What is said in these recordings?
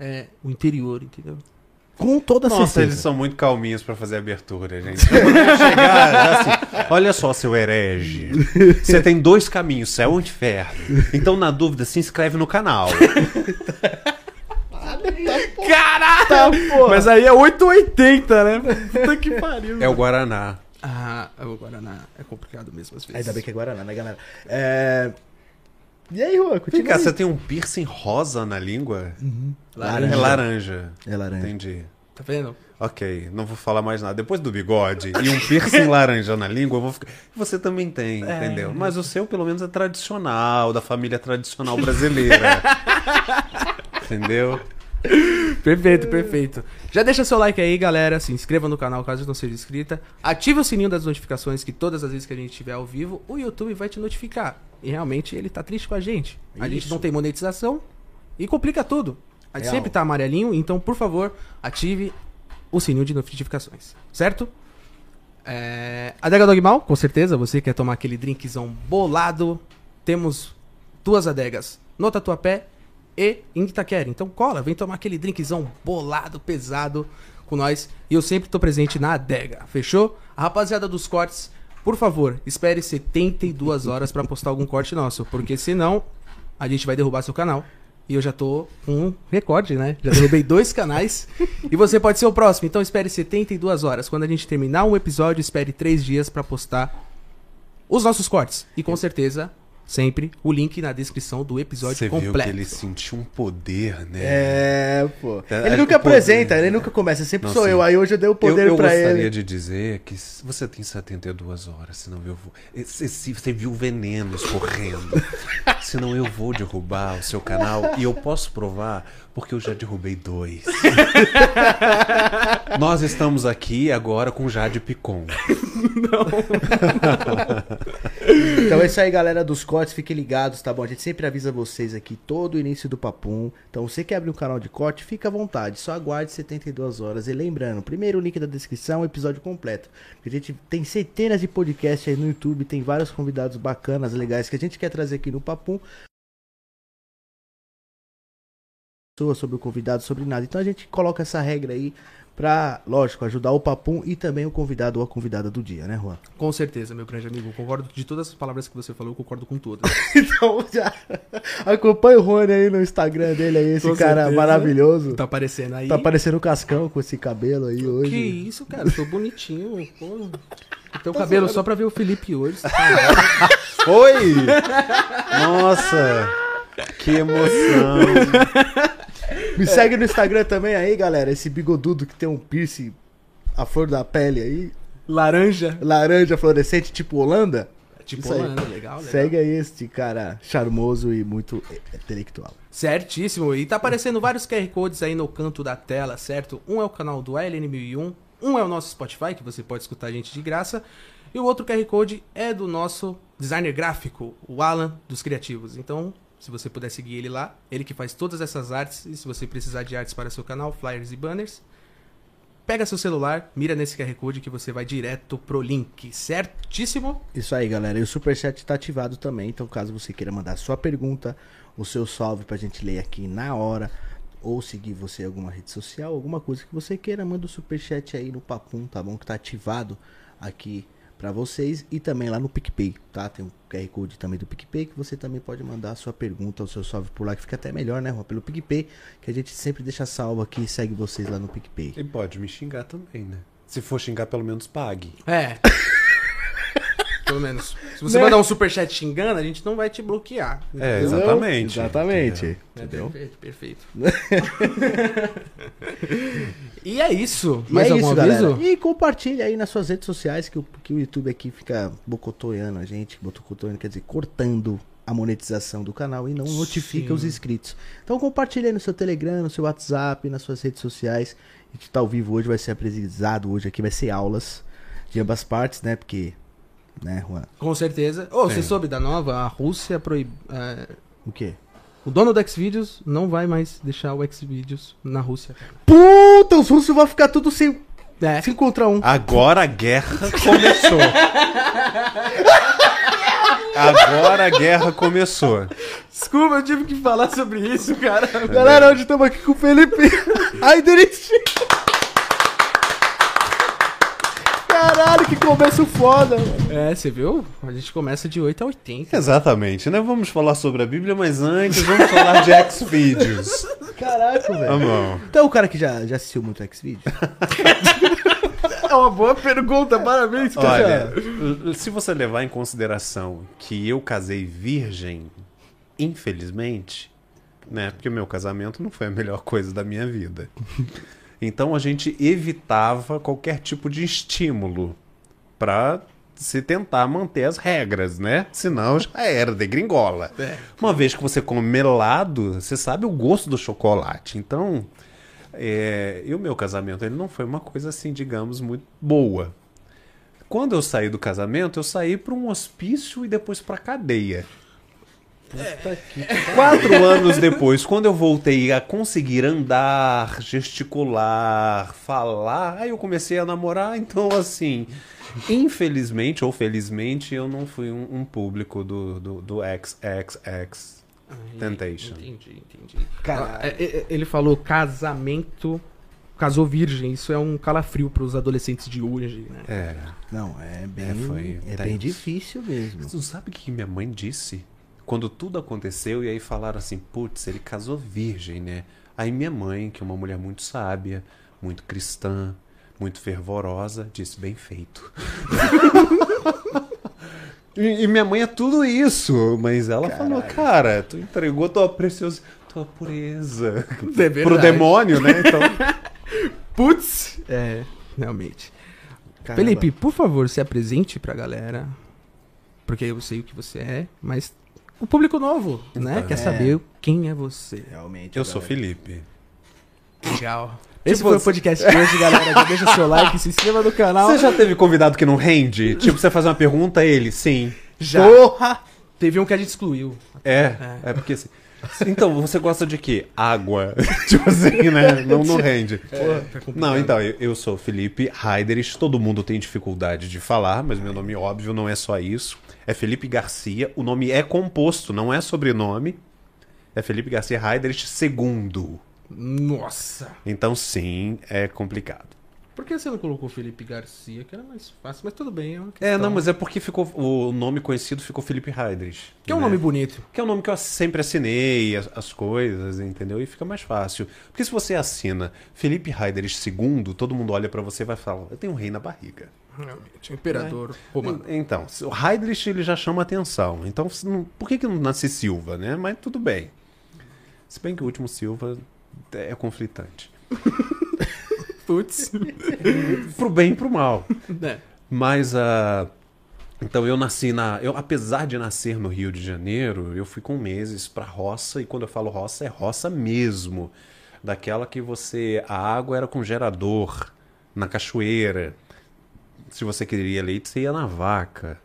é, o interior, entendeu? Com toda Nossa, certeza. eles são muito calminhos pra fazer abertura, gente. Chegar assim, olha só, seu herege. Você tem dois caminhos, céu ou inferno. Então, na dúvida, se inscreve no canal. Caralho! Tá. Mas aí é 880, né? Puta que pariu. É o Guaraná. Ah, o Guaraná é complicado mesmo às vezes. Ainda bem que é Guaraná, né, galera? É... E aí, Juan, Vem continua. cá, aí. você tem um piercing rosa na língua? Laranja. É laranja. É laranja. Entendi. Tá vendo? Ok, não vou falar mais nada. Depois do bigode e um piercing laranja na língua, eu vou ficar. Você também tem, É. entendeu? Mas o seu, pelo menos, é tradicional, da família tradicional brasileira. entendeu? Perfeito, perfeito. Já deixa seu like aí, galera. Se inscreva no canal caso não seja inscrita. Ative o sininho das notificações que todas as vezes que a gente estiver ao vivo, o YouTube vai te notificar. E realmente ele tá triste com a gente. A gente não tem monetização e complica tudo. A gente Real. sempre tá amarelinho, então por favor, ative o sininho de notificações, certo? É... Adega Dogmal, com certeza, você quer tomar aquele drinkzão bolado. Temos duas adegas no Tatuapé e em Itaquera. Então cola, vem tomar aquele drinkzão bolado, pesado com nós. E eu sempre tô presente na adega, fechou? A rapaziada dos cortes, por favor, espere 72 horas pra postar algum corte nosso, porque senão a gente vai derrubar seu canal. E eu já tô com um recorde, né? Já derrubei dois canais. E você pode ser o próximo. Então espere 72 horas. Quando a gente terminar um episódio, espere três dias pra postar os nossos cortes. E com certeza, sempre, o link na descrição do episódio Você viu completo. que ele sentiu um poder, né? É, pô. É, Ele nunca o poder- apresenta, ele nunca começa, sempre Não, sou sim. eu. Aí hoje eu dei o Eu, poder eu pra gostaria ele. de dizer que você tem 72 horas, senão eu vou. Esse- Você viu veneno escorrendo. senão eu vou derrubar o seu canal e eu posso provar porque eu já derrubei dois. Nós estamos aqui agora com Jade Picon. Então é isso aí, galera dos cortes, fiquem ligados, tá bom? A gente sempre avisa vocês aqui todo o início do Papum. Então você quer abrir um canal de corte, fica à vontade, só aguarde 72 horas. E lembrando, primeiro link da descrição, episódio completo. A gente tem centenas de podcasts aí no YouTube, tem vários convidados bacanas, legais, que a gente quer trazer aqui no Papum. Sobre o convidado, sobre nada. Então a gente coloca essa regra aí pra, lógico, ajudar o Papum e também o convidado ou a convidada do dia, né, Juan? Com certeza, meu grande amigo. Concordo de todas as palavras que você falou, eu concordo com todas. Então já acompanha o Rony aí no Instagram dele aí, esse Com cara certeza. maravilhoso. tá aparecendo aí. Tá parecendo o Cascão com esse cabelo aí hoje. Que isso, cara? Eu tô bonitinho, pô. Teu cabelo só pra ver o Felipe hoje. Oi! Nossa! Que emoção! Me segue no Instagram também aí, galera. Esse bigodudo que tem um piercing a flor da pele aí, Laranja. laranja fluorescente, tipo Holanda. Tipo, Isso. Holanda, legal, legal. Segue aí este cara charmoso e muito intelectual. Certíssimo. E tá aparecendo vários QR Codes aí no canto da tela, certo? Um é o canal do ALN1001, um é o nosso Spotify, que você pode escutar a gente de graça, e o outro QR Code é do nosso designer gráfico, o Alan dos Criativos. Então, se você puder seguir ele lá, ele que faz todas essas artes, e se você precisar de artes para seu canal, flyers e banners, pega seu celular, mira nesse QR Code que você vai direto pro link, certíssimo? Isso aí, galera. E o Superchat tá ativado também. Então, caso você queira mandar sua pergunta, o seu salve pra gente ler aqui na hora, ou seguir você em alguma rede social, alguma coisa que você queira, manda o Superchat aí no Papum, tá bom? Que tá ativado aqui pra vocês. E também lá no PicPay, tá? Tem um QR Code também do PicPay que você também pode mandar a sua pergunta, o seu salve por lá, que fica até melhor, né, Juan? Pelo PicPay, que a gente sempre deixa salvo aqui e segue vocês lá no PicPay. E pode me xingar também, né? Se for xingar, pelo menos pague. É. Pelo menos. Se você Né? mandar um superchat xingando, a gente não vai te bloquear. É, exatamente. Exatamente. É, Entendeu? perfeito, perfeito. e é isso. E Mais é algum isso, aviso? galera. E compartilha aí nas suas redes sociais que o, que o YouTube aqui fica bocotoiando a gente, bocotoiando, quer dizer, cortando a monetização do canal e não notifica Sim. os inscritos. Então compartilha aí no seu Telegram, no seu WhatsApp, nas suas redes sociais. A gente tá ao vivo hoje, vai ser aprendizado hoje aqui, vai ser aulas de ambas partes, né? Porque, né, Juan? Com certeza. Ô, você Sim. soube da nova? A Rússia proíbe. é, O quê? o dono do Xvideos não vai mais deixar o Xvideos na Rússia. Puta, os russos vão ficar tudo sem, É. sem contra um. Agora a guerra começou. Agora a guerra começou. Desculpa, eu tive que falar sobre isso, cara. Galera, hoje estamos aqui com o Felipe Heiderich. Caralho, que começo foda, mano. É, você viu? A gente começa de 8 a 80. Exatamente, né? Vamos falar sobre a Bíblia, mas antes vamos falar de X-Videos. Caraca, velho. Então, o cara que já, já assistiu muito X-Video? É uma boa pergunta, parabéns, Olha, se você levar em consideração que eu casei virgem, infelizmente, né? Porque o meu casamento não foi a melhor coisa da minha vida. Então a gente evitava qualquer tipo de estímulo pra se tentar manter as regras, né? Senão já era de gringola. É. Uma vez que você come melado, você sabe o gosto do chocolate. Então, é, e o meu casamento ele não foi uma coisa assim, digamos, muito boa. Quando eu saí do casamento, eu saí para um hospício e depois para cadeia. Puta que... Quatro anos depois, quando eu voltei a conseguir andar, gesticular, falar, aí eu comecei a namorar. Então, assim, infelizmente ou felizmente, eu não fui um, um público do, do, do XXX Temptation. Entendi, entendi. Ah, é, é, Ele falou casamento, casou virgem. Isso é um calafrio pros adolescentes de hoje, né? É. Não, é bem, É, foi é bem difícil mesmo. Você não sabe o que minha mãe disse? Quando tudo aconteceu e aí falaram assim, putz, ele casou virgem, né? Aí minha mãe, que é uma mulher muito sábia, muito cristã, muito fervorosa, disse, bem feito. e, e minha mãe é tudo isso, mas ela falou, cara, tu entregou tua preciosa, tua pureza É pro demônio, né? Então, Putz! É, realmente. Caramba. Felipe, por favor, se apresente pra galera. Porque eu sei o que você é, mas o público novo, né? Então, Quer é. saber quem é você. Realmente. eu sou galera. Felipe. Legal. Esse Tipo, foi o podcast de hoje, galera. Já deixa seu like, se inscreva no canal. Você já teve convidado que não rende? Tipo, você faz uma pergunta, ele, sim. Já. Porra! Teve um que a gente excluiu. É, é, porque assim. Então, você gosta de quê? Água. tipo assim, né? Não, não rende. Tá complicado. Não, então, eu, eu sou Felipe Heiderich. Todo mundo tem dificuldade de falar, mas meu nome, óbvio, não é só isso. É Felipe Garcia. O nome é composto, não é sobrenome. É Felipe Garcia Heiderich II. Nossa. Então, sim, é complicado. Por que você não colocou Felipe Garcia, que era mais fácil? Mas tudo bem, é É, não, mas é porque ficou o nome conhecido ficou Felipe Heiderich. Que é um né? nome bonito. Que é o nome que eu sempre assinei as, as coisas, entendeu? E fica mais fácil. Porque se você assina Felipe Heiderich II, todo mundo olha pra você e vai falar, eu tenho um rei na barriga. Realmente. O imperador romano. En- Então, o Heidrich ele já chama atenção. Então, por que, que não nasce Silva, né? Mas tudo bem. Se bem que o último Silva é conflitante. Putz. Pro bem e pro mal. É. Mas a. Então eu nasci na. Eu, apesar de nascer no Rio de Janeiro, eu fui com meses pra roça, e quando eu falo roça, é roça mesmo. Daquela que você. A água era com gerador, na cachoeira. Se você queria leite, você ia na vaca.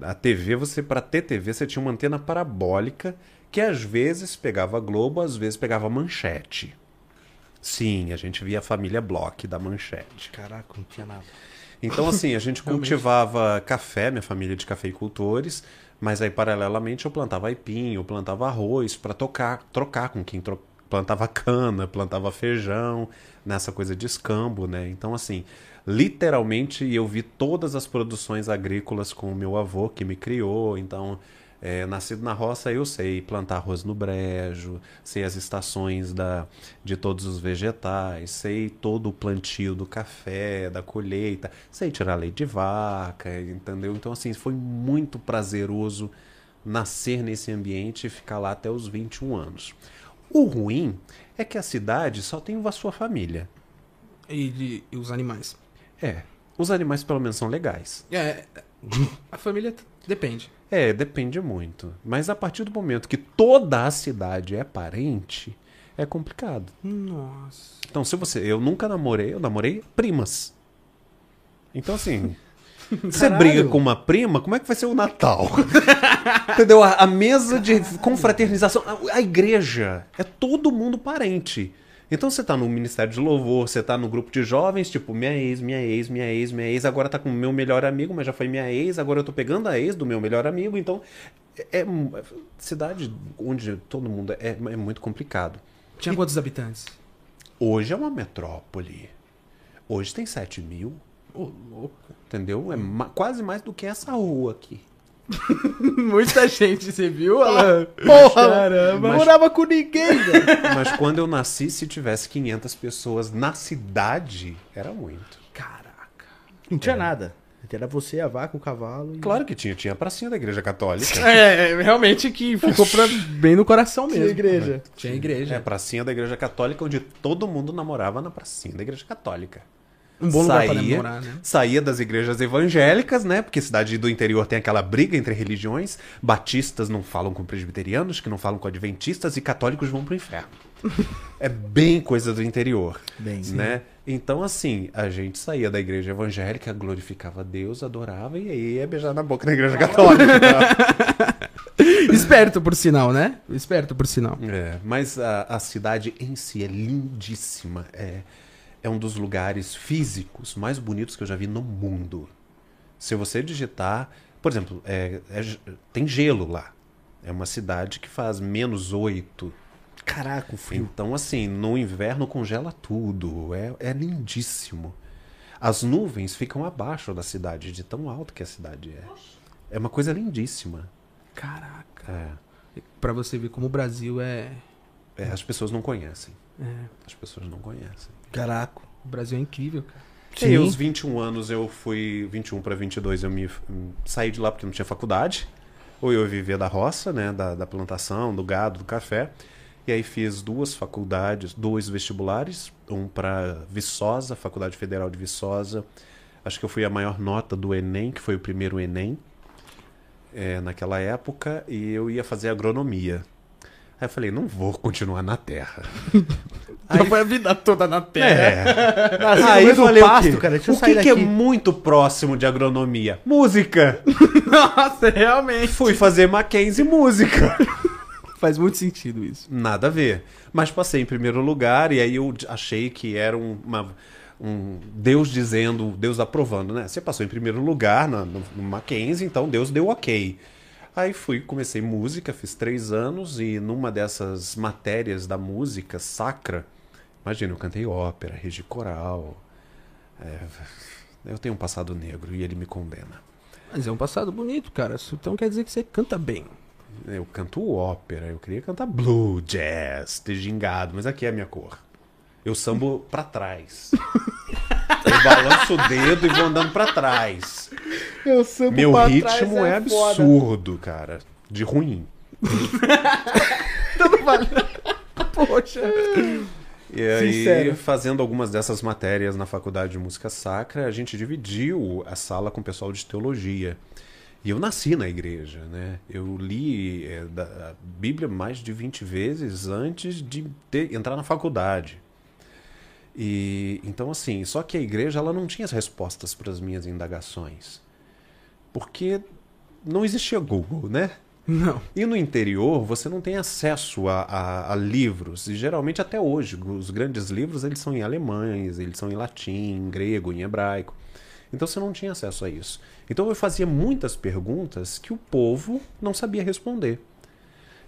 A TV, você, para ter TV, você tinha uma antena parabólica que às vezes pegava Globo, às vezes pegava manchete. Sim, a gente via a família Block da manchete. Caraca, não tinha nada. Então, assim, a gente cultivava café, minha família de cafeicultores, mas aí, paralelamente, eu plantava aipim, eu plantava arroz para tocar, trocar com quem tro- plantava cana, plantava feijão, nessa coisa de escambo, né? Então, assim, literalmente eu vi todas as produções agrícolas com o meu avô que me criou, então. é, nascido na roça, eu sei plantar arroz no brejo, sei as estações da, de todos os vegetais, sei todo o plantio do café, da colheita, sei tirar leite de vaca, entendeu? Então, assim, foi muito prazeroso nascer nesse ambiente e ficar lá até os 21 anos. O ruim é que a cidade só tem a sua família. E, de- e os animais. É, os animais pelo menos são legais. É. A família depende. É, depende muito. Mas a partir do momento que toda a cidade é parente, é complicado. Nossa. Então, se você. Eu nunca namorei, eu namorei primas. Então, assim. Você briga com uma prima, como é que vai ser o Natal? Entendeu? A, a mesa de confraternização. A, a igreja. É todo mundo parente. Então você tá no Ministério de Louvor, você tá no grupo de jovens, tipo, minha ex, minha ex, minha ex, minha ex, agora tá com o meu melhor amigo, mas já foi minha ex, agora eu tô pegando a ex do meu melhor amigo, então é, é cidade onde todo mundo é, é muito complicado. Tinha quantos habitantes? Hoje é uma metrópole. Hoje tem 7 mil. Ô, louco. Entendeu? É ma- quase mais do que essa rua aqui. Muita gente, você viu, Alan? Porra! Caramba. Não morava com ninguém, velho. Mas quando eu nasci, se tivesse 500 pessoas na cidade, era muito. Caraca. Não tinha nada. Era você, a vaca, o cavalo. E... Claro que tinha, tinha a pracinha da igreja católica. É, realmente que ficou pra- bem no coração mesmo. Tinha igreja. Tinha igreja. É, a pracinha da igreja católica, onde todo mundo namorava na pracinha da igreja católica. Um bom lugar pra Saía- namorar, né? Saía das igrejas evangélicas, né? Porque cidade do interior tem aquela briga entre religiões. Batistas não falam com presbiterianos, que não falam com adventistas, e católicos vão pro inferno. é bem coisa do interior. Bem, né? Então, assim, a gente saía da igreja evangélica, glorificava Deus, adorava, e aí ia beijar na boca da igreja católica. tá? Esperto, por sinal, né? Esperto, por sinal. É, mas a, a cidade em si é lindíssima. É, é um dos lugares físicos mais bonitos que eu já vi no mundo. Se você digitar, por exemplo, é- é tem gelo lá. É uma cidade que faz menos oito. Caraca, o frio. Então, assim, no inverno congela tudo. É, é lindíssimo. As nuvens ficam abaixo da cidade, de tão alto que a cidade é. É uma coisa lindíssima. Caraca. É, Pra você ver como o Brasil é. é, as pessoas não conhecem. é, As pessoas não conhecem. Caraca. o Brasil é incrível, cara. E aos 21 anos eu fui, 21 para 22 eu me saí de lá porque não tinha faculdade. Ou eu vivia da roça, né, da, da plantação, do gado, do café. E aí fiz duas faculdades, dois vestibulares, um para Viçosa, Faculdade Federal de Viçosa. Acho que eu fui a maior nota do ENEM, que foi o primeiro ENEM, é, naquela época, e eu ia fazer agronomia. Aí eu falei, não vou continuar na terra. Já foi a vida toda na terra. É. Nasci Aí eu do falei, pasto, o, quê? cara, deixa eu o sair que, que é daqui. muito próximo de agronomia? Música. Nossa, realmente. Fui fazer Mackenzie música. Faz muito sentido isso. Nada a ver. Mas passei em primeiro lugar e aí eu achei que era um, uma- um Deus dizendo, Deus aprovando, né? Você passou em primeiro lugar na- no, no Mackenzie, então Deus deu ok. Aí fui, comecei música, fiz três anos e numa dessas matérias da música sacra, imagina, eu cantei ópera, regi coral. é, eu tenho um passado negro e ele me condena. Mas é um passado bonito, cara. Então quer dizer que você canta bem. Eu canto ópera, eu queria cantar blue, jazz, ter gingado, mas aqui é a minha cor. Eu sambo pra trás. Eu balanço o dedo e vou andando pra trás. Eu sambo Meu pra ritmo trás, é foda. absurdo, cara. De ruim. Poxa. E aí, Sincero. fazendo algumas dessas matérias na faculdade de música sacra, a gente dividiu a sala com o pessoal de teologia. E eu nasci na igreja, né? Eu li é, da, a Bíblia mais de 20 vezes antes de ter- entrar na faculdade. E então assim, só que a igreja ela não tinha as respostas para as minhas indagações. Porque não existia Google, né? Não. E no interior você não tem acesso a, a- a livros. E geralmente até hoje os grandes livros eles são em alemães, eles são em latim, em grego, em hebraico. Então você não tinha acesso a isso. Então eu fazia muitas perguntas que o povo não sabia responder.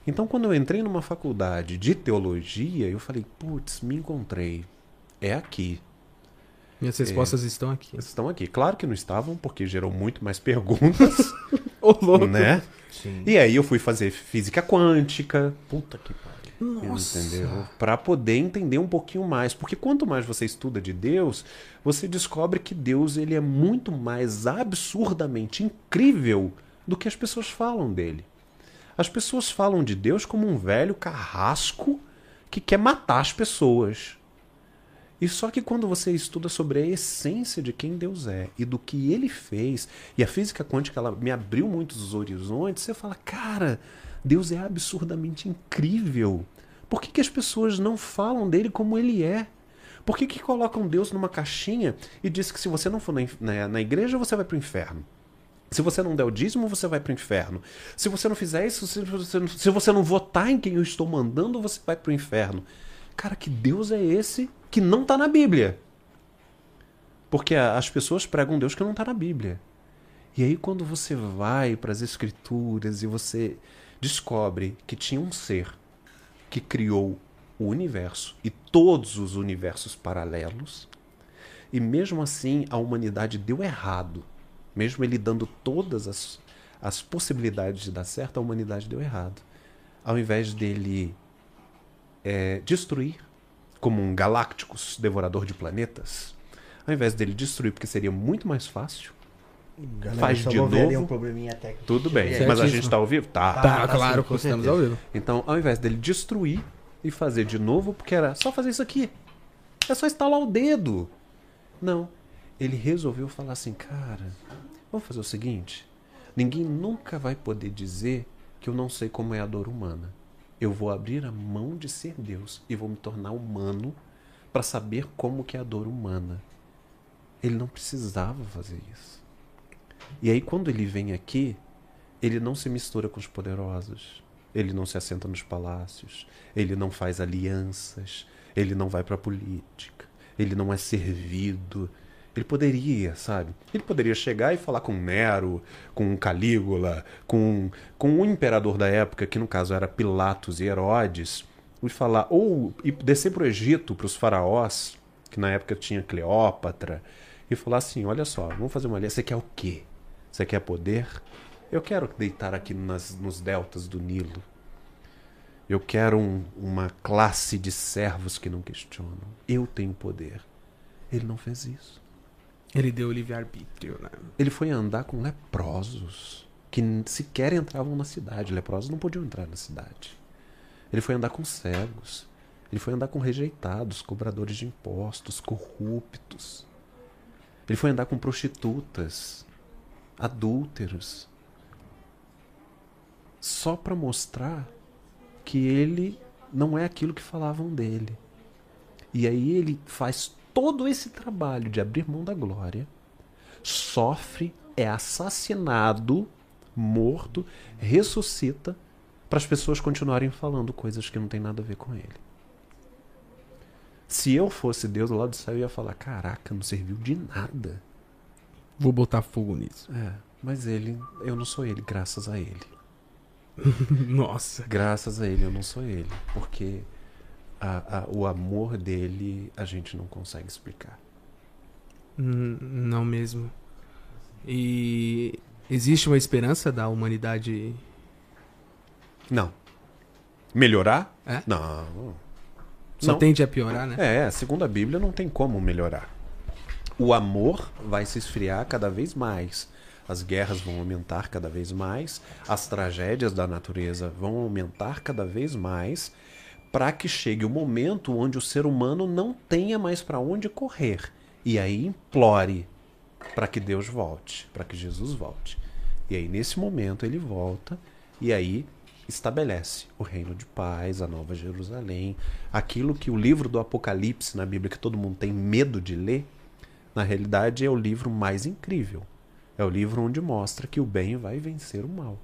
Então quando eu entrei numa faculdade de teologia, eu falei, putz, me encontrei. É aqui. Minhas respostas estão aqui. Estão aqui. Claro que não estavam, porque gerou muito mais perguntas, Ô, louco. né? Sim. E aí eu fui fazer física quântica, Puta que pariu. Nossa. entendeu? Para poder entender um pouquinho mais, porque quanto mais você estuda de Deus, você descobre que Deus ele é muito mais absurdamente incrível do que as pessoas falam dele. As pessoas falam de Deus como um velho carrasco que quer matar as pessoas. E só que quando você estuda sobre a essência de quem Deus é e do que ele fez, e a física quântica ela me abriu muitos horizontes, você fala, cara, Deus é absurdamente incrível. Por que, que as pessoas não falam dele como ele é? Por que, que colocam Deus numa caixinha e diz que se você não for na, na, na igreja, você vai para o inferno? Se você não der o dízimo, você vai para o inferno. Se você não fizer isso, se você, não- se você não votar em quem eu estou mandando, você vai para o inferno. Cara, que Deus é esse que não tá na Bíblia? Porque as pessoas pregam Deus que não tá na Bíblia. E aí, quando você vai para as Escrituras e você descobre que tinha um ser que criou o universo e todos os universos paralelos, e mesmo assim a humanidade deu errado, mesmo ele dando todas as, as possibilidades de dar certo, a humanidade deu errado. Ao invés dele é, destruir, como um Galácticos devorador de planetas, ao invés dele destruir, porque seria muito mais fácil, Galera, Faz de novo. um probleminha técnico. tudo bem. Aí? Mas a gente tá ao vivo? Tá. Tá. Tá, tá claro, sim, estamos ao vivo. Então, ao invés dele destruir e fazer de novo, porque era só fazer isso aqui. É só instalar o dedo. Não. Ele resolveu falar assim, cara, vamos fazer o seguinte. Ninguém nunca vai poder dizer que eu não sei como é a dor humana. Eu vou abrir a mão de ser Deus e vou me tornar humano para saber como que é a dor humana. Ele não precisava fazer isso. E aí quando ele vem aqui, ele não se mistura com os poderosos. Ele não se assenta nos palácios. Ele não faz alianças. Ele não vai para a política. Ele não é servido. Ele poderia, sabe? Ele poderia chegar e falar com Nero, com Calígula, com, com o imperador da época, que no caso era Pilatos e Herodes, e falar, ou e descer para o Egito, para os faraós, que na época tinha Cleópatra, e falar assim: olha só, vamos fazer uma aliança. Você quer o quê? Você quer poder? Eu quero deitar aqui nas, nos deltas do Nilo. Eu quero um- uma classe de servos que não questionam. Eu tenho poder. Ele não fez isso. Ele deu o livre-arbítrio, né? Ele foi andar com leprosos que sequer entravam na cidade. Leprosos não podiam entrar na cidade. Ele foi andar com cegos. Ele foi andar com rejeitados, cobradores de impostos, corruptos. Ele foi andar com prostitutas, adúlteros. Só para mostrar que ele não é aquilo que falavam dele. E aí ele faz todo esse trabalho de abrir mão da glória, sofre, é assassinado, morto, ressuscita para as pessoas continuarem falando coisas que não tem nada a ver com ele. Se eu fosse Deus lá do céu, eu ia falar: caraca, não serviu de nada. Vou botar fogo nisso. É, mas ele, eu não sou ele, graças a ele. Nossa. Graças a ele, eu não sou ele. Porque a- a- o amor dele a gente não consegue explicar. Não mesmo. E existe uma esperança da humanidade. Não. Melhorar? É? Não. Só Não. tende a piorar, né? É, segundo a Bíblia, não tem como melhorar. O amor vai se esfriar cada vez mais. As guerras vão aumentar cada vez mais. As tragédias da natureza vão aumentar cada vez mais. Para que chegue o momento onde o ser humano não tenha mais para onde correr. E aí implore para que Deus volte, para que Jesus volte. E aí, nesse momento, ele volta e aí estabelece o reino de paz, a nova Jerusalém, aquilo que o livro do Apocalipse na Bíblia que todo mundo tem medo de ler, na realidade é o livro mais incrível. É o livro onde mostra que o bem vai vencer o mal.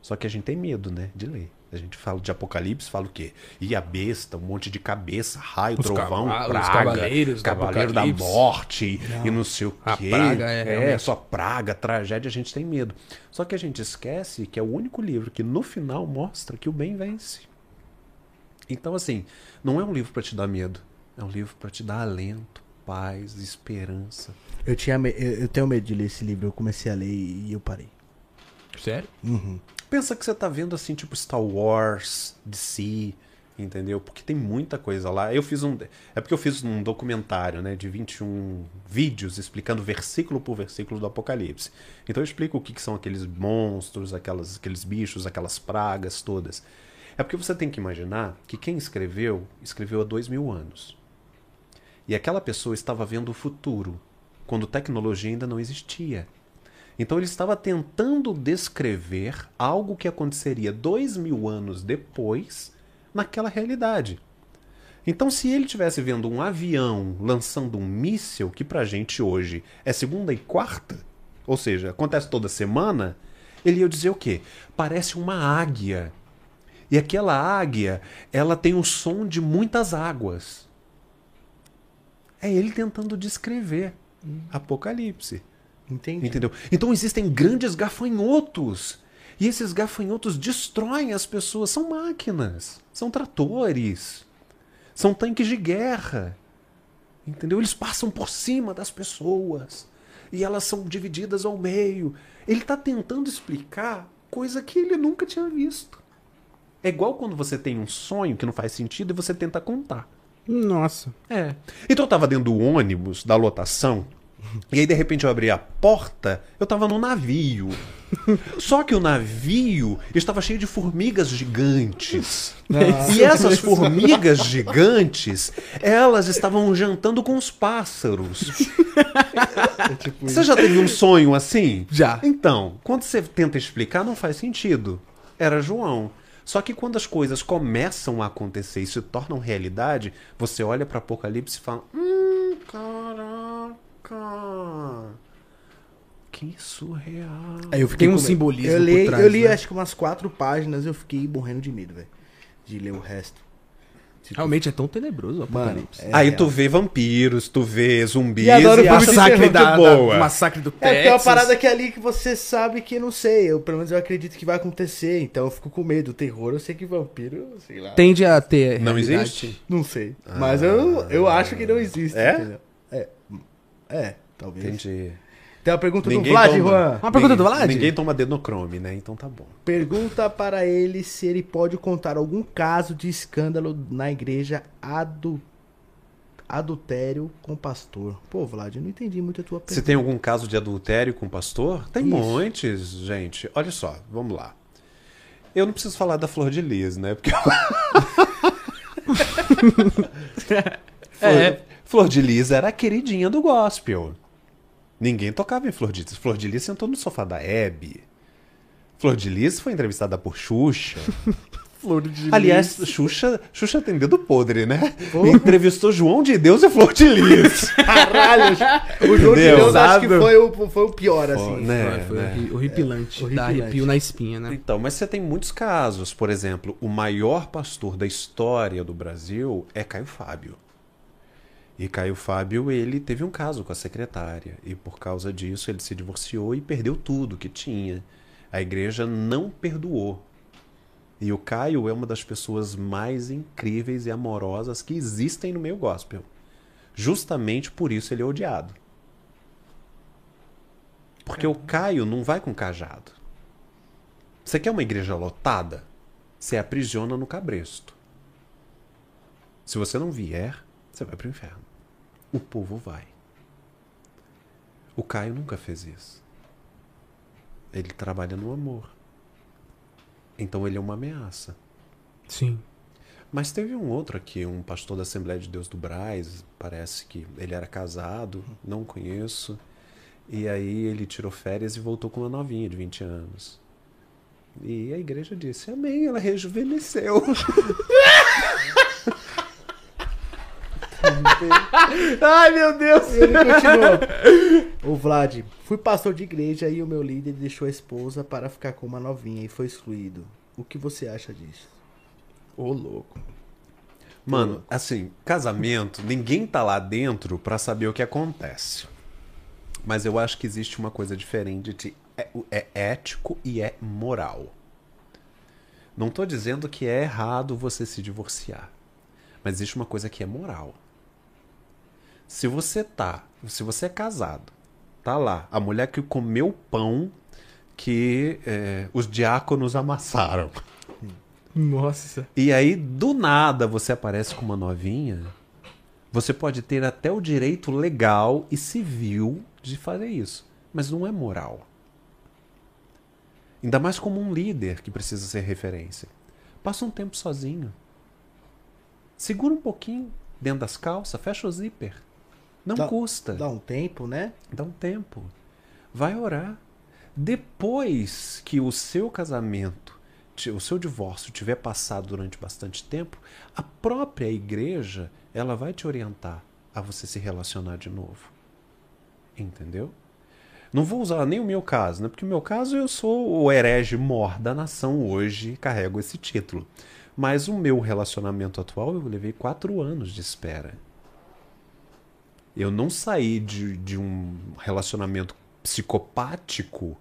Só que a gente tem medo, né, de ler. A gente fala de Apocalipse, fala o quê? E a besta, um monte de cabeça, raio, Os trovão, cava- os praga, cavaleiros do cavaleiro da morte e não sei o A quê. praga, é, realmente. só praga, tragédia, a gente tem medo. Só que a gente esquece que é o único livro que no final mostra que o bem vence. Então, assim, não é um livro para te dar medo, é um livro para te dar alento, paz, esperança. Eu, tinha me- eu, eu tenho medo de ler esse livro, eu comecei a ler e eu parei. Sério? Uhum. Pensa que você tá vendo assim, tipo Star Wars, DC, entendeu? Porque tem muita coisa lá. Eu fiz um. É porque eu fiz um documentário, né, de 21 vídeos explicando versículo por versículo do Apocalipse. Então eu explico o que, que são aqueles monstros, aquelas, aqueles bichos, aquelas pragas todas. É porque você tem que imaginar que quem escreveu, escreveu há dois mil anos. E aquela pessoa estava vendo o futuro, quando tecnologia ainda não existia. Então ele estava tentando descrever algo que aconteceria dois mil anos depois naquela realidade. Então, se ele tivesse vendo um avião lançando um míssil, que pra gente hoje é segunda e quarta, ou seja, acontece toda semana, ele ia dizer o quê? Parece uma águia E aquela águia, ela tem o som de muitas águas. É ele tentando descrever Apocalipse. Entendi. Entendeu? Então existem grandes gafanhotos. E esses gafanhotos destroem as pessoas. São máquinas, são tratores, são tanques de guerra. Entendeu? Eles passam por cima das pessoas. E elas são divididas ao meio. Ele está tentando explicar coisa que ele nunca tinha visto. É igual quando você tem um sonho que não faz sentido e você tenta contar. Nossa. É. Então eu tava dentro do ônibus, da lotação, e aí de repente eu abri a porta, eu tava no navio. Só que o navio estava cheio de formigas gigantes. E essas formigas gigantes, elas estavam jantando com os pássaros. Você já teve um sonho assim? Já. Então, quando você tenta explicar, não faz sentido. Era João. Só que quando as coisas começam a acontecer e se tornam realidade, você olha para Apocalipse e fala: Hum, caraca. Que surreal. Aí eu fiquei Tem um simbolismo Eu por li, trás, eu li né? acho que umas quatro páginas eu fiquei morrendo de medo, velho. De ler o resto. Tipo, Realmente é tão tenebroso o mano, Apocalipse. é Aí real. tu vê vampiros, tu vê zumbis E adoro e de massacre da, da, boa. do massacre do É, porque é uma Texas. parada que é ali que você sabe que não sei. Eu, pelo menos eu acredito que vai acontecer. Então eu fico com medo. O terror, eu sei que vampiro, sei lá. Tende a ter. Não realidade. existe? Não sei. Mas eu, eu acho que não existe. É? entendeu? É. Talvez. Entendi. Tem uma pergunta Ninguém do Vlad, toma- Juan. Uma pergunta do Ninguém- Vlad? Ninguém toma adenocrome, né? Então tá bom. Pergunta para ele se ele pode contar algum caso de escândalo na igreja adu... adultério com pastor. Pô, Vlad, eu não entendi muito a tua Se pergunta. tem algum caso de adultério com pastor? Tem Isso. montes, gente. Olha só, vamos lá. Eu não preciso falar da Flor de Lis, né? Porque Flor, É. Flor de Lis era a queridinha do gospel. Ninguém tocava em Flor de Lis. Flor de Lis sentou no sofá da Hebe. Flor de Lis foi entrevistada por Xuxa. Flor de Aliás, Xuxa, Xuxa tem dedo podre, né? Entrevistou João de Deus e Flor de Lis. Caralho! O João de? Deus acho que foi o, foi o pior, assim. Né? Foi né? horri- horripilante. Dá Horripilante. arrepio na espinha, né? Então, mas você tem muitos casos. Por exemplo, o maior pastor da história do Brasil é Caio Fábio. E Caio Fábio, ele teve um caso com a secretária. E por causa disso, ele se divorciou e perdeu tudo que tinha. A igreja não perdoou. E o Caio é uma das pessoas mais incríveis e amorosas que existem no meio gospel. Justamente por isso ele é odiado. Porque o Caio não vai com cajado. Você quer uma igreja lotada? Você aprisiona no cabresto. Se você não vier, você vai para o inferno. O povo vai. O Caio nunca fez isso. Ele trabalha no amor. Então ele é uma ameaça. Sim. Mas teve um outro aqui, um pastor da Assembleia de Deus do Braz, parece que ele era casado, não conheço. E aí ele tirou férias e voltou com uma novinha de 20 anos. E a igreja disse: Amém, ela rejuvenesceu. Ai, meu Deus! E ele continuou. O Vlad, fui pastor de igreja e o meu líder deixou a esposa para ficar com uma novinha e foi excluído. O que você acha disso? Ô, louco. Mano, assim, casamento, ninguém tá lá dentro pra saber o que acontece. Mas eu acho que existe uma coisa diferente de é, é ético e é moral. Não tô dizendo que é errado você se divorciar. Mas existe uma coisa que é moral. Se você tá, se você é casado, tá lá, a mulher que comeu o pão que é, os diáconos amassaram. Nossa. E aí, do nada, você aparece com uma novinha. Você pode ter até o direito legal e civil de fazer isso. Mas não é moral. Ainda mais como um líder que precisa ser referência. Passa um tempo sozinho. Segura um pouquinho dentro das calças, fecha o zíper. Não Dá- custa. Dá um tempo, né? Dá um tempo. Vai orar. Depois que o seu casamento, o seu divórcio tiver passado durante bastante tempo, a própria igreja, ela vai te orientar a você se relacionar de novo. Entendeu? Não vou usar nem o meu caso, né? Porque o meu caso eu sou o herege mor da nação hoje carrego esse título. Mas o meu relacionamento atual eu levei quatro anos de espera. Eu não saí de, de um relacionamento psicopático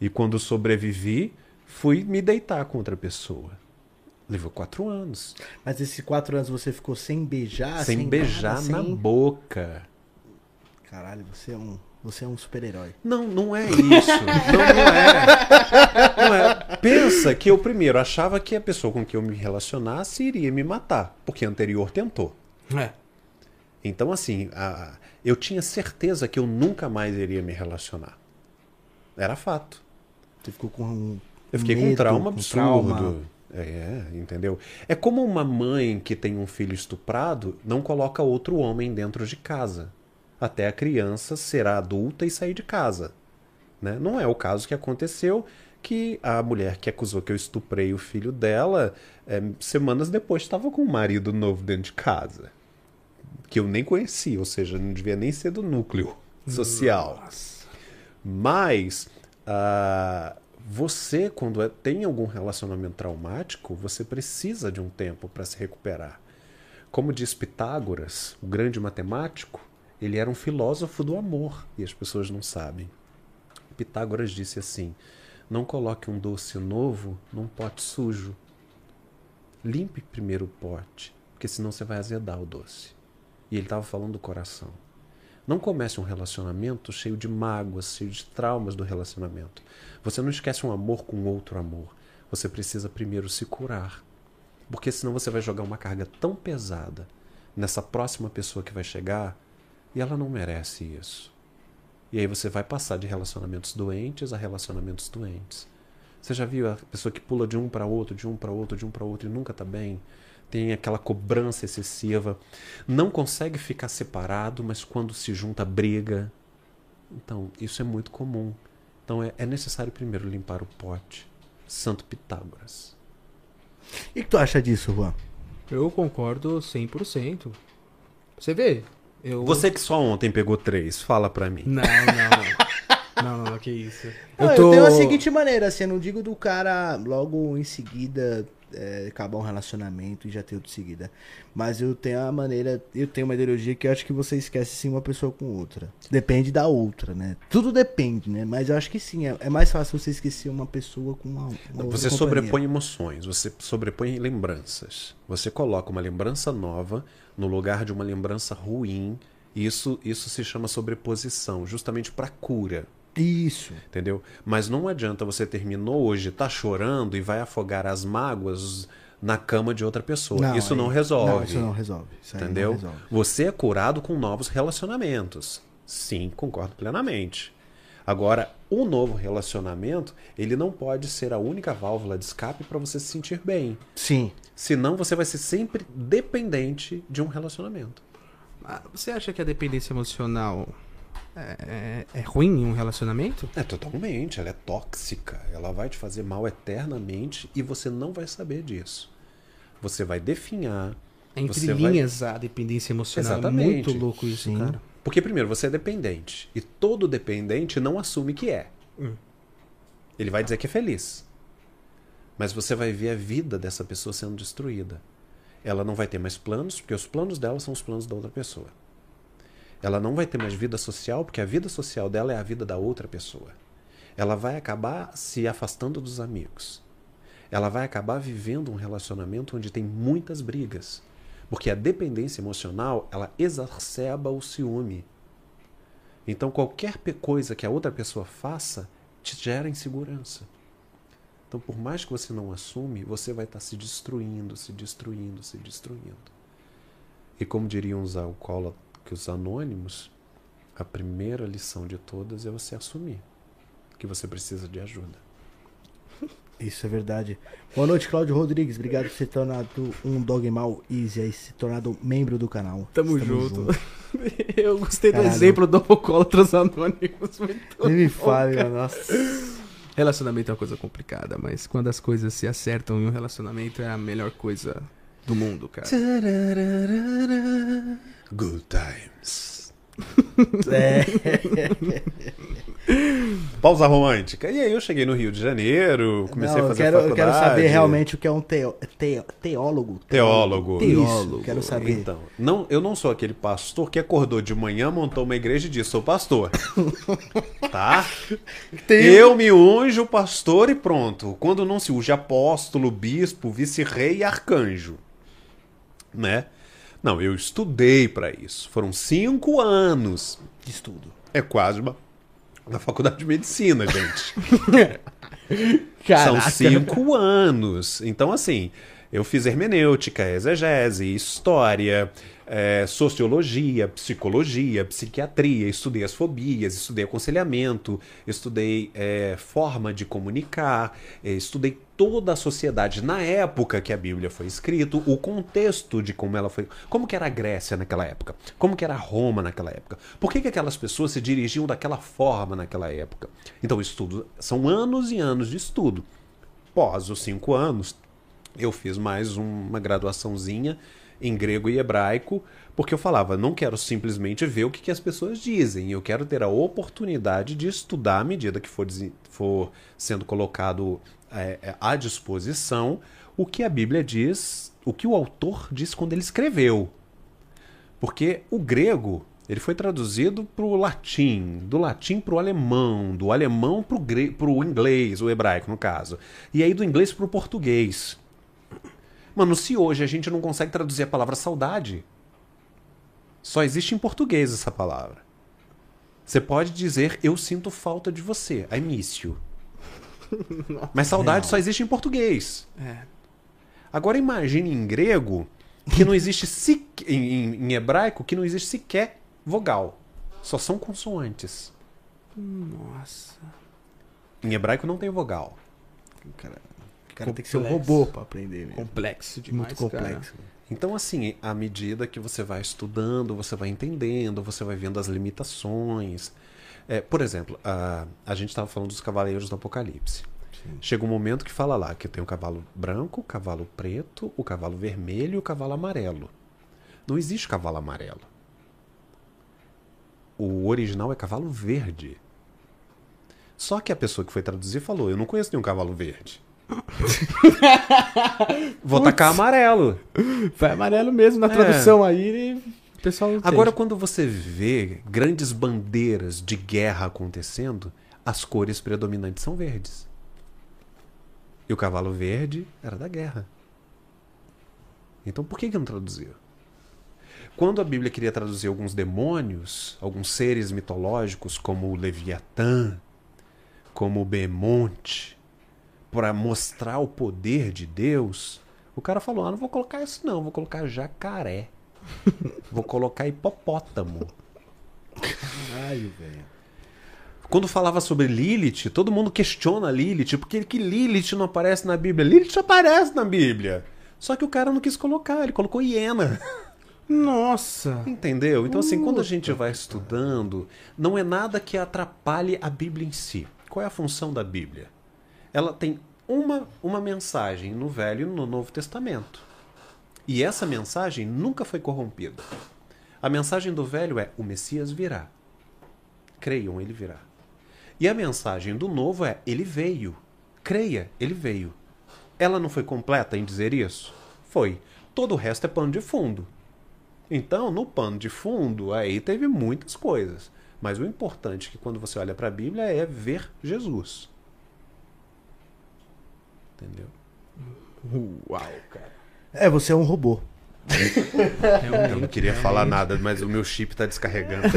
e quando sobrevivi, fui me deitar com outra pessoa. Levou quatro anos. Mas esses quatro anos você ficou sem beijar? sem beijar nada, na sem- boca. Caralho, você é um, você é um super-herói. Não, não é isso. Não, não é. Não é. Pensa que eu primeiro achava que a pessoa com quem eu me relacionasse iria me matar, porque a anterior tentou. É. Então, assim, a- eu tinha certeza que eu nunca mais iria me relacionar. Era fato. Você ficou com um Eu fiquei com um medo, trauma com absurdo. trauma. É, entendeu? É como uma mãe que tem um filho estuprado não coloca outro homem dentro de casa. Até a criança ser adulta e sair de casa. Né? Não é o caso que aconteceu que a mulher que acusou que eu estuprei o filho dela, é, semanas depois estava com um marido novo dentro de casa. Que eu nem conhecia, ou seja, não devia nem ser do núcleo social. Nossa. Mas ah, você, quando é- tem algum relacionamento traumático, você precisa de um tempo para se recuperar. Como diz Pitágoras, o grande matemático, ele era um filósofo do amor e as pessoas não sabem. Pitágoras disse assim: Não coloque um doce novo num pote sujo. Limpe primeiro o pote, porque senão você vai azedar o doce. E ele estava falando do coração. Não comece um relacionamento cheio de mágoas, cheio de traumas do relacionamento. Você não esquece um amor com outro amor. Você precisa primeiro se curar. Porque senão você vai jogar uma carga tão pesada nessa próxima pessoa que vai chegar e ela não merece isso. E aí você vai passar de relacionamentos doentes a relacionamentos doentes. Você já viu a pessoa que pula de um para outro, de um para outro, de um para outro e nunca tá bem? Tem aquela cobrança excessiva, não consegue ficar separado, mas quando se junta briga. Então, isso é muito comum. Então é, é necessário primeiro limpar o pote. Santo Pitágoras. E o que tu acha disso, Juan? Eu concordo 100%. Você vê, eu... Você que só ontem pegou três, fala pra mim. Não, não. não, não, não, que isso. Eu, eu tenho a seguinte maneira, assim, eu não digo do cara logo em seguida é, acabar um relacionamento e já ter outro seguida. Mas eu tenho a maneira, eu tenho uma ideologia que eu acho que você esquece sim uma pessoa com outra. Depende da outra, né? Tudo depende, né? Mas eu acho que sim, é, é mais fácil você esquecer uma pessoa com uma, uma outra Você sobrepõe emoções, você sobrepõe lembranças. Você coloca uma lembrança nova no lugar de uma lembrança ruim. Isso, isso se chama sobreposição, justamente para cura. Isso. Entendeu? Mas não adianta você terminou hoje, tá chorando e vai afogar as mágoas na cama de outra pessoa. isso aí- não resolve. Não, isso não resolve. Isso aí não Entendeu? resolve. Você é curado com novos relacionamentos. Sim, concordo plenamente. Agora, um novo relacionamento, ele não pode ser a única válvula de escape para você se sentir bem. Sim. Senão você vai ser sempre dependente de um relacionamento. Ah, Você acha que a dependência emocional é, é, é ruim em um relacionamento? É totalmente, ela é tóxica, ela vai te fazer mal eternamente e você não vai saber disso. Você vai definhar. Entre Você vai- linhas, a dependência emocional. Exatamente. É muito louco isso, Sim. cara. Porque, primeiro, você é dependente. E todo dependente não assume que é. Hum. Ele vai dizer que é feliz. Mas você vai ver a vida dessa pessoa sendo destruída. Ela não vai ter mais planos, porque os planos dela são os planos da outra pessoa. Ela não vai ter mais vida social, porque a vida social dela é a vida da outra pessoa. Ela vai acabar se afastando dos amigos. Ela vai acabar vivendo um relacionamento onde tem muitas brigas. Porque a dependência emocional, ela exacerba o ciúme. Então qualquer coisa que a outra pessoa faça te gera insegurança. Então por mais que você não assume, você vai estar se destruindo, se destruindo, se destruindo. E como diriam os alcoólatras anônimos, a primeira lição de todas é você assumir que você precisa de ajuda. Isso é verdade. Boa noite, Cláudio Rodrigues. Obrigado por ter tornado um Dogmal Easy aí, se tornado membro do canal. Tamo Estamos junto. juntos. Eu gostei do Caralho. exemplo do Alcoólatras Anônimos. muito Nem me fale, cara. Nossa. Relacionamento é uma coisa complicada, mas quando as coisas se acertam em um relacionamento é a melhor coisa do mundo, cara. Good times. É. Pausa romântica. E aí eu cheguei no Rio de Janeiro, comecei Não, a eu fazer quero, eu faculdade. quero saber realmente o que é um teo, teo- teólogo. Teólogo. Isso, Teólogo. quero saber. Então, não, eu não sou aquele pastor que acordou de manhã, montou uma igreja e disse, sou pastor. tá? Eu me unjo pastor e pronto. Quando não se unge apóstolo, bispo, vice-rei e arcanjo. Né? Não, eu estudei para isso. Foram cinco anos. De estudo. É quase uma... Na faculdade de medicina, gente. São cinco anos. Então, assim, eu fiz hermenêutica, exegese, história, eh, sociologia, psicologia, psiquiatria, estudei as fobias, estudei aconselhamento, estudei eh, forma de comunicar, eh, estudei toda a sociedade na época que a Bíblia foi escrita, o contexto de como ela foi, como que era a Grécia naquela época, como que era Roma naquela época, por que, que aquelas pessoas se dirigiam daquela forma naquela época. Então, estudo, são anos e anos de estudo. Pós os cinco anos, eu fiz mais uma graduaçãozinha em grego e hebraico, porque eu falava, não quero simplesmente ver o que, que as pessoas dizem, eu quero ter a oportunidade de estudar à medida que for, for sendo colocado é, é, à disposição o que a Bíblia diz, o que o autor diz quando ele escreveu. Porque o grego ele foi traduzido para o latim, do latim para o alemão, do alemão para o inglês, o hebraico no caso, e aí do inglês para o português. Mano, se hoje a gente não consegue traduzir a palavra saudade, só existe em português essa palavra. Você pode dizer eu sinto falta de você, I miss you. Mas saudade só existe em português. É. Agora imagine em grego que não existe sequer, em, em- em hebraico que não existe sequer vogal. Só são consoantes. Nossa. Em hebraico não tem vogal. O cara, o cara tem que ser um Complexo. robô pra aprender. Mesmo. Complexo demais, Muito complexo. Então, assim, à medida que você vai estudando, você vai entendendo, você vai vendo as limitações. É, por exemplo, a, a gente estava falando dos cavaleiros do Apocalipse. Chega um momento que fala lá que tem o cavalo branco, o cavalo preto, o cavalo vermelho e o cavalo amarelo. Não existe cavalo amarelo. O original é cavalo verde. Só que a pessoa que foi traduzir falou: Eu não conheço nenhum cavalo verde. Vou tacar amarelo. Vai amarelo mesmo na tradução aí o pessoal. Agora, quando você vê grandes bandeiras de guerra acontecendo, as cores predominantes são verdes. E o cavalo verde era da guerra. Então por que, que não traduziu? Quando a Bíblia queria traduzir alguns demônios, alguns seres mitológicos, como o Leviatã, como o Bemonte, para mostrar o poder de Deus, o cara falou: Ah, não vou colocar isso, não, vou colocar jacaré. Vou colocar hipopótamo. Ai, velho. Quando falava sobre Lilith, todo mundo questiona Lilith, porque que Lilith não aparece na Bíblia? Lilith aparece na Bíblia. Só que o cara não quis colocar, ele colocou hiena. Nossa. Entendeu? Então, assim, quando a gente vai estudando, não é nada que atrapalhe a Bíblia em si. Qual é a função da Bíblia? Ela tem uma, uma mensagem no Velho e no Novo Testamento. E essa mensagem nunca foi corrompida. A mensagem do Velho é: o Messias virá. Creiam, ele virá. E a mensagem do Novo é: ele veio. Creia, ele veio. Ela não foi completa em dizer isso? Foi. Todo o resto é pano de fundo. Então, no pano de fundo, aí teve muitas coisas. Mas o importante é que quando você olha para a Bíblia é ver Jesus. Entendeu? Uau, cara. É, você é um robô. Eu não queria falar nada, mas o meu chip tá descarregando.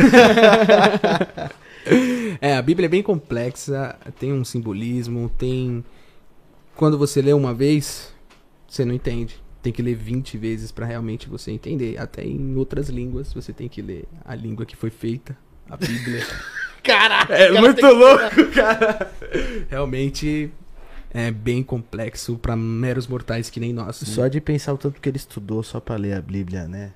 É, a Bíblia é bem complexa, tem um simbolismo, tem. Quando você lê uma vez, você não entende. Tem que ler 20 vezes pra realmente você entender. Até em outras línguas, você tem que ler a língua que foi feita, a Bíblia. Caraca! É muito louco, cara. Realmente é bem complexo pra meros mortais que nem nós. Só de pensar o tanto que ele estudou só pra ler a Bíblia, né?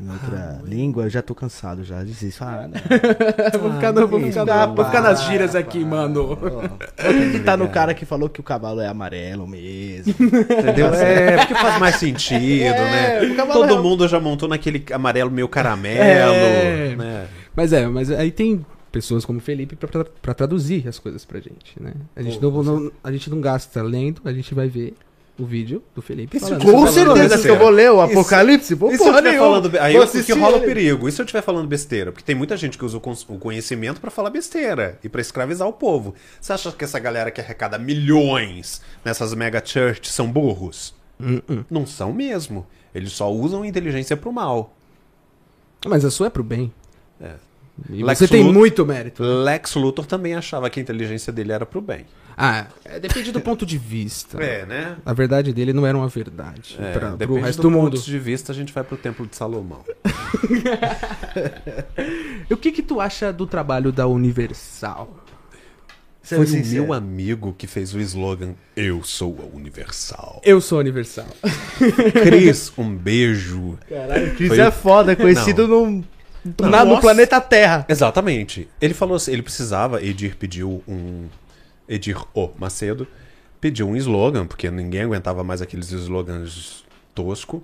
Em outra língua, eu já tô cansado já. Desisto. Ah, não. vou ficar, no- vou isso, ficar, dá, vou ficar nas para, giras aqui, para. mano. Tá no cara que falou que o cavalo é amarelo mesmo. Entendeu? É, porque faz mais sentido, É, né? Todo é- mundo já montou naquele amarelo meio caramelo, É. né? Mas é, mas aí tem pessoas como o Felipe pra traduzir as coisas pra gente, né? A gente, Pô, não, não- a gente não gasta lendo, a gente vai ver o vídeo do Felipe Isso falando. com certeza que eu vou ler o Isso- Apocalipse. Vou E se eu falando. Aí Vou eu- assistir rola o perigo. E se eu estiver falando besteira? Porque tem muita gente que usa o conhecimento pra falar besteira e pra escravizar o povo. Você acha que essa galera que arrecada milhões nessas mega churches são burros? Hum, Não são mesmo. Eles só usam inteligência pro mal. Mas a sua é pro bem. É. E Lex você tem Luthor- muito mérito. Lex Luthor também achava que a inteligência dele era pro bem. Ah, é, depende do ponto de vista. É, né? A verdade dele não era uma verdade É, pra, pro depende resto do, do, mundo. ponto de vista, a gente vai pro Templo de Salomão. E o que que tu acha do trabalho da Universal? Foi o sincero. meu amigo que fez o slogan Eu sou a Universal. Eu sou Universal. Cris, um beijo. Caralho, o Chris Foi é foda, conhecido no, Não. Na- no planeta Terra. Exatamente. Ele falou assim, ele precisava, Edir pediu um. Edir O Macedo pediu um slogan, porque ninguém aguentava mais aqueles slogans tosco.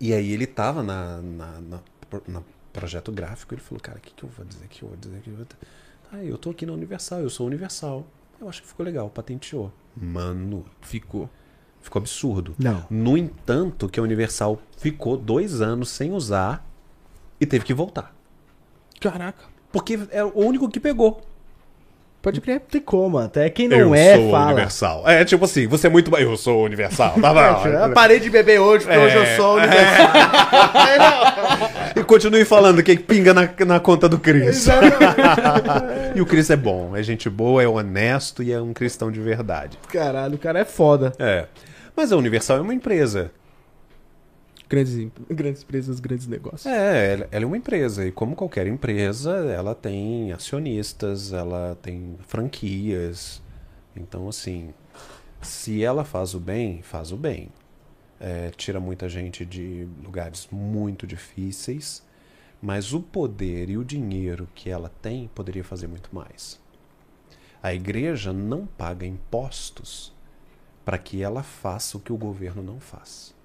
E aí ele tava na, na, na, na projeto gráfico, ele falou, cara, o que, que eu vou dizer? Que eu vou dizer? Que eu vou? Ah, eu tô aqui na Universal, eu sou Universal. Eu acho que ficou legal, patenteou. Mano, Ficou. ficou absurdo. Não. No entanto, que a Universal ficou dois anos sem usar e teve que voltar. Caraca. Porque é o único que pegou. Pode crer. Tem como, até quem não eu é, sou fala. universal. É tipo assim, você é muito. Eu sou universal. Tá bom. Eu parei de beber hoje, porque É, hoje eu sou universal. E continue falando que pinga na, na conta do Cris. e o Cris é bom, é gente boa, é honesto e é um cristão de verdade. Caralho, o cara é foda. É. Mas a Universal é uma empresa. Grandes, grandes empresas, grandes negócios. É, ela, é uma empresa. E como qualquer empresa, ela tem acionistas, ela tem franquias. Então, assim, se ela faz o bem, faz o bem. É, tira muita gente de lugares muito difíceis, mas o poder e o dinheiro que ela tem poderia fazer muito mais. A igreja não paga impostos para que ela faça o que o governo não faz.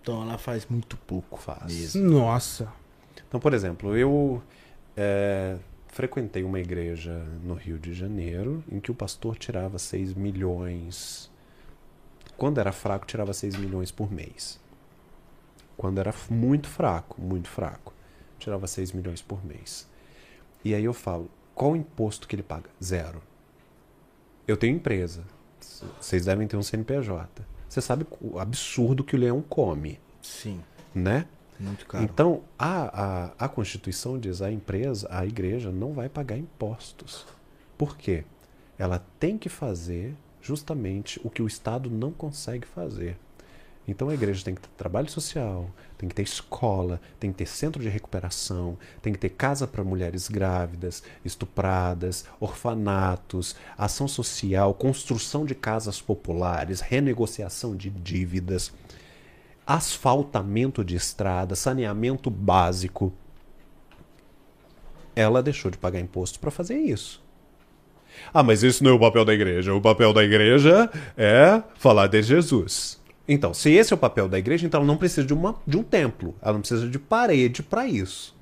Então ela faz muito pouco. Faz. Mesmo. Nossa. Então, por exemplo, eu é, frequentei uma igreja no Rio de Janeiro em que o pastor tirava 6 milhões. Quando era fraco, tirava 6 milhões por mês. Quando era muito fraco, muito fraco, tirava 6 milhões por mês. E aí eu falo, qual o imposto que ele paga? Zero. Eu tenho empresa. Vocês devem ter um CNPJ. Você sabe o absurdo que o leão come, Sim, né? muito caro. Então, a, a, a Constituição diz a empresa, a igreja não vai pagar impostos. Por quê? Ela tem que fazer justamente o que o Estado não consegue fazer. Então a igreja tem que ter trabalho social, tem que ter escola, tem que ter centro de recuperação, tem que ter casa para mulheres grávidas, estupradas, orfanatos, ação social, construção de casas populares, renegociação de dívidas, asfaltamento de estrada, saneamento básico. Ela deixou de pagar imposto para fazer isso. Ah, mas isso não é o papel da igreja. O papel da igreja é falar de Jesus. Então, se esse é o papel da igreja, então ela não precisa de, uma, de um templo. Ela não precisa de parede para isso.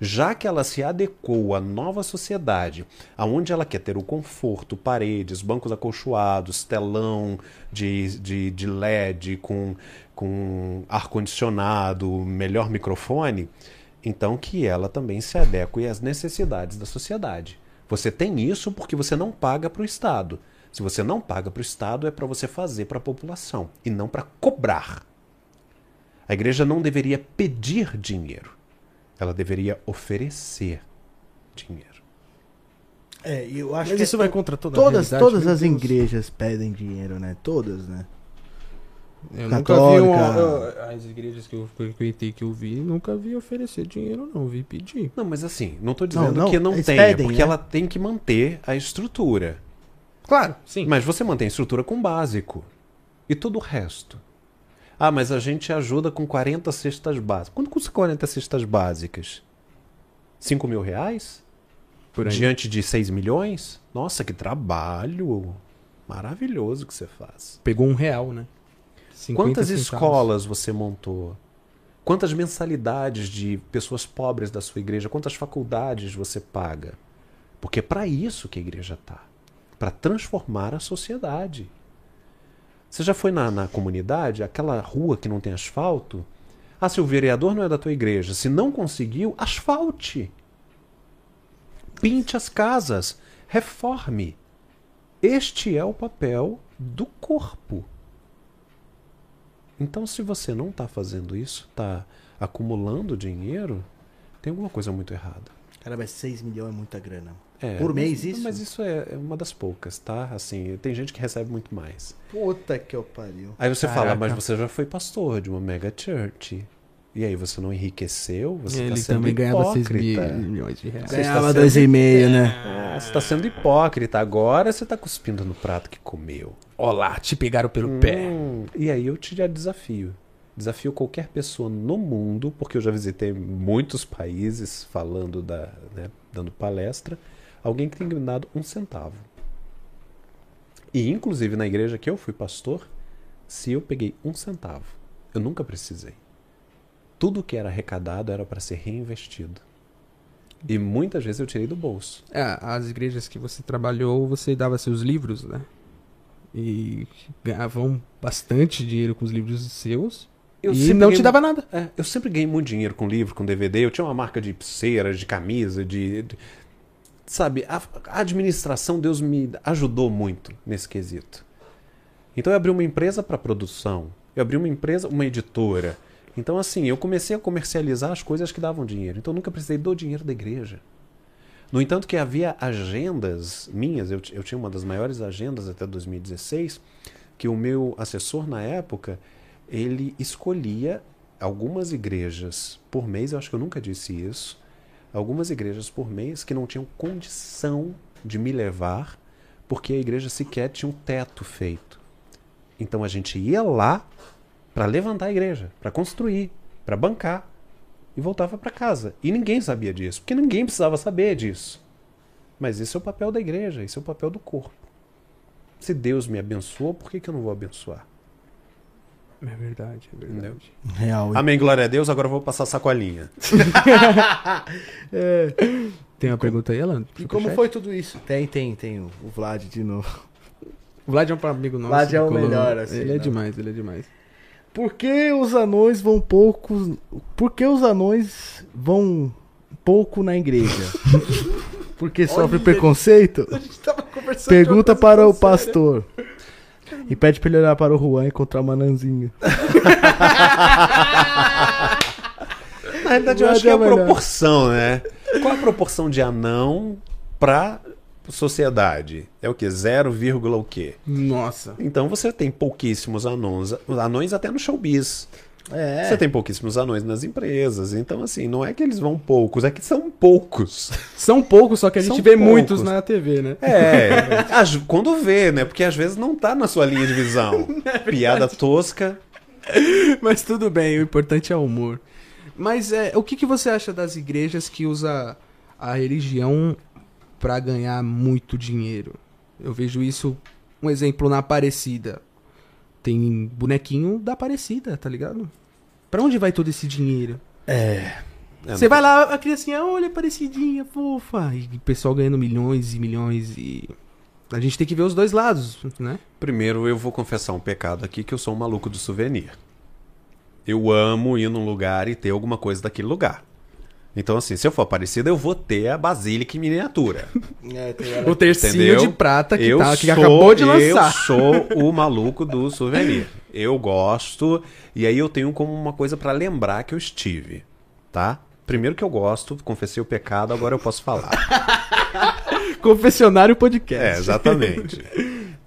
Já que ela se adequou à nova sociedade, aonde ela quer ter o conforto, paredes, bancos acolchoados, telão de, de, de LED com, com ar-condicionado, melhor microfone, então que ela também se adeque às necessidades da sociedade. Você tem isso porque você não paga para o Estado. Se você não paga para o Estado, é para você fazer para a população e não para cobrar. A igreja não deveria pedir dinheiro, ela deveria oferecer dinheiro. É, e eu acho Mas que isso é vai contra toda a todas, realidade, todas meu as Deus. igrejas pedem dinheiro, né? Todas, né? Eu nunca vi uma, Católica. As igrejas que eu frequentei que eu vi, nunca vi oferecer dinheiro, não. Vi pedir. Não, mas assim, não estou dizendo não, que não eles tenha, pedem, porque né? ela tem que manter a estrutura. Claro, sim. Mas você mantém a estrutura com básico. E todo o resto. Ah, mas a gente ajuda com 40 cestas básicas. Quanto custa 40 cestas básicas? 5 mil reais? Diante de 6 milhões? Nossa, que trabalho maravilhoso que você faz. Pegou um real, né? 50 Quantas centavos. escolas você montou? Quantas mensalidades de pessoas pobres da sua igreja, quantas faculdades você paga? Porque é para isso que a igreja está para transformar a sociedade. Você já foi na, na comunidade, aquela rua que não tem asfalto? Ah, se o vereador não é da tua igreja, se não conseguiu, asfalte. Pinte as casas, reforme. Este é o papel do corpo. Então, se você não está fazendo isso, está acumulando dinheiro, tem alguma coisa muito errada. Cara, mas 6 milhões é muita grana. É, Por mês mas, isso? Mas isso é é uma das poucas, tá? Assim, tem gente que recebe muito mais. Puta que eu pariu. Aí você fala, Caraca. mas você já foi pastor de uma mega church. E aí você não enriqueceu? Você tá Ele sendo também ganhava 6 hipócrita. milhões de reais. Você Ganhava está dois sendo- e meio, né? Ah, você tá sendo hipócrita. Agora você tá cuspindo no prato que comeu. Olá, te pegaram pelo pé. Hum, e aí eu te desafio. Desafio qualquer pessoa no mundo, porque eu já visitei muitos países falando da, né, dando palestra, alguém que tem dado um centavo. E inclusive na igreja que eu fui pastor, se eu peguei um centavo, eu nunca precisei. Tudo que era arrecadado era para ser reinvestido. E muitas vezes eu tirei do bolso. É, as igrejas que você trabalhou, você dava seus livros, né? E ganhavam bastante dinheiro com os livros seus. Eu e não ganhei te dava nada. É, eu sempre ganhei muito dinheiro com livro, com DVD. Eu tinha uma marca de pulseira, de camisa, de. Sabe, a, a administração, Deus me ajudou muito nesse quesito. Então eu abri uma empresa para produção. Eu abri uma empresa, uma editora. Então, assim, eu comecei a comercializar as coisas que davam dinheiro. Então eu nunca precisei do dinheiro da igreja. No entanto, que havia agendas minhas, eu, eu tinha uma das maiores agendas até 2016, que o meu assessor na época, ele escolhia algumas igrejas por mês, eu acho que eu nunca disse isso, algumas igrejas por mês que não tinham condição de me levar, porque a igreja sequer tinha um teto feito. Então a gente ia lá para levantar a igreja, para construir, para bancar e voltava para casa. E ninguém sabia disso, porque ninguém precisava saber disso. Mas esse é o papel da igreja, esse é o papel do corpo. Se Deus me abençoou, por que, que eu não vou abençoar? É verdade, é verdade. Real. Amém, glória a Deus. Agora eu vou passar a sacolinha. É. Tem uma pergunta aí, Alan? E como foi tudo isso? Tem, tem, tem o o Vlad de novo. O Vlad é um amigo nosso. Vlad é o melhor, assim, Ele é né? demais, ele é demais. Por que os anões vão poucos. Por que os anões vão pouco na igreja? Porque sofre preconceito? A gente tava conversando. Pergunta para o pastor. E pede pra ele olhar para o Juan e encontrar uma nanzinha. Na realidade, eu acho que é é a o melhor. proporção, né? Qual a proporção de anão pra sociedade? É o quê? 0, vírgula o quê? Nossa. Então você tem pouquíssimos anões, anões até no showbiz. É. Você tem pouquíssimos anões nas empresas. Então, assim, não é que eles vão poucos, é que são poucos. São poucos, só que a gente São vê poucos. muitos na TV, né? É, quando vê, né? Porque às vezes não tá na sua linha de visão. Piada tosca. Mas tudo bem, o importante é o humor. Mas é, o que, que você acha das igrejas que usa a religião pra ganhar muito dinheiro? Eu vejo isso, um exemplo na Aparecida. Tem bonequinho da Aparecida, tá ligado? Pra onde vai todo esse dinheiro? É. Você vai lá, a criancinha, olha, Aparecidinha, fofa. E o pessoal ganhando milhões e milhões e... A gente tem que ver os dois lados, né? Primeiro, eu vou confessar um pecado aqui, que eu sou um maluco do souvenir. Eu amo ir num lugar e ter alguma coisa daquele lugar. Então, assim, se eu for Aparecida, eu vou ter a Basílica em miniatura. É, tem O tercinho Entendeu? de prata que, eu tá, que sou, acabou de lançar. Eu sou o maluco do souvenir. Eu gosto, e aí eu tenho como uma coisa pra lembrar que eu estive, tá? Primeiro que eu gosto, confessei o pecado, agora eu posso falar. Confessionário podcast. É, exatamente.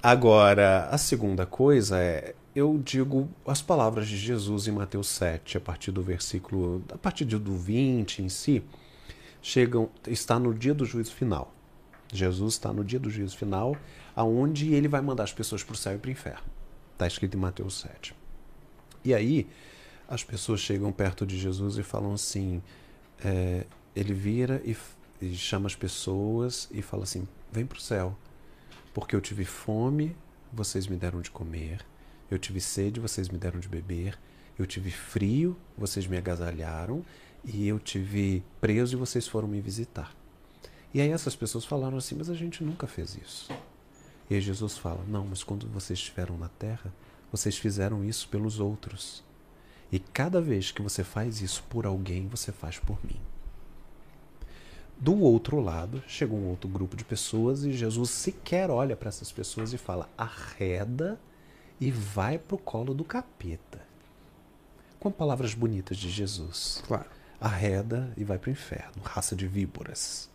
Agora, a segunda coisa é, eu digo as palavras de Jesus em Mateus 7, a partir do versículo, a partir do 20 em si, chegam, está no dia do juízo final. Jesus está no dia do juízo final, aonde ele vai mandar as pessoas para o céu e para o inferno. Está escrito em Mateus 7. E aí, as pessoas chegam perto de Jesus e falam assim: é, ele vira e, e chama as pessoas e fala assim: vem para o céu, porque eu tive fome, vocês me deram de comer, eu tive sede, vocês me deram de beber, Eu tive frio, vocês me agasalharam, e eu tive preso e vocês foram me visitar. E aí essas pessoas falaram assim: Mas a gente nunca fez isso. E Jesus fala: Não, mas quando vocês estiveram na terra, vocês fizeram isso pelos outros. E cada vez que você faz isso por alguém, você faz por mim. Do outro lado, chega um outro grupo de pessoas e Jesus sequer olha para essas pessoas e fala: arreda e vai para o colo do capeta. Com palavras bonitas de Jesus. Claro. Arreda e vai para o inferno, raça de víboras.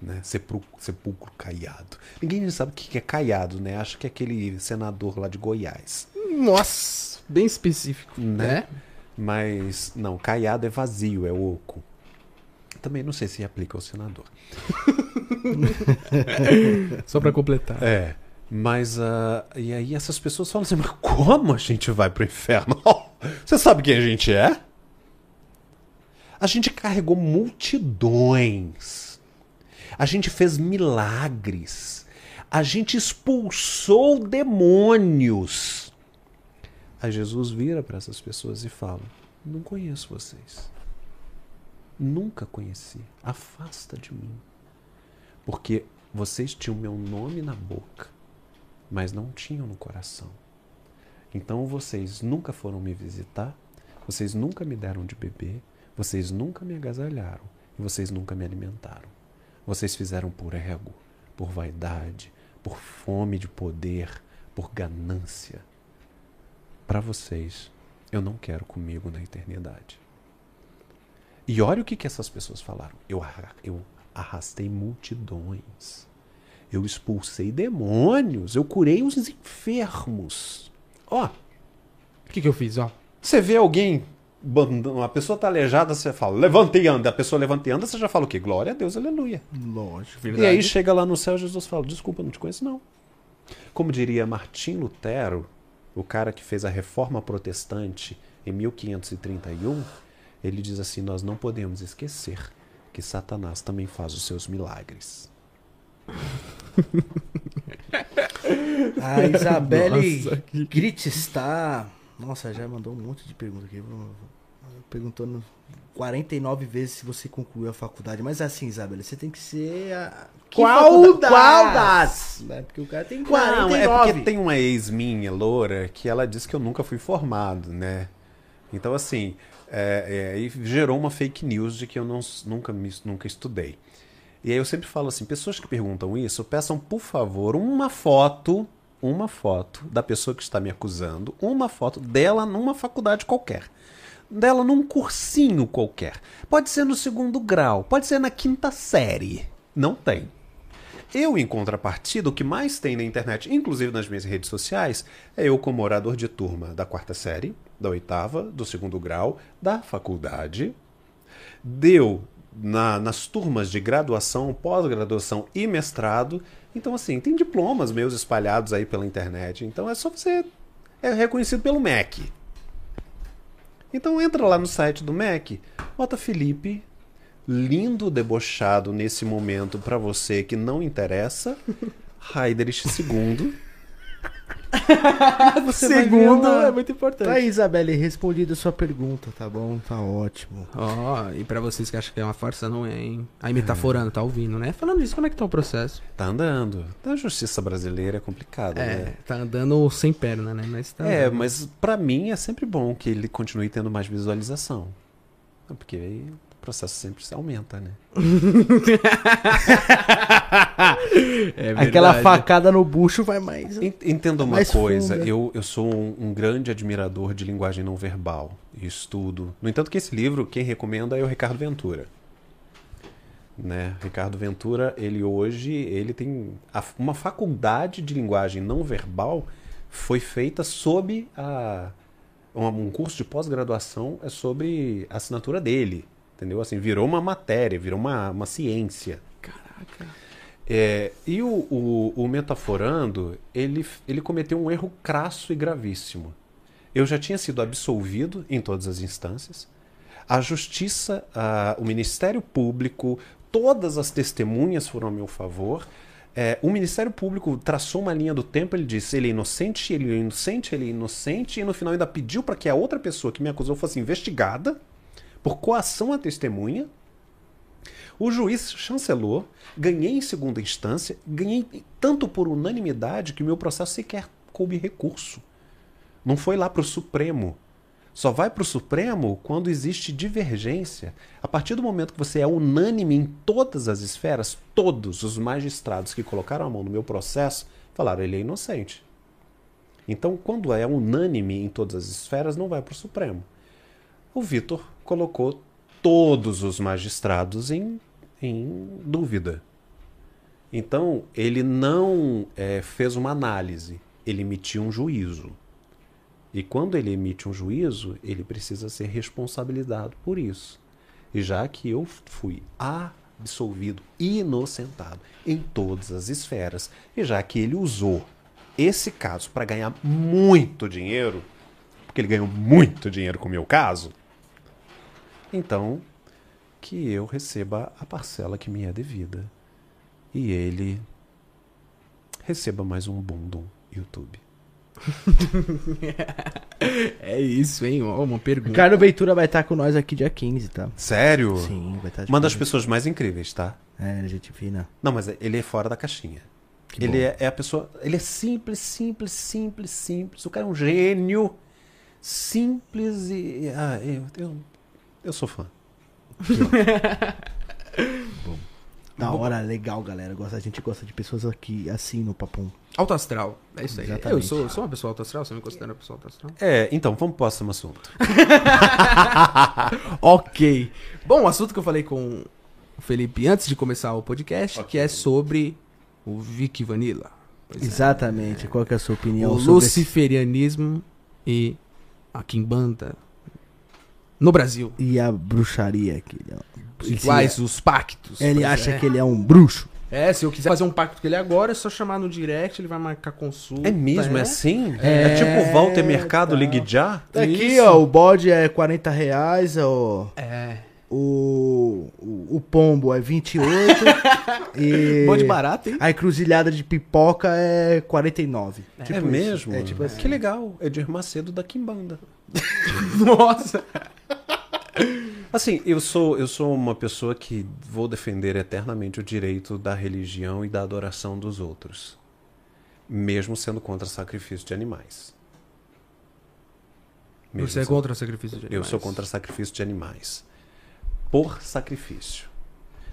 Né? Sepulcro, sepulcro caiado. Ninguém sabe o que é caiado, né? Acho que é aquele senador lá de Goiás. Nossa, bem específico, Né? né? Mas, não, caiado é vazio, é oco. Também não sei se aplica ao senador. Só pra completar. É. Mas, ah, e aí essas pessoas falam assim, mas como a gente vai pro inferno? Você sabe quem a gente é? A gente carregou multidões. A gente fez milagres. A gente expulsou demônios. Aí Jesus vira para essas pessoas e fala: Não conheço vocês. Nunca conheci. Afasta de mim. Porque vocês tinham meu nome na boca, mas não tinham no coração. Então vocês nunca foram me visitar, vocês nunca me deram de beber, vocês nunca me agasalharam e vocês nunca me alimentaram. Vocês fizeram por ego, por vaidade, por fome de poder, por ganância. Para vocês, eu não quero comigo na eternidade. E olha o que, que essas pessoas falaram. Eu, eu arrastei multidões. Eu expulsei demônios. Eu curei os enfermos. Ó, O que, que eu fiz, ó? você vê alguém, uma pessoa tá aleijada, você fala, levanta e anda. A pessoa levanta e anda, você já fala o quê? Glória a Deus, aleluia. Lógico. E aí chega lá no céu, Jesus fala, desculpa, não te conheço não. Como diria Martim Lutero, o cara que fez a reforma protestante em 1531, ele diz assim, nós não podemos esquecer que Satanás também faz os seus milagres. A Isabelle Nossa, que- Grit está. Nossa, já mandou um monte de perguntas aqui. Perguntando 49 vezes se você concluiu a faculdade. Mas assim, Isabelle, você tem que ser a. Que Qual faculdade? Qual das? Né? Porque o cara tem Não, 49. é porque tem uma ex minha, loura, que ela disse que eu nunca fui formado, né? Então, assim, é, é, gerou uma fake news de que eu não, nunca, nunca estudei. E aí eu sempre falo assim, pessoas que perguntam isso, peçam, por favor, uma foto, uma foto da pessoa que está me acusando, uma foto dela numa faculdade qualquer. Dela num cursinho qualquer. Pode ser no segundo grau, pode ser na quinta série. Não tem. Eu, em contrapartida, o que mais tem na internet, inclusive nas minhas redes sociais, é eu como orador de turma da quarta série, da oitava, do segundo grau, da faculdade. Deu na- nas turmas de graduação, pós-graduação e mestrado. Então, assim, tem diplomas meus espalhados aí pela internet. Então é só você. É reconhecido pelo MEC. Então entra lá no site do MEC, bota Felipe, lindo debochado nesse momento pra você que não interessa, Heiderich II. Você Segundo é muito importante. Tá aí, Isabelle, respondida a sua pergunta, tá bom? Tá ótimo. Ó, e pra vocês que acham que é uma farsa, não é, hein? Aí metaforando, tá ouvindo, né? Falando isso, como é que tá o processo? Tá andando. A justiça brasileira é complicada, É, né? tá andando sem perna, né? Mas tá É, andando. mas pra mim é sempre bom que ele continue tendo mais visualização. Porque aí processo sempre se aumenta, né? É Aquela facada no bucho vai mais. En- Entenda uma Mais coisa, funda. eu, eu sou um, um grande admirador de linguagem não verbal e estudo. No entanto, que esse livro, quem recomenda é o Ricardo Ventura. Né? Ricardo Ventura, ele hoje, ele tem a- uma faculdade de linguagem não verbal foi feita sob a, um, um curso de pós-graduação é sobre a assinatura dele, entendeu? Assim, virou uma matéria, virou uma, uma ciência. Caraca. É, e o, o, o Metaforando, ele, ele cometeu um erro crasso e gravíssimo. Eu já tinha sido absolvido em todas as instâncias. A justiça, a- o Ministério Público, todas as testemunhas foram a meu favor. é, o Ministério Público traçou uma linha do tempo, ele disse, ele é inocente, ele é inocente, ele é inocente, e no final ainda pediu para que a outra pessoa que me acusou fosse investigada por coação à testemunha. O juiz chancelou, ganhei em segunda instância, ganhei tanto por unanimidade que o meu processo sequer coube recurso. Não foi lá para o Supremo. Só vai para o Supremo quando existe divergência. A partir do momento que você é unânime em todas as esferas, todos os magistrados que colocaram a mão no meu processo falaram ele é inocente. Então, quando é unânime em todas as esferas, não vai para o Supremo. O Vitor colocou todos os magistrados em, em dúvida. Então, ele não é, fez uma análise, ele emitiu um juízo. E quando ele emite um juízo, ele precisa ser responsabilizado por isso. E já que eu fui absolvido, inocentado em todas as esferas, e já que ele usou esse caso para ganhar muito dinheiro, porque ele ganhou muito dinheiro com o meu caso, então que eu receba a parcela que me é devida. E ele receba mais um do YouTube. é isso, hein? Ó, uma pergunta. Ricardo Ventura vai estar com nós aqui dia 15, tá? Sério? Sim, vai estar. Uma das pessoas mais incríveis, tá? É, gente fina. Não, mas ele é fora da caixinha. Que ele é, é a pessoa. Ele é simples, simples, simples, simples. O cara é um gênio. Simples e. Ah, eu, eu, eu sou fã. Da hora, legal, galera. Gosta, a gente gosta de pessoas aqui assim no Papum. Alto astral. É isso aí. Exatamente. Eu sou, sou uma pessoa alto astral? Você me considera uma pessoa alto astral? É, então, vamos pro próximo assunto. ok. Bom, o assunto que eu falei com o Felipe antes de começar o podcast, que é sobre o Vicky Vanilla. Pois é. Exatamente. Qual que é a sua opinião o sobre esse... luciferianismo e a quimbanda no Brasil. e a bruxaria aqui? Iguais os pactos. Ele acha é. que ele é um bruxo. É, se eu quiser fazer um pacto com ele agora, é só chamar no direct, ele vai marcar consulta. É mesmo? É assim? É, É, tipo Walter Mercado, tá. ligue já? Tá aqui, ó, o bode é 40 reais, ó, É. o, o, o pombo é 28 e... Bom de barato, hein? A encruzilhada de pipoca é 49. Tipo é isso. mesmo? É tipo assim. Que legal. Edir Macedo da Kimbanda. Nossa. Assim, eu sou, eu sou uma pessoa que vou defender eternamente o direito da religião e da adoração dos outros. Mesmo sendo contra sacrifício de animais. Mesmo Você é sendo- contra o sacrifício de Eu animais? sou contra sacrifício de animais. Por sacrifício.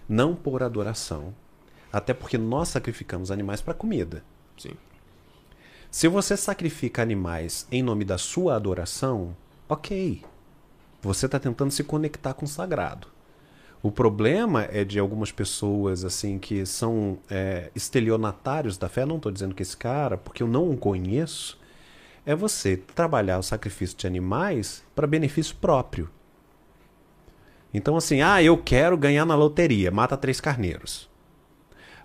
Não por adoração. Até porque nós sacrificamos animais para comida. Sim. Se você sacrifica animais em nome da sua adoração, ok. Você está tentando se conectar com o sagrado. O problema é de algumas pessoas assim que são é, estelionatários da fé. Não estou dizendo que esse cara, porque eu não o conheço. É você trabalhar o sacrifício de animais para benefício próprio. Então, assim, ah, eu quero ganhar na loteria, mata três carneiros.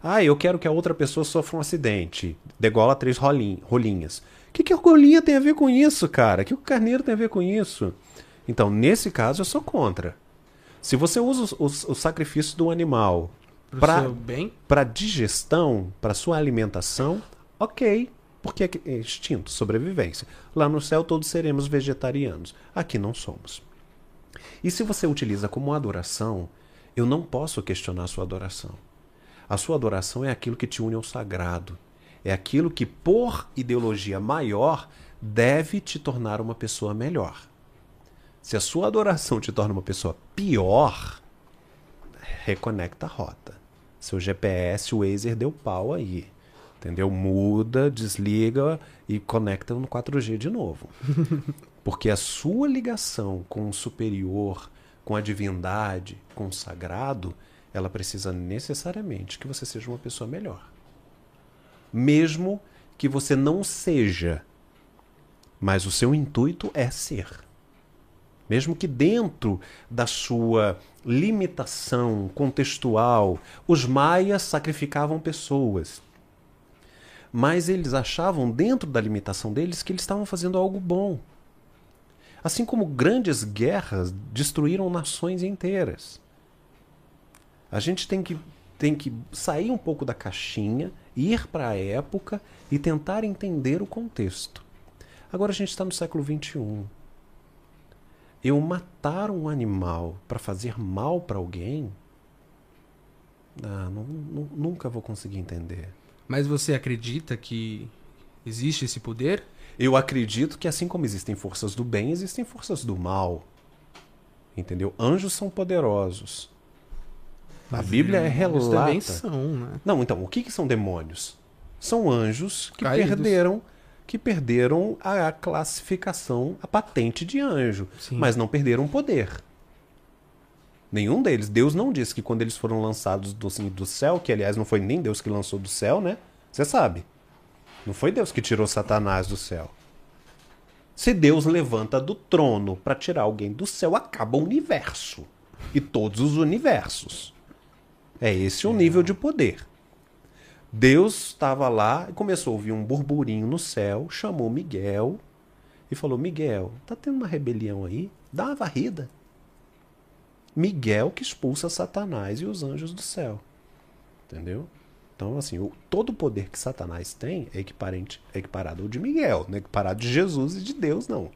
Ah, eu quero que a outra pessoa sofra um acidente, degola três rolin- rolinhas. O que, que a rolinha tem a ver com isso, cara? O que o carneiro tem a ver com isso? Então, nesse caso, eu sou contra. Se você usa os- os- o, sacrifício do animal seu bem? para digestão, para sua alimentação, ok. Porque é instinto, sobrevivência. Lá no céu todos seremos vegetarianos. Aqui não somos. E se você utiliza como adoração, eu não posso questionar a sua adoração. A sua adoração é aquilo que te une ao sagrado. É aquilo que, por ideologia maior, deve te tornar uma pessoa melhor. Se a sua adoração te torna uma pessoa pior, reconecta a rota. Seu GPS, o Wazer deu pau aí. Entendeu? Muda, desliga e conecta no 4G de novo. Porque a sua ligação com o superior, com a divindade, com o sagrado, ela precisa necessariamente que você seja uma pessoa melhor. Mesmo que você não seja, mas o seu intuito é ser. Mesmo que dentro da sua limitação contextual, os maias sacrificavam pessoas. Mas eles achavam, dentro da limitação deles, que eles estavam fazendo algo bom. Assim como grandes guerras destruíram nações inteiras. A gente tem que tem que sair um pouco da caixinha, ir para a época e tentar entender o contexto. Agora a gente está no século XXI. Eu matar um animal para fazer mal para alguém, ah, não- nu- nunca vou conseguir entender. Mas você acredita que existe esse poder? Eu acredito que assim como existem forças do bem, existem forças do mal. Entendeu? Anjos são poderosos. A Bíblia é Eles também relata. são, né? Não, então, o que, que são demônios? São anjos que Caídos. perderam que perderam a classificação, a patente de anjo, Sim. mas não perderam o poder. Nenhum deles. Deus não disse que quando eles foram lançados do, assim, do céu, que aliás não foi nem Deus que lançou do céu, né? Você sabe. Não foi Deus que tirou Satanás do céu. Se Deus levanta do trono para tirar alguém do céu, acaba o universo. E todos os universos. É esse o nível de poder. Deus estava lá e começou a ouvir um burburinho no céu, chamou Miguel e falou: Miguel, tá tendo uma rebelião aí? Dá uma varrida. Miguel que expulsa Satanás e os anjos do céu. Entendeu? Então, assim, o, todo o poder que Satanás tem é equiparente, é equiparado ao de Miguel, não é equiparado de Jesus e de Deus, não.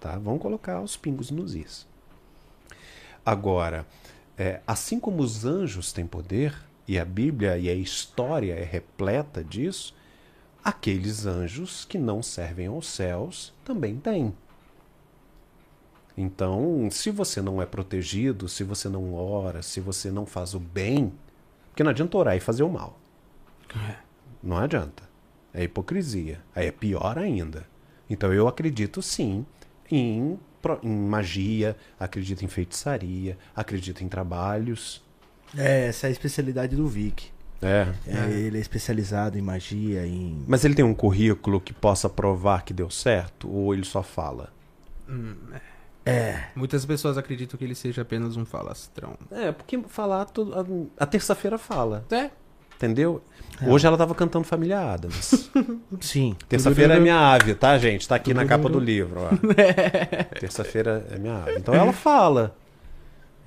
Tá? Vamos colocar os pingos nos is. Agora, é, assim como os anjos têm poder, e a Bíblia e a história é repleta disso, aqueles anjos que não servem aos céus também têm. Então, se você não é protegido, se você não ora, se você não faz o bem, porque não adianta orar e fazer o mal. Não adianta. É hipocrisia. Aí é pior ainda. Então eu acredito sim em, em magia, acredito em feitiçaria, acredito em trabalhos. É, essa é a especialidade do Vic. É. É, Ele é especializado em magia, em. Mas ele tem um currículo que possa provar que deu certo? Ou ele só fala? É. Muitas pessoas acreditam que ele seja apenas um falastrão. É, porque falar tudo. A, a terça-feira fala. É. Entendeu? É. Hoje ela tava cantando Família Adams. Sim. Terça-feira é minha ave, tá, gente? Tá aqui na capa do livro. Terça-feira é minha ave. Então ela fala.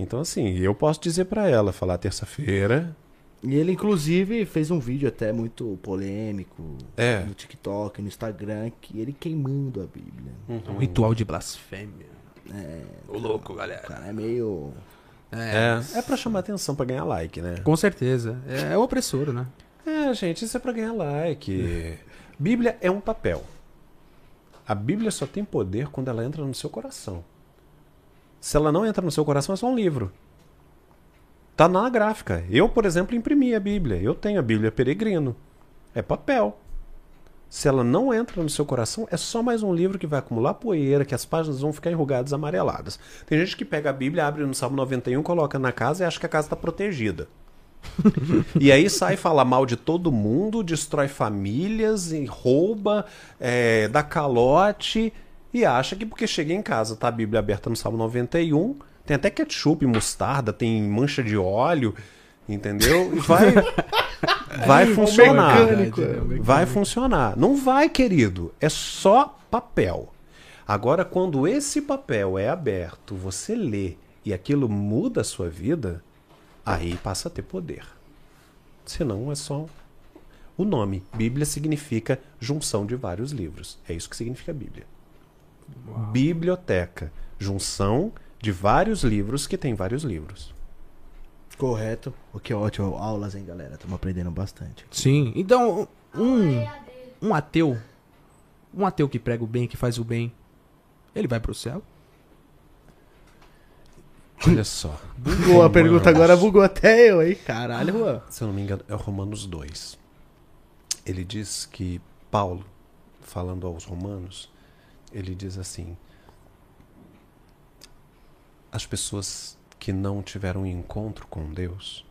Então, assim, eu posso dizer pra ela, falar terça-feira. E ele, inclusive, fez um vídeo até muito polêmico É. no TikTok, no Instagram, que ele queimando a Bíblia. Um ritual de blasfêmia. É. O louco, galera. O cara é meio. É. É, é pra chamar atenção, pra ganhar like, né? Com certeza. É, é o opressor, né? É, gente, isso é pra ganhar like. Bíblia é um papel. A Bíblia só tem poder quando ela entra no seu coração. Se ela não entra no seu coração, é só um livro. Tá na gráfica. Eu, por exemplo, imprimi a Bíblia. Eu tenho a Bíblia Peregrino. É papel. Se ela não entra no seu coração, é só mais um livro que vai acumular poeira, que as páginas vão ficar enrugadas, amareladas. Tem gente que pega a Bíblia, abre no Salmo 91, coloca na casa e acha que a casa está protegida. E aí sai fala mal de todo mundo, destrói famílias, rouba, é, dá calote e acha que porque chega em casa, tá a Bíblia aberta no Salmo 91, tem até ketchup, mostarda, tem mancha de óleo, entendeu? E vai vai funcionar. mecânico, é, o Vai funcionar. Não vai, querido, é só papel. Agora quando esse papel é aberto, você lê e aquilo muda a sua vida, aí passa a ter poder. Senão é só o nome. Bíblia significa junção de vários livros. É isso que significa Bíblia. Biblioteca. Junção de vários livros que tem vários livros. Correto. O que é ótimo. Aulas, hein, galera? Estamos aprendendo bastante. Sim. Então, um, um ateu, um ateu que prega o bem, que faz o bem, ele vai pro céu? Olha só. Bugou a pergunta agora, bugou até eu, hein? Caralho, Juan. Se eu não me engano, é Romanos 2. Ele diz que Paulo, falando aos romanos, ele diz assim: as pessoas que não tiveram encontro com Deus,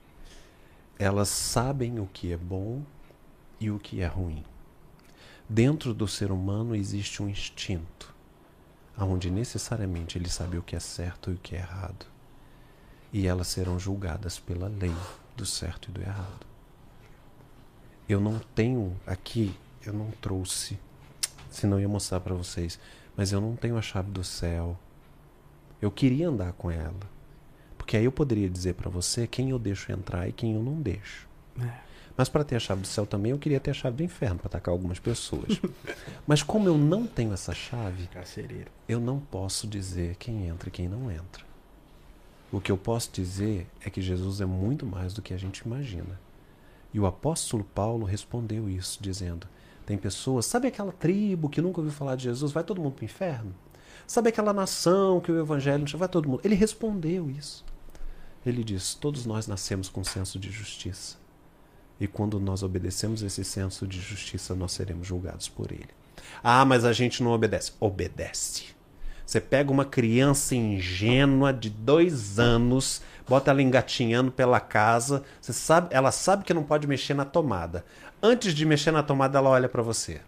elas sabem o que é bom e o que é ruim. Dentro do ser humano existe um instinto, onde necessariamente ele sabe o que é certo e o que é errado. E elas serão julgadas pela lei do certo e do errado. Eu não tenho aqui, eu não trouxe, senão ia mostrar para vocês, mas eu não tenho a chave do céu. Eu queria andar com ela, porque Porque aí eu poderia dizer para você quem eu deixo entrar e quem eu não deixo. É. Mas para ter a chave do céu também, eu queria ter a chave do inferno para atacar algumas pessoas. Mas como eu não tenho essa chave, Carcereiro. eu não posso dizer quem entra e quem não entra. O que eu posso dizer é que Jesus é muito mais do que a gente imagina. E o apóstolo Paulo respondeu isso, dizendo: tem pessoas, sabe aquela tribo que nunca ouviu falar de Jesus, vai todo mundo para o inferno? Sabe aquela nação que o evangelho não vai todo mundo? Ele respondeu isso. Ele diz: todos nós nascemos com um senso de justiça. E quando nós obedecemos esse senso de justiça, nós seremos julgados por ele. Ah, mas a gente não obedece. Obedece. Você pega uma criança ingênua de dois anos, bota ela engatinhando pela casa, você sabe, ela sabe que não pode mexer na tomada. Antes de mexer na tomada, ela olha para você.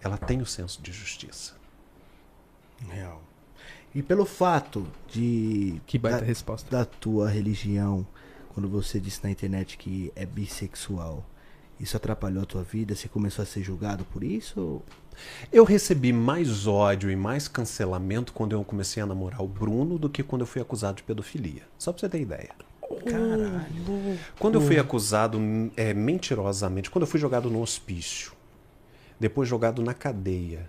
Ela tem o senso de justiça. Real. E pelo fato de. Que baita da, resposta. da tua religião, quando você disse na internet que é bissexual, isso atrapalhou a tua vida? Você começou a ser julgado por isso? Eu recebi mais ódio e mais cancelamento quando eu comecei a namorar o Bruno do que quando eu fui acusado de pedofilia. Só pra você ter ideia. Caralho. Quando eu fui acusado é, mentirosamente, quando eu fui jogado no hospício, depois jogado na cadeia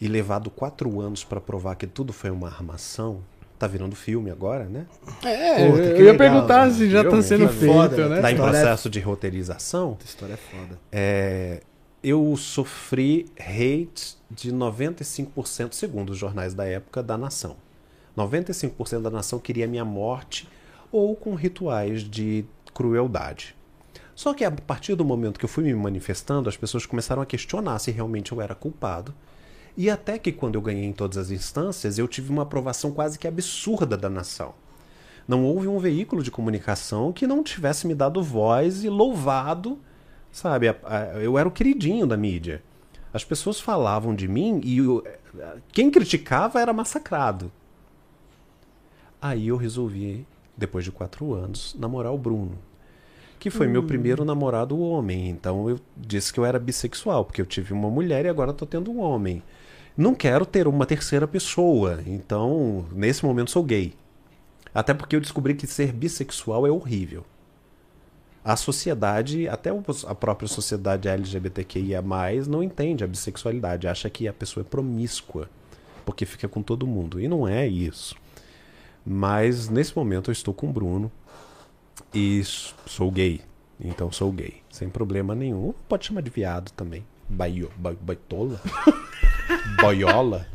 e levado quatro anos pra provar que tudo foi uma armação, tá virando filme agora, né? É, Puta, que eu ia legal, perguntar né? se já Viu, tá sendo feito, foda, né? Tá em é- processo de roteirização. Essa história é foda. É, eu sofri hate de 95%, segundo os jornais da época, da nação. 95% da nação queria minha morte ou com rituais de crueldade. Só que a partir do momento que eu fui me manifestando, as pessoas começaram a questionar se realmente eu era culpado. E até que quando eu ganhei em todas as instâncias, eu tive uma aprovação quase que absurda da nação. Não houve um veículo de comunicação que não tivesse me dado voz e louvado Sabe, a- a- eu era o queridinho da mídia. As pessoas falavam de mim e o- quem criticava era massacrado. Aí eu resolvi, depois de quatro anos, namorar o Bruno. Que foi meu primeiro namorado homem. Então eu disse que eu era bissexual, porque eu tive uma mulher e agora estou tendo um homem. Não quero ter uma terceira pessoa. Então, nesse momento, sou gay. Até porque eu descobri que ser bissexual é horrível a sociedade, até a própria sociedade LGBTQIA+, não entende a bissexualidade, acha que a pessoa é promíscua, porque fica com todo mundo. E não é isso. Mas nesse momento eu estou com o Bruno e sou gay. Então sou gay, sem problema nenhum. Pode chamar de viado também. Baio, ba, baitola? Boiola?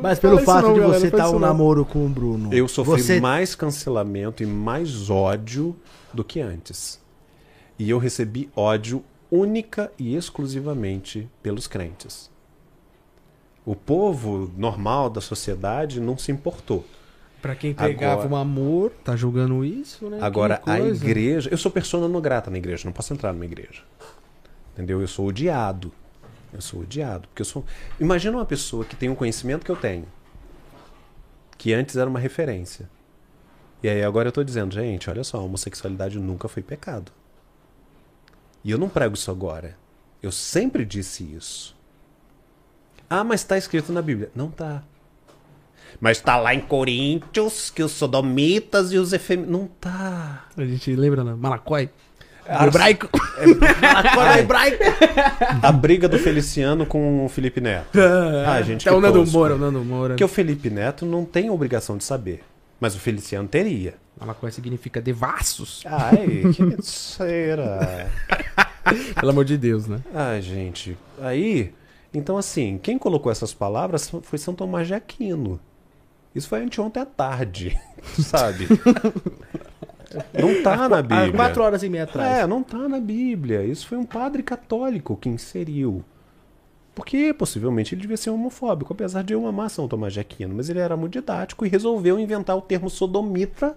Mas pelo fala isso fato não, de você não estar isso um não. namoro com o Bruno. Eu sofri você... mais cancelamento e mais ódio do que antes. E eu recebi ódio única e exclusivamente pelos crentes. O povo normal da sociedade não se importou. Pra quem pregava Agora- um amor, tá julgando isso, né? Agora, a igreja. Eu sou persona não grata na igreja, não posso entrar numa igreja. Entendeu? Eu sou odiado. Eu sou odiado. Porque eu sou. Imagina uma pessoa que tem um conhecimento que eu tenho. Que antes era uma referência. E aí agora eu tô dizendo, gente, olha só, a homossexualidade nunca foi pecado. E eu não prego isso agora. Eu sempre disse isso. Ah, mas tá escrito na Bíblia. Não tá. Mas tá lá em Coríntios que os sodomitas e os efêmeros. Não tá. A gente lembra, né? Malacói? Ah, hebraico? Agora é hebraico. A briga do Feliciano com o Felipe Neto. Ah, gente, É que o Nando. Moura, o Nando Moura. Porque o Felipe Neto não tem obrigação de saber. Mas o Feliciano teria. Malacói significa devassos. Ai, que cera. Pelo amor de Deus, né? Ai, gente. Aí, então assim, quem colocou essas palavras foi São Tomás de Aquino. Isso foi anteontem à tarde, sabe? Não tá na Há Bíblia. quatro horas e meia atrás. É, não tá na Bíblia. Isso foi um padre católico que inseriu. Porque possivelmente ele devia ser homofóbico, apesar de eu amar São Tomás de Aquino, mas ele era muito didático e resolveu inventar o termo sodomita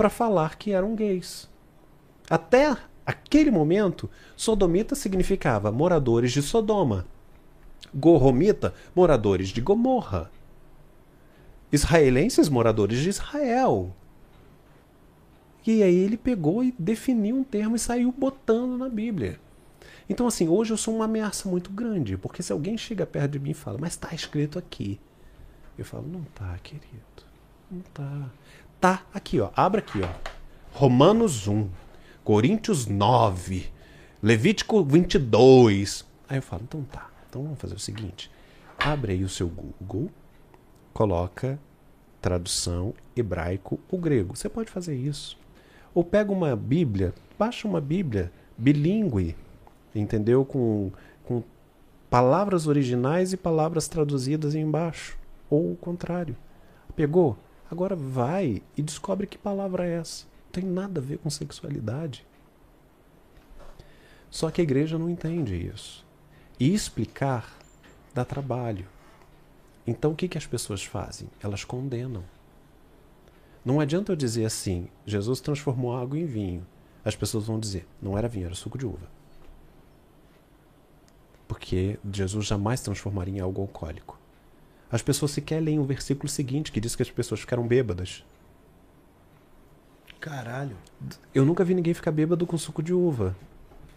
para falar que eram gays. Até aquele momento, sodomita significava moradores de Sodoma. Gorromita, moradores de Gomorra. Israelenses, moradores de Israel. E aí ele pegou e definiu um termo e saiu botando na Bíblia. Então, assim, hoje eu sou uma ameaça muito grande, porque se alguém chega perto de mim e fala, mas está escrito aqui. Eu falo, não tá, querido. Não tá. Tá aqui, ó. Abra aqui, ó. Romanos 1, Coríntios 9, Levítico 22. Aí eu falo, então tá. Então vamos fazer o seguinte. Abre aí o seu Google, coloca tradução hebraico ou grego. Você pode fazer isso. Ou pega uma Bíblia, baixa uma Bíblia bilíngue, entendeu? Com, com palavras originais e palavras traduzidas embaixo. Ou o contrário. Pegou? Agora vai e descobre que palavra é essa. Não tem nada a ver com sexualidade. Só que a igreja não entende isso. E explicar dá trabalho. Então o que, que as pessoas fazem? Elas condenam. Não adianta eu dizer assim: Jesus transformou água em vinho. As pessoas vão dizer: não era vinho, era suco de uva. Porque Jesus jamais transformaria em algo alcoólico. As pessoas sequer leem o versículo seguinte que diz que as pessoas ficaram bêbadas. Caralho. Eu nunca vi ninguém ficar bêbado com suco de uva.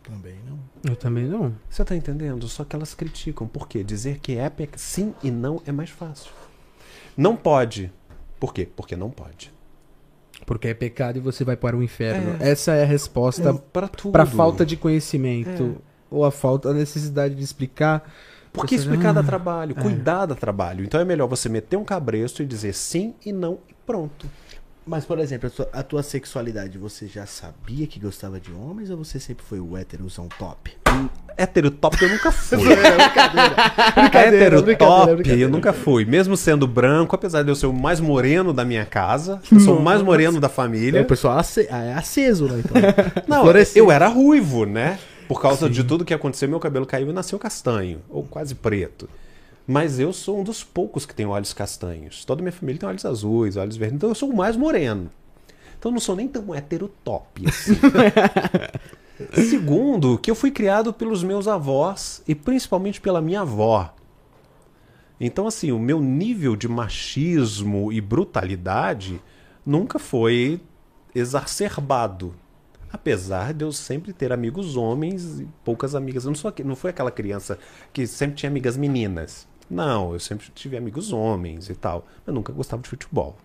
Também não. Eu também não. Você tá entendendo? Só que elas criticam. Por quê? Dizer que é pe- sim e não é mais fácil. Não pode. Por quê? Porque não pode. Porque é pecado e você vai para o inferno. Essa é a resposta para tudo. para falta de conhecimento ou a falta, a necessidade de explicar. Porque Você- explicar dá Ah, trabalho, cuidar dá trabalho. Então é melhor você meter um cabresto e dizer sim e não e pronto. Mas, por exemplo, a tua, a tua sexualidade, você já sabia que gostava de homens ou você sempre foi o héterozão top? Hétero top eu nunca fui. brincadeira. Hétero brincadeira, top brincadeira. eu nunca fui. Mesmo sendo branco, apesar de eu ser o mais moreno da minha casa, eu sou o mais moreno da É, família. o pessoal é aceso, né? Então. Não, eu era ruivo, né? Por causa de tudo que aconteceu, meu cabelo caiu e nasceu castanho, ou quase preto. Mas eu sou um dos poucos que tem olhos castanhos. Toda minha família tem olhos azuis, olhos verdes, então eu sou o mais moreno. Então eu não sou nem tão hétero top assim. Segundo, que eu fui criado pelos meus avós e principalmente pela minha avó. Então, assim, o meu nível de machismo e brutalidade nunca foi exacerbado. Apesar de eu sempre ter amigos homens e poucas amigas. Eu não, sou, não fui aquela criança que sempre tinha amigas meninas. Não, eu sempre tive amigos homens e tal. Mas nunca gostava de futebol.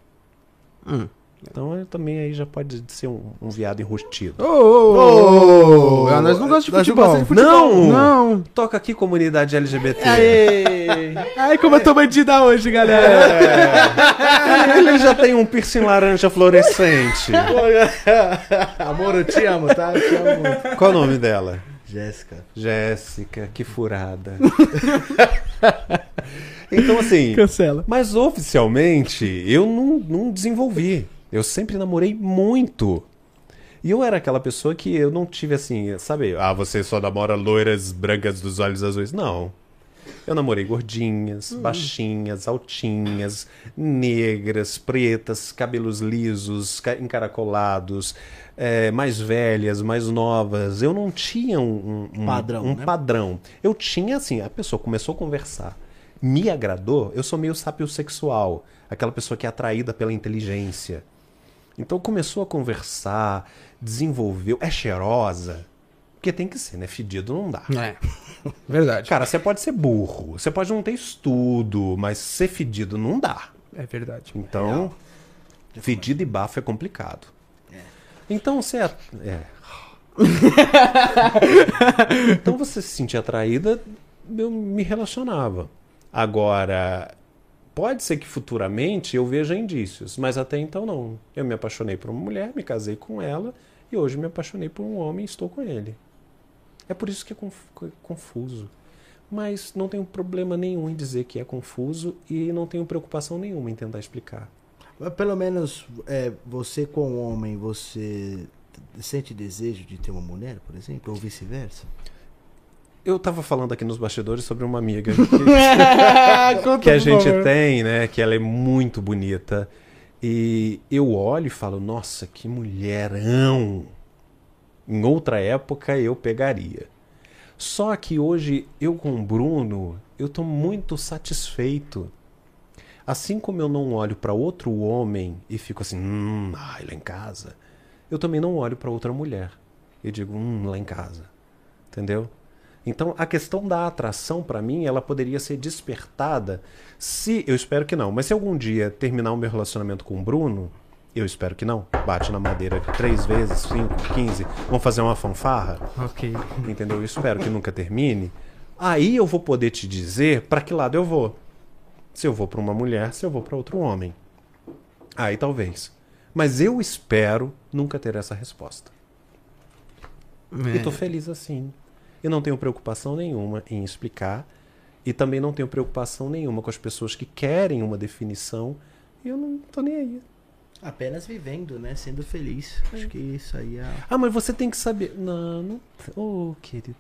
Hum. Então eu também aí já pode ser um, um viado enrustido. Ô, ô, ô, ô, Ô, nós não gostamos de futebol. de Não! Não. Toca aqui comunidade LGBT. Aê! Ai, como eu tô bandida hoje, galera. Ele já tem um piercing laranja fluorescente. Amor, eu te amo, tá? Eu te amo muito. Qual o nome dela? Jéssica. Jéssica, que furada. então, assim. Cancela. Mas oficialmente, eu não, não desenvolvi. Eu sempre namorei muito. E eu era aquela pessoa que eu não tive assim, sabe? Ah, você só namora loiras brancas dos olhos azuis. Não. Eu namorei gordinhas, baixinhas, altinhas, negras, pretas, cabelos lisos, ca- encaracolados, eh, mais velhas, mais novas. Eu não tinha um, um- um- Padrão, um né? padrão. Eu tinha assim, a pessoa começou a conversar, me agradou, eu sou meio sapiosexual, aquela pessoa que é atraída pela inteligência. Então começou a conversar, desenvolveu, é cheirosa, porque tem que ser, né? Fedido não dá. É. Verdade. Cara, você pode ser burro, você pode não ter estudo, mas ser fedido não dá. É verdade. Então, fedido e bafo é complicado. Então você é. é. então você se sentir atraída, eu me relacionava. Agora, pode ser que futuramente eu veja indícios, mas até então não. Eu me apaixonei por uma mulher, me casei com ela e hoje me apaixonei por um homem e estou com ele. É por isso que é é confuso. Mas não tenho problema nenhum em dizer que é confuso e não tenho preocupação nenhuma em tentar explicar. Pelo menos é, você com homem, você sente desejo de ter uma mulher, por exemplo, ou vice-versa? Eu tava falando aqui nos bastidores sobre uma amiga que, que a gente tem, né? Que ela é muito bonita. E eu olho e falo, nossa, que mulherão! Em outra época eu pegaria. Só que hoje eu com o Bruno, eu tô muito satisfeito. Assim como eu não olho para outro homem e fico assim, hum, ai, lá em casa, eu também não olho para outra mulher e digo, hum, lá em casa. Entendeu? Então, a questão da atração, para mim, ela poderia ser despertada se, eu espero que não, mas se algum dia terminar o meu relacionamento com o Bruno, Eu espero que não. Bate na madeira três vezes, cinco, quinze. Vamos fazer uma fanfarra? Ok. Entendeu? Eu espero que nunca termine. Aí eu vou poder te dizer para que lado eu vou. Se eu vou para uma mulher, se eu vou para outro homem. Aí talvez. Mas eu espero nunca ter essa resposta. E tô feliz assim. Eu não tenho preocupação nenhuma em explicar. E também não tenho preocupação nenhuma com as pessoas que querem uma definição. E eu não tô nem aí. Apenas vivendo, né? Sendo feliz. Acho que isso aí é. Ah, mas você tem que saber. Não, não. Oh, querido.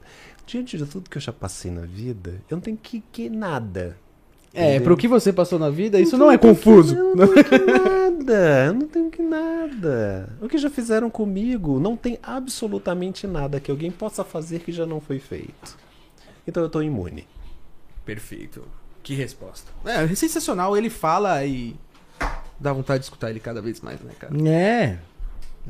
Diante de tudo que eu já passei na vida, eu não tenho que, que nada. É, Entendeu? pro que você passou na vida, isso não é confuso. Eu não tenho que nada. Eu não tenho que nada. O que já fizeram comigo, não tem absolutamente nada que alguém possa fazer que já não foi feito. Então eu tô imune. Perfeito. Que resposta. É, sensacional. Ele fala e dá vontade de escutar ele cada vez mais, né, cara? É.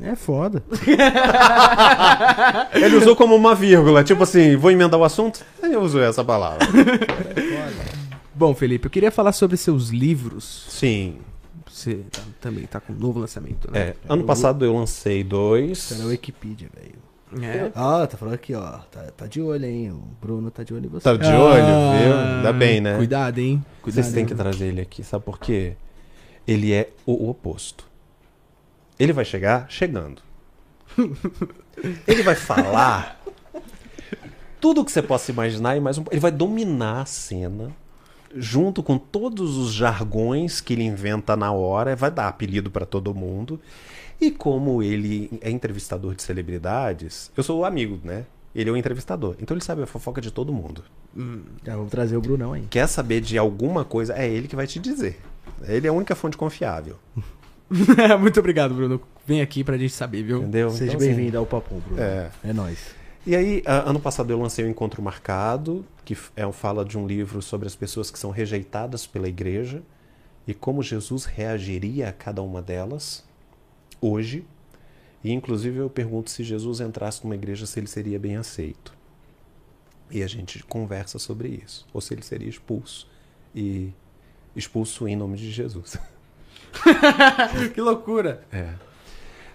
É foda. Ele usou como uma vírgula, tipo assim, vou emendar o assunto? Eu uso essa palavra. Bom, Felipe, eu queria falar sobre seus livros. Sim. Você tá- também tá com um novo lançamento, né? É, ano passado eu lancei dois. Cara, é Wikipedia, velho. É. Ó, tá falando aqui, ó. Tá, tá de olho, hein? O Bruno tá de olho em você. Tá de olho, Ah, viu? Ainda bem, né? Cuidado, hein? Cuidado. Vocês têm que trazer ele aqui, sabe por quê? Ele é o oposto. Ele vai chegar chegando. Ele vai falar tudo que você possa imaginar e mais um. Ele vai dominar a cena junto com todos os jargões que ele inventa na hora, vai dar apelido pra todo mundo. E como ele é entrevistador de celebridades, eu sou o amigo, né? Ele é o entrevistador. Então ele sabe a fofoca de todo mundo. Já vamos trazer o Brunão aí. Quer saber de alguma coisa, é ele que vai te dizer. Ele é a única fonte confiável. Muito obrigado, Bruno. Vem aqui pra gente saber, viu? Entendeu? Seja Então, assim, bem-vindo ao Papum, Bruno. É. É nóis. E aí, ano passado eu lancei o Encontro Marcado, que é um fala de um livro sobre as pessoas que são rejeitadas pela igreja e como Jesus reagiria a cada uma delas hoje. E inclusive eu pergunto se Jesus entrasse numa igreja se ele seria bem aceito. E a gente conversa sobre isso, ou se ele seria expulso e expulso em nome de Jesus. que loucura. É.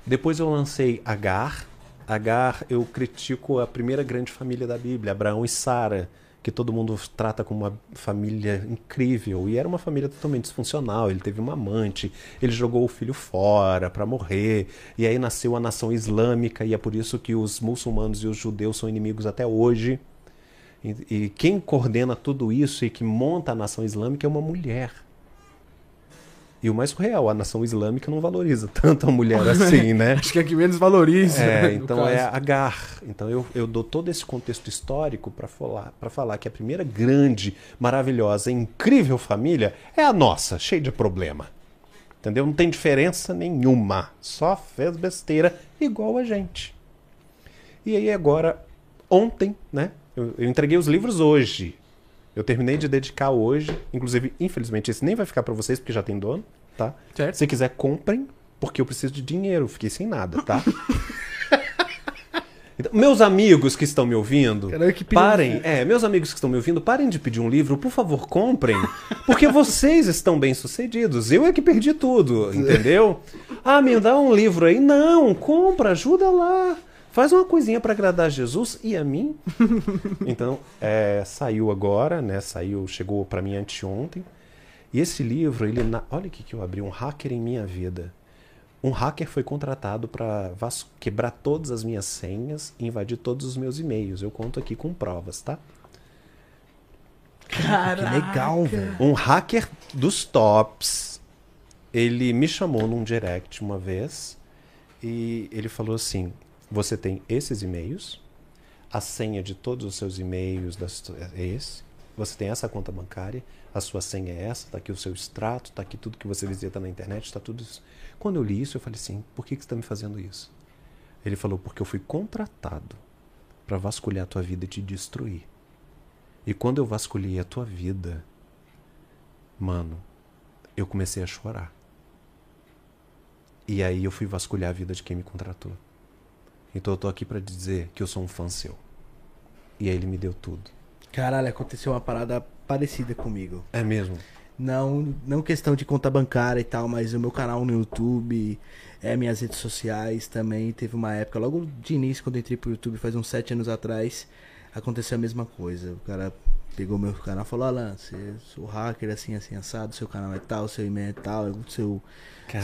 Depois eu lancei Agar. Agar, eu critico a primeira grande família da Bíblia, Abraão e Sara, que todo mundo trata como uma família incrível. E era uma família totalmente disfuncional. Ele teve uma amante, ele jogou o filho fora para morrer. E aí nasceu a nação islâmica, e é por isso que os muçulmanos e os judeus são inimigos até hoje. E, e quem coordena tudo isso e que monta a nação islâmica é uma mulher. E o mais surreal, a nação islâmica não valoriza tanto a mulher assim, né? Acho que é que menos valoriza. É, no então é. Agar. Então eu, eu dou todo esse contexto histórico para falar, pra falar que a primeira grande, maravilhosa, incrível família é a nossa, cheia de problema. Entendeu? Não tem diferença nenhuma. Só fez besteira igual a gente. E aí agora, ontem, né? Eu, eu entreguei os livros hoje. Eu terminei de dedicar hoje. Inclusive, infelizmente, esse nem vai ficar para vocês porque já tem dono, tá? Certo. Se quiser, comprem, porque eu preciso de dinheiro. Fiquei sem nada, tá? Então, meus amigos que estão me ouvindo, parem. É, meus amigos que estão me ouvindo, parem de pedir um livro, por favor, comprem. Porque vocês estão bem sucedidos. Eu é que perdi tudo, entendeu? Ah, me dá um livro aí. Não, compra, ajuda lá. Faz uma coisinha para agradar Jesus e a mim. Então, é, saiu agora, né? Saiu, chegou para mim anteontem. E esse livro, ele. na- Olha o que que eu abri, um hacker em minha vida. Um hacker foi contratado para quebrar todas as minhas senhas e invadir todos os meus e-mails. Eu conto aqui com provas, tá? Que legal, velho. Um hacker dos tops, ele me chamou num direct uma vez e ele falou assim: Você tem esses e-mails, a senha de todos os seus e-mails das- é esse, você tem essa conta bancária, a sua senha é essa, tá aqui o seu extrato, tá aqui tudo que você visita na internet, tá tudo isso. Quando eu li isso, eu falei assim: Por que, que você está me fazendo isso? Ele falou: Porque eu fui contratado para vasculhar a tua vida e te destruir. E quando eu vasculhei a tua vida, mano, eu comecei a chorar. E aí eu fui vasculhar a vida de quem me contratou. Então eu tô aqui pra dizer que eu sou um fã seu. E aí ele me deu tudo. Caralho, aconteceu uma parada parecida comigo. É mesmo? Não, não questão de conta bancária e tal, mas o meu canal no YouTube, é minhas redes sociais também. Teve uma época, logo de início, quando eu entrei pro YouTube, faz uns sete anos atrás, aconteceu a mesma coisa. O cara pegou meu canal e falou, Alan, você sou hacker assim, assim, assado, seu canal é tal, seu e-mail é tal, seu,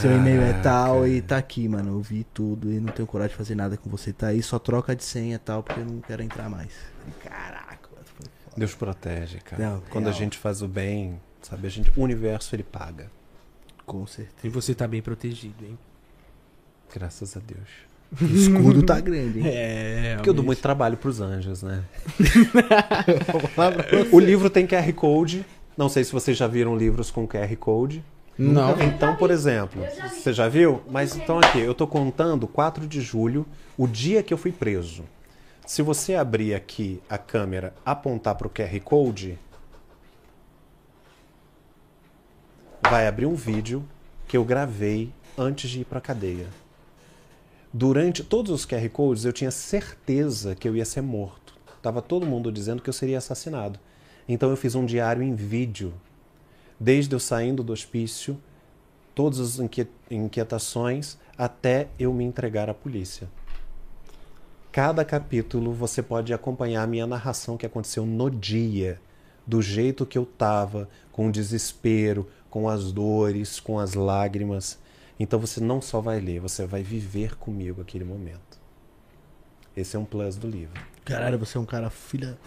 seu e-mail é tal e tá aqui, mano. Eu vi tudo e não tenho coragem de fazer nada com você. Tá aí, só troca de senha e tal, porque eu não quero entrar mais. Caraca, foda. Deus protege, cara. Não, Quando a real. gente faz o bem, sabe, a gente, o universo ele paga. Com certeza. E você tá bem protegido, hein? Graças a Deus. O escudo tá grande, hein? É, Porque eu dou muito trabalho pros anjos, né? O livro tem QR Code. Não sei se vocês já viram livros com QR Code. Não. Então, por exemplo, você já viu? Mas então aqui, eu tô contando 4 de julho, o dia que eu fui preso. Se você abrir aqui a câmera, apontar para o QR Code, vai abrir um vídeo que eu gravei antes de ir para cadeia. Durante todos os QR Codes, eu tinha certeza que eu ia ser morto. Tava todo mundo dizendo que eu seria assassinado. Então eu fiz um diário em vídeo desde eu saindo do hospício, todas as inquietações, até eu me entregar à polícia. Cada capítulo você pode acompanhar a minha narração que aconteceu no dia, do jeito que eu estava, com o desespero, com as dores, com as lágrimas. Então você não só vai ler, você vai viver comigo aquele momento. Esse é um plus do livro. Caralho, você é um cara filha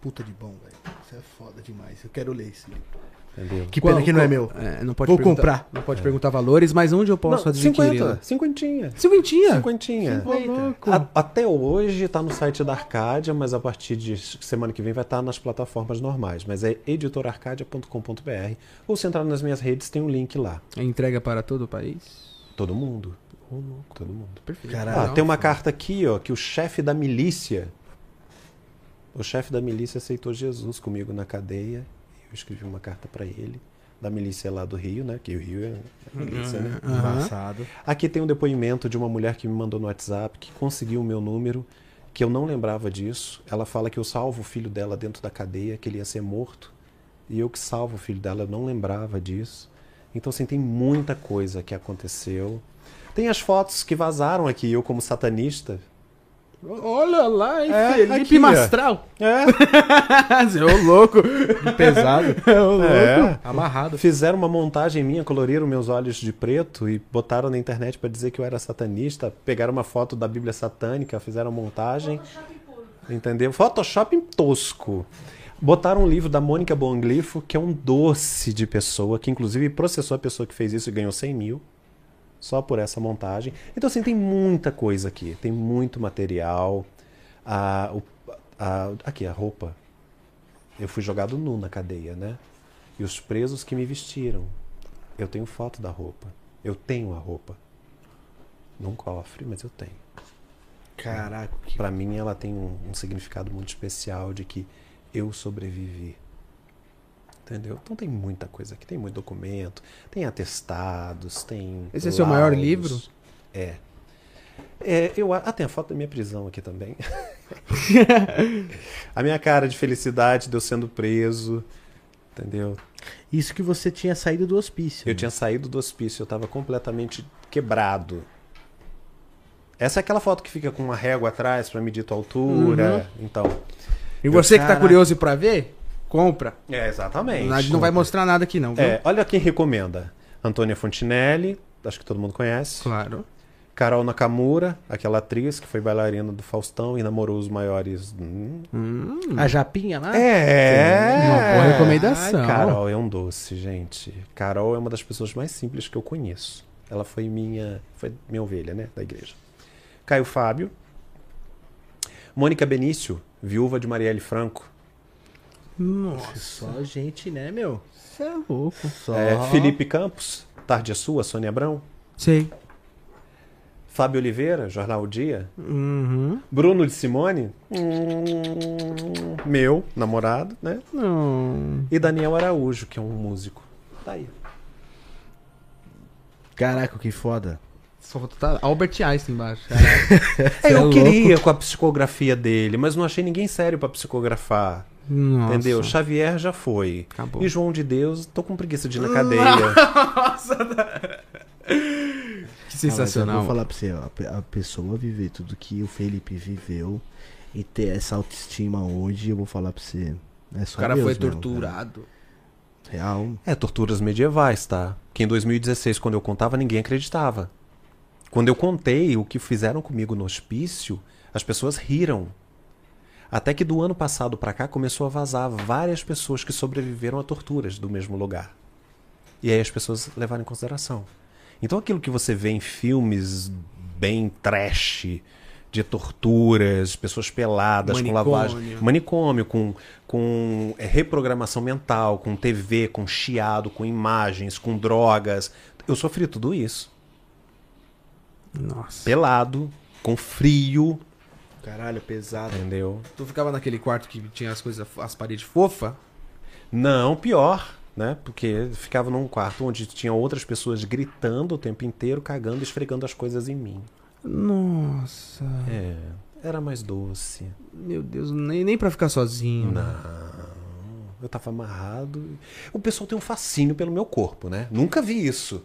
puta de bom, velho. Você é foda demais. Eu quero ler esse livro. Entendeu? Que pena que não é meu. É, não pode Vou comprar. Não pode perguntar valores, mas onde eu posso Não, adquirir? 50, cinquentinha. Cinquentinha? Cinquentinha. A- até hoje tá no site da Arcádia, mas a partir de semana que vem vai estar nas plataformas normais. Mas é editorarcadia.com.br. Ou se entrar nas minhas redes, tem um link lá. É entrega para todo o país? Todo mundo. Todo mundo. Perfeito. Caralho. Ah, tem uma carta aqui, ó, que o chefe da milícia. O chefe da milícia aceitou Jesus comigo na cadeia. Eu escrevi uma carta para ele. Da milícia lá do Rio, né? Que o Rio é a milícia, né? Embaçado. Aqui tem um depoimento de uma mulher que me mandou no WhatsApp, que conseguiu o meu número, que eu não lembrava disso. Ela fala que eu salvo o filho dela dentro da cadeia, que ele ia ser morto. E eu que salvo o filho dela, eu não lembrava disso. Então, assim, tem muita coisa que aconteceu. Tem as fotos que vazaram aqui, eu como satanista. Olha lá, hein, É, Felipe aqui. Mastral. É, o louco. Pesado. É o louco. é. Amarrado. Fizeram uma montagem minha, coloriram meus olhos de preto e botaram na internet para dizer que eu era satanista. Pegaram uma foto da Bíblia satânica, fizeram montagem. Entendeu? Photoshop tosco. Botaram um livro da Mônica Bonglifo, que é um doce de pessoa, que inclusive processou a pessoa que fez isso e ganhou 100 mil. Só por essa montagem. Então, assim, tem muita coisa aqui. Tem muito material. O- a- aqui, a roupa. Eu fui jogado nu na cadeia, né? E os presos que me vestiram. Eu tenho foto da roupa. Eu tenho a roupa. Num cofre, mas eu tenho. Caraca, que Pra mim, ela tem um, um significado muito especial de que eu sobrevivi. Entendeu? Então tem muita coisa aqui. Tem muito documento, tem atestados, tem. Esse é seu maior laudos. livro? É. É, eu, ah, tem a foto da minha prisão aqui também. a minha cara de felicidade de eu sendo preso. Entendeu? Isso que você tinha saído do hospício. Eu né? tinha saído do hospício, eu tava completamente quebrado. Essa é aquela foto que fica com uma régua atrás pra medir tua altura. Então. E você que tá Caraca. curioso pra ver, compra. É, exatamente. A gente não vai mostrar nada aqui, não, viu? É, olha quem recomenda. Antônia Fontinelli, acho que todo mundo conhece. Claro. Carol Nakamura, aquela atriz que foi bailarina do Faustão e namorou os maiores. Hum. Hum. A Japinha lá? É! Uma boa recomendação. Ai, Carol é um doce, gente. Carol é uma das pessoas mais simples que eu conheço. Ela foi minha, foi minha ovelha, né, da igreja. Caio Fábio. Mônica Benício, viúva de Marielle Franco. Nossa, Só gente, né, meu? você é louco. Só. É, Felipe Campos, Tarde é Sua, Sônia Abrão. Sei. Fábio Oliveira, Jornal o Dia. Uhum. Bruno de Simone, hum, meu namorado, né? Não. E Daniel Araújo, que é um músico. Tá aí. Caraca, que foda. Só tá Albert Einstein embaixo. Caraca. É, eu é queria com a psicografia dele, mas não achei ninguém sério pra psicografar. Nossa. Entendeu? Xavier já foi. Acabou. E João de Deus, tô com preguiça de ir na cadeia. Que Ah, mas eu sensacional. vou falar pra você, ó, a pe- a pessoa viver tudo que o Felipe viveu e ter essa autoestima hoje, eu vou falar pra você. É só o cara Deus foi mesmo, torturado. cara. Real. É, torturas medievais, tá? Que em 2016, quando eu contava, ninguém acreditava. Quando eu contei o que fizeram comigo no hospício, as pessoas riram. Até que do ano passado pra cá começou a vazar várias pessoas que sobreviveram a torturas do mesmo lugar. E aí as pessoas levaram em consideração. Então aquilo que você vê em filmes bem trash, de torturas, pessoas peladas, com Manicômio. lavagem. Manicômio, com, com é, reprogramação mental, com TV, com chiado, com imagens, com drogas. Eu sofri tudo isso. Nossa. Pelado, com frio, Caralho, pesado. entendeu? Tu ficava naquele quarto que tinha as coisas, as paredes fofas? Não, pior, né? Porque ficava num quarto onde tinha outras pessoas gritando o tempo inteiro, cagando, esfregando as coisas em mim. Nossa. É, era mais doce. Meu Deus, nem, nem pra ficar sozinho. Não. Eu tava amarrado. O pessoal tem um fascínio pelo meu corpo, né? Nunca vi isso.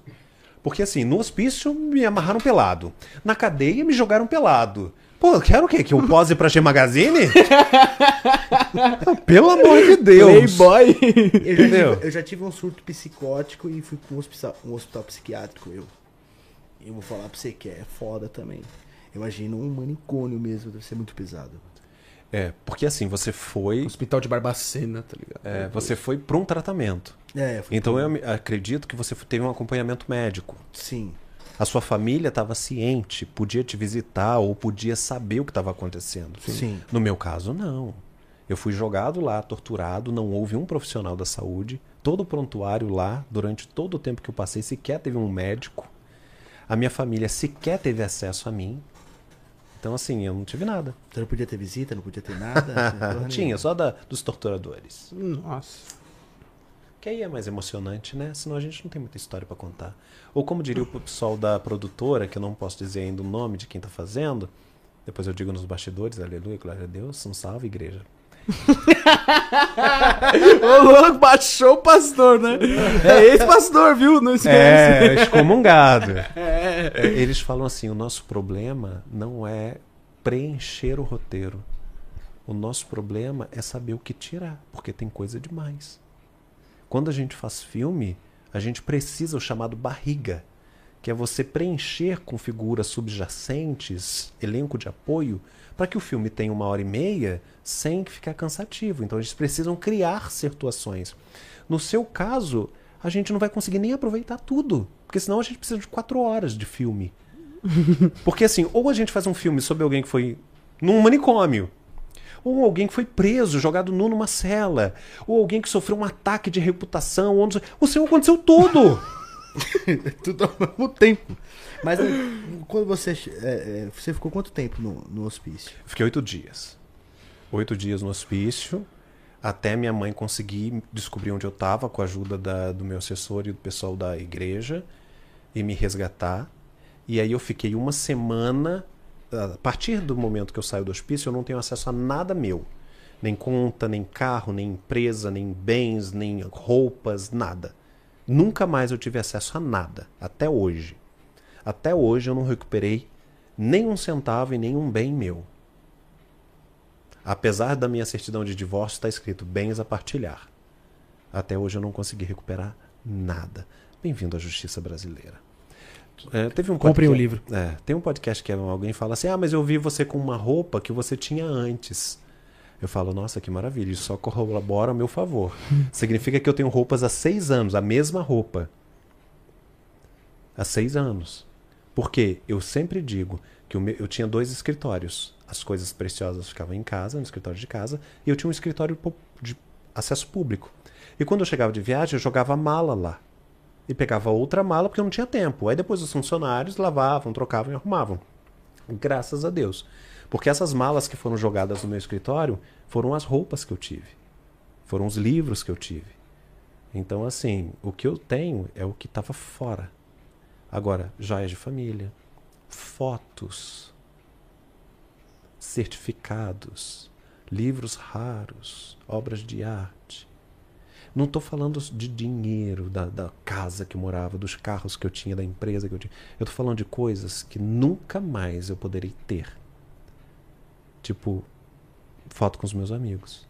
Porque assim, no hospício me amarraram pelado. Na cadeia me jogaram pelado. Pô, quero o quê? Que eu pose pra G Magazine? Pelo amor de Deus. Playboy. Eu já, Entendeu? tive, eu já tive um surto psicótico e fui pra um hospital, um hospital psiquiátrico, eu. E eu vou falar pra você que é foda também. Imagina um manicômio mesmo, deve ser muito pesado. É, porque assim, você foi. Hospital de Barbacena, tá ligado? é, você foi pra um tratamento. É, foi Então eu acredito que você teve um acompanhamento médico. Sim. A sua família estava ciente, podia te visitar ou podia saber o que estava acontecendo. Sim. No meu caso, não. Eu fui jogado lá, torturado, não houve um profissional da saúde. Todo o prontuário lá, durante todo o tempo que eu passei, sequer teve um médico. A minha família sequer teve acesso a mim. Então, assim, eu não tive nada. Então não podia ter visita, não podia ter nada. não tinha só da, dos torturadores. Nossa. Que aí é mais emocionante, né? Senão a gente não tem muita história pra contar. Ou como diria o pessoal da produtora, que eu não posso dizer ainda o nome de quem tá fazendo, depois eu digo nos bastidores, aleluia, glória a Deus, um salve, igreja. Ô, louco, baixou o pastor, né? É ex-pastor, viu? Não esquece. É, excomungado. É. É, Eles falam assim: o nosso problema não é preencher o roteiro. O nosso problema é saber o que tirar, porque tem coisa demais. Quando a gente faz filme, a gente precisa o chamado barriga, que é você preencher com figuras subjacentes, elenco de apoio, para que o filme tenha uma hora e meia sem ficar cansativo. Então eles precisam criar situações. No seu caso, a gente não vai conseguir nem aproveitar tudo, porque senão a gente precisa de quatro horas de filme. Porque assim, ou a gente faz um filme sobre alguém que foi num manicômio, ou alguém que foi preso, jogado nu numa cela, ou alguém que sofreu um ataque de reputação, onde o seu aconteceu tudo. Tudo ao mesmo tempo. Mas eh, quando você. é, é, você ficou quanto tempo no, no hospício? Fiquei oito dias. Oito dias no hospício, até minha mãe conseguir descobrir onde eu estava com a ajuda da- do meu assessor e do pessoal da igreja e me resgatar. E aí eu fiquei uma semana. A partir do momento que eu saio do hospício, eu não tenho acesso a nada meu. Nem conta, nem carro, nem empresa, nem bens, nem roupas, nada. Nunca mais eu tive acesso a nada, até hoje. Até hoje eu não recuperei nem um centavo e nem um bem meu. Apesar da minha certidão de divórcio estar escrito bens a partilhar. Até hoje eu não consegui recuperar nada. Bem-vindo à justiça brasileira. É, teve um Comprem o livro. É, tem um podcast que alguém fala assim: Ah, mas eu vi você com uma roupa que você tinha antes. Eu falo, nossa, que maravilha, isso só corrobora a meu favor. Significa que eu tenho roupas há seis anos, a mesma roupa. Há seis anos. Porque eu sempre digo que eu tinha dois escritórios. As coisas preciosas ficavam em casa, no escritório de casa, e eu tinha um escritório de acesso público. E quando eu chegava de viagem, eu jogava a mala lá. E pegava outra mala porque não tinha tempo. Aí depois os funcionários lavavam, trocavam e arrumavam. Graças a Deus. Porque essas malas que foram jogadas no meu escritório foram as roupas que eu tive. Foram os livros que eu tive. Então, assim, o que eu tenho é o que estava fora. Agora, joias de família, fotos, certificados, livros raros, obras de arte. Não estou falando de dinheiro, da, da casa que eu morava, dos carros que eu tinha, da empresa que eu tinha. Eu estou falando de coisas que nunca mais eu poderei ter. Tipo, foto com os meus amigos.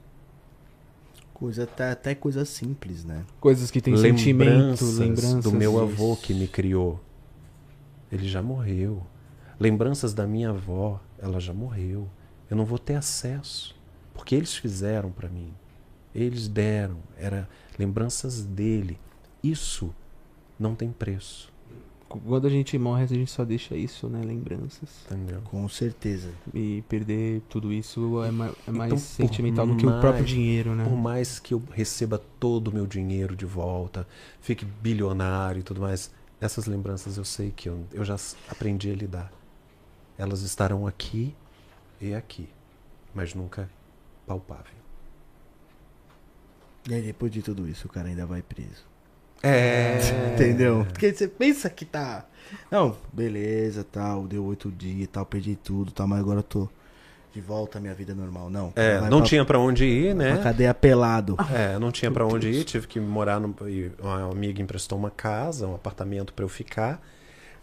Coisa, até, até coisa simples, né? Coisas que têm sentimento, lembranças. do meu avô que me criou. Ele já morreu. Lembranças da minha avó, ela já morreu. Eu não vou ter acesso, porque eles fizeram para mim. Eles deram, era lembranças dele. Isso não tem preço. Quando a gente morre, a gente só deixa isso, né? Lembranças. Entendeu? Com certeza. E perder tudo isso é, ma é mais Então, sentimental do que o próprio dinheiro, né? Por mais que eu receba todo o meu dinheiro de volta, fique bilionário e tudo mais, essas lembranças eu sei que eu, eu já aprendi a lidar. Elas estarão aqui e aqui, mas nunca palpável. E aí, depois de tudo isso, o cara ainda vai preso. É. Entendeu? Porque você pensa que tá. Não, beleza, tal, deu oito dias, tal, perdi tudo, tal, mas agora eu tô de volta à minha vida normal. Não. É, não pra- tinha pra onde ir, né? cadeia pelado. É, não tinha pra onde ir, tive que morar no. Uma amiga emprestou uma casa, um apartamento pra eu ficar.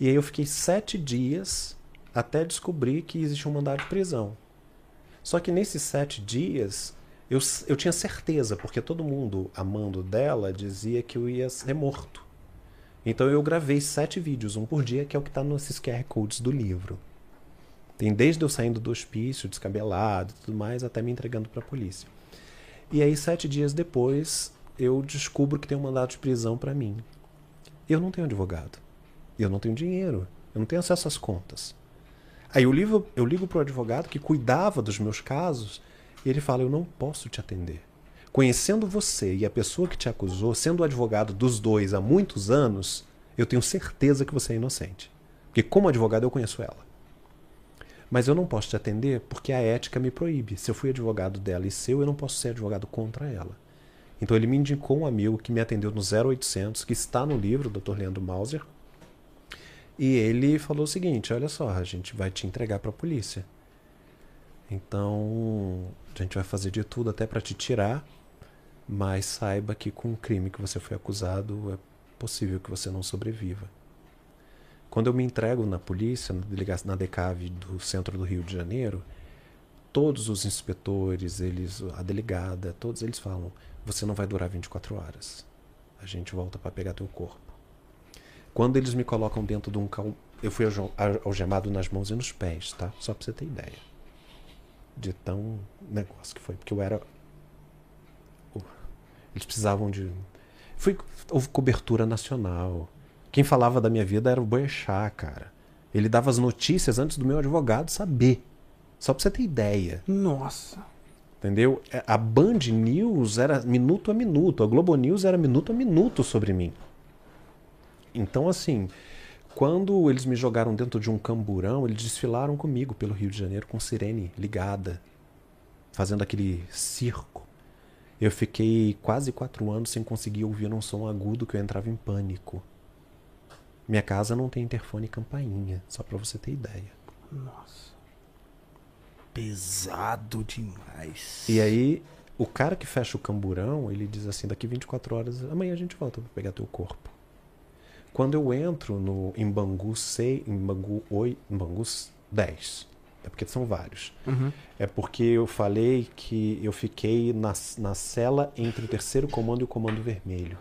E aí eu fiquei sete dias até descobrir que existia um mandado de prisão. Só que nesses sete dias eu, eu tinha certeza, porque todo mundo amando dela dizia que eu ia ser morto. Então eu gravei sete vídeos, um por dia, que é o que está nesses QR Codes do livro. Tem desde eu saindo do hospício, descabelado e tudo mais, até me entregando para a polícia. E aí, sete dias depois, eu descubro que tem um mandado de prisão para mim. Eu não tenho advogado. Eu não tenho dinheiro. Eu não tenho acesso às contas. Aí eu ligo, eu ligo pro advogado que cuidava dos meus casos e ele fala: Eu não posso te atender. Conhecendo você e a pessoa que te acusou, sendo advogado dos dois há muitos anos, eu tenho certeza que você é inocente. Porque, como advogado, eu conheço ela. Mas eu não posso te atender porque a ética me proíbe. Se eu fui advogado dela e seu, eu não posso ser advogado contra ela. Então ele me indicou um amigo que me atendeu no 0800, que está no livro, o Dr. Leandro Mauser. E ele falou o seguinte: olha só, a gente vai te entregar para a polícia. Então, a gente vai fazer de tudo até para te tirar, mas saiba que com o crime que você foi acusado, é possível que você não sobreviva. Quando eu me entrego na polícia, na, DECAV do centro do Rio de Janeiro, todos os inspetores, eles, a delegada, todos eles falam: você não vai durar 24 horas. A gente volta para pegar teu corpo. Quando eles me colocam dentro de um cal... eu fui algemado nas mãos e nos pés, tá? Só para você ter ideia de tão negócio que foi, porque eu era eles precisavam de foi houve cobertura nacional. Quem falava da minha vida era o Boechat, cara. Ele dava as notícias antes do meu advogado saber. Só pra você ter ideia. Nossa. Entendeu? É, A Band News era minuto a minuto, a Globo News era minuto a minuto sobre mim. Então, assim, quando eles me jogaram dentro de um camburão, eles desfilaram comigo pelo Rio de Janeiro com sirene ligada, fazendo aquele circo. Eu fiquei quase quatro anos sem conseguir ouvir um som agudo que eu entrava em pânico. Minha casa não tem interfone e campainha, só pra você ter ideia. Nossa. Pesado demais. E aí, o cara que fecha o camburão, ele diz assim: daqui 24 horas, amanhã a gente volta pra pegar teu corpo. Quando eu entro no em Bangu 6, em Bangu 8, em Bangu 10, é porque são vários. Uhum. É porque eu falei que eu fiquei na, na cela entre o terceiro comando e o comando vermelho.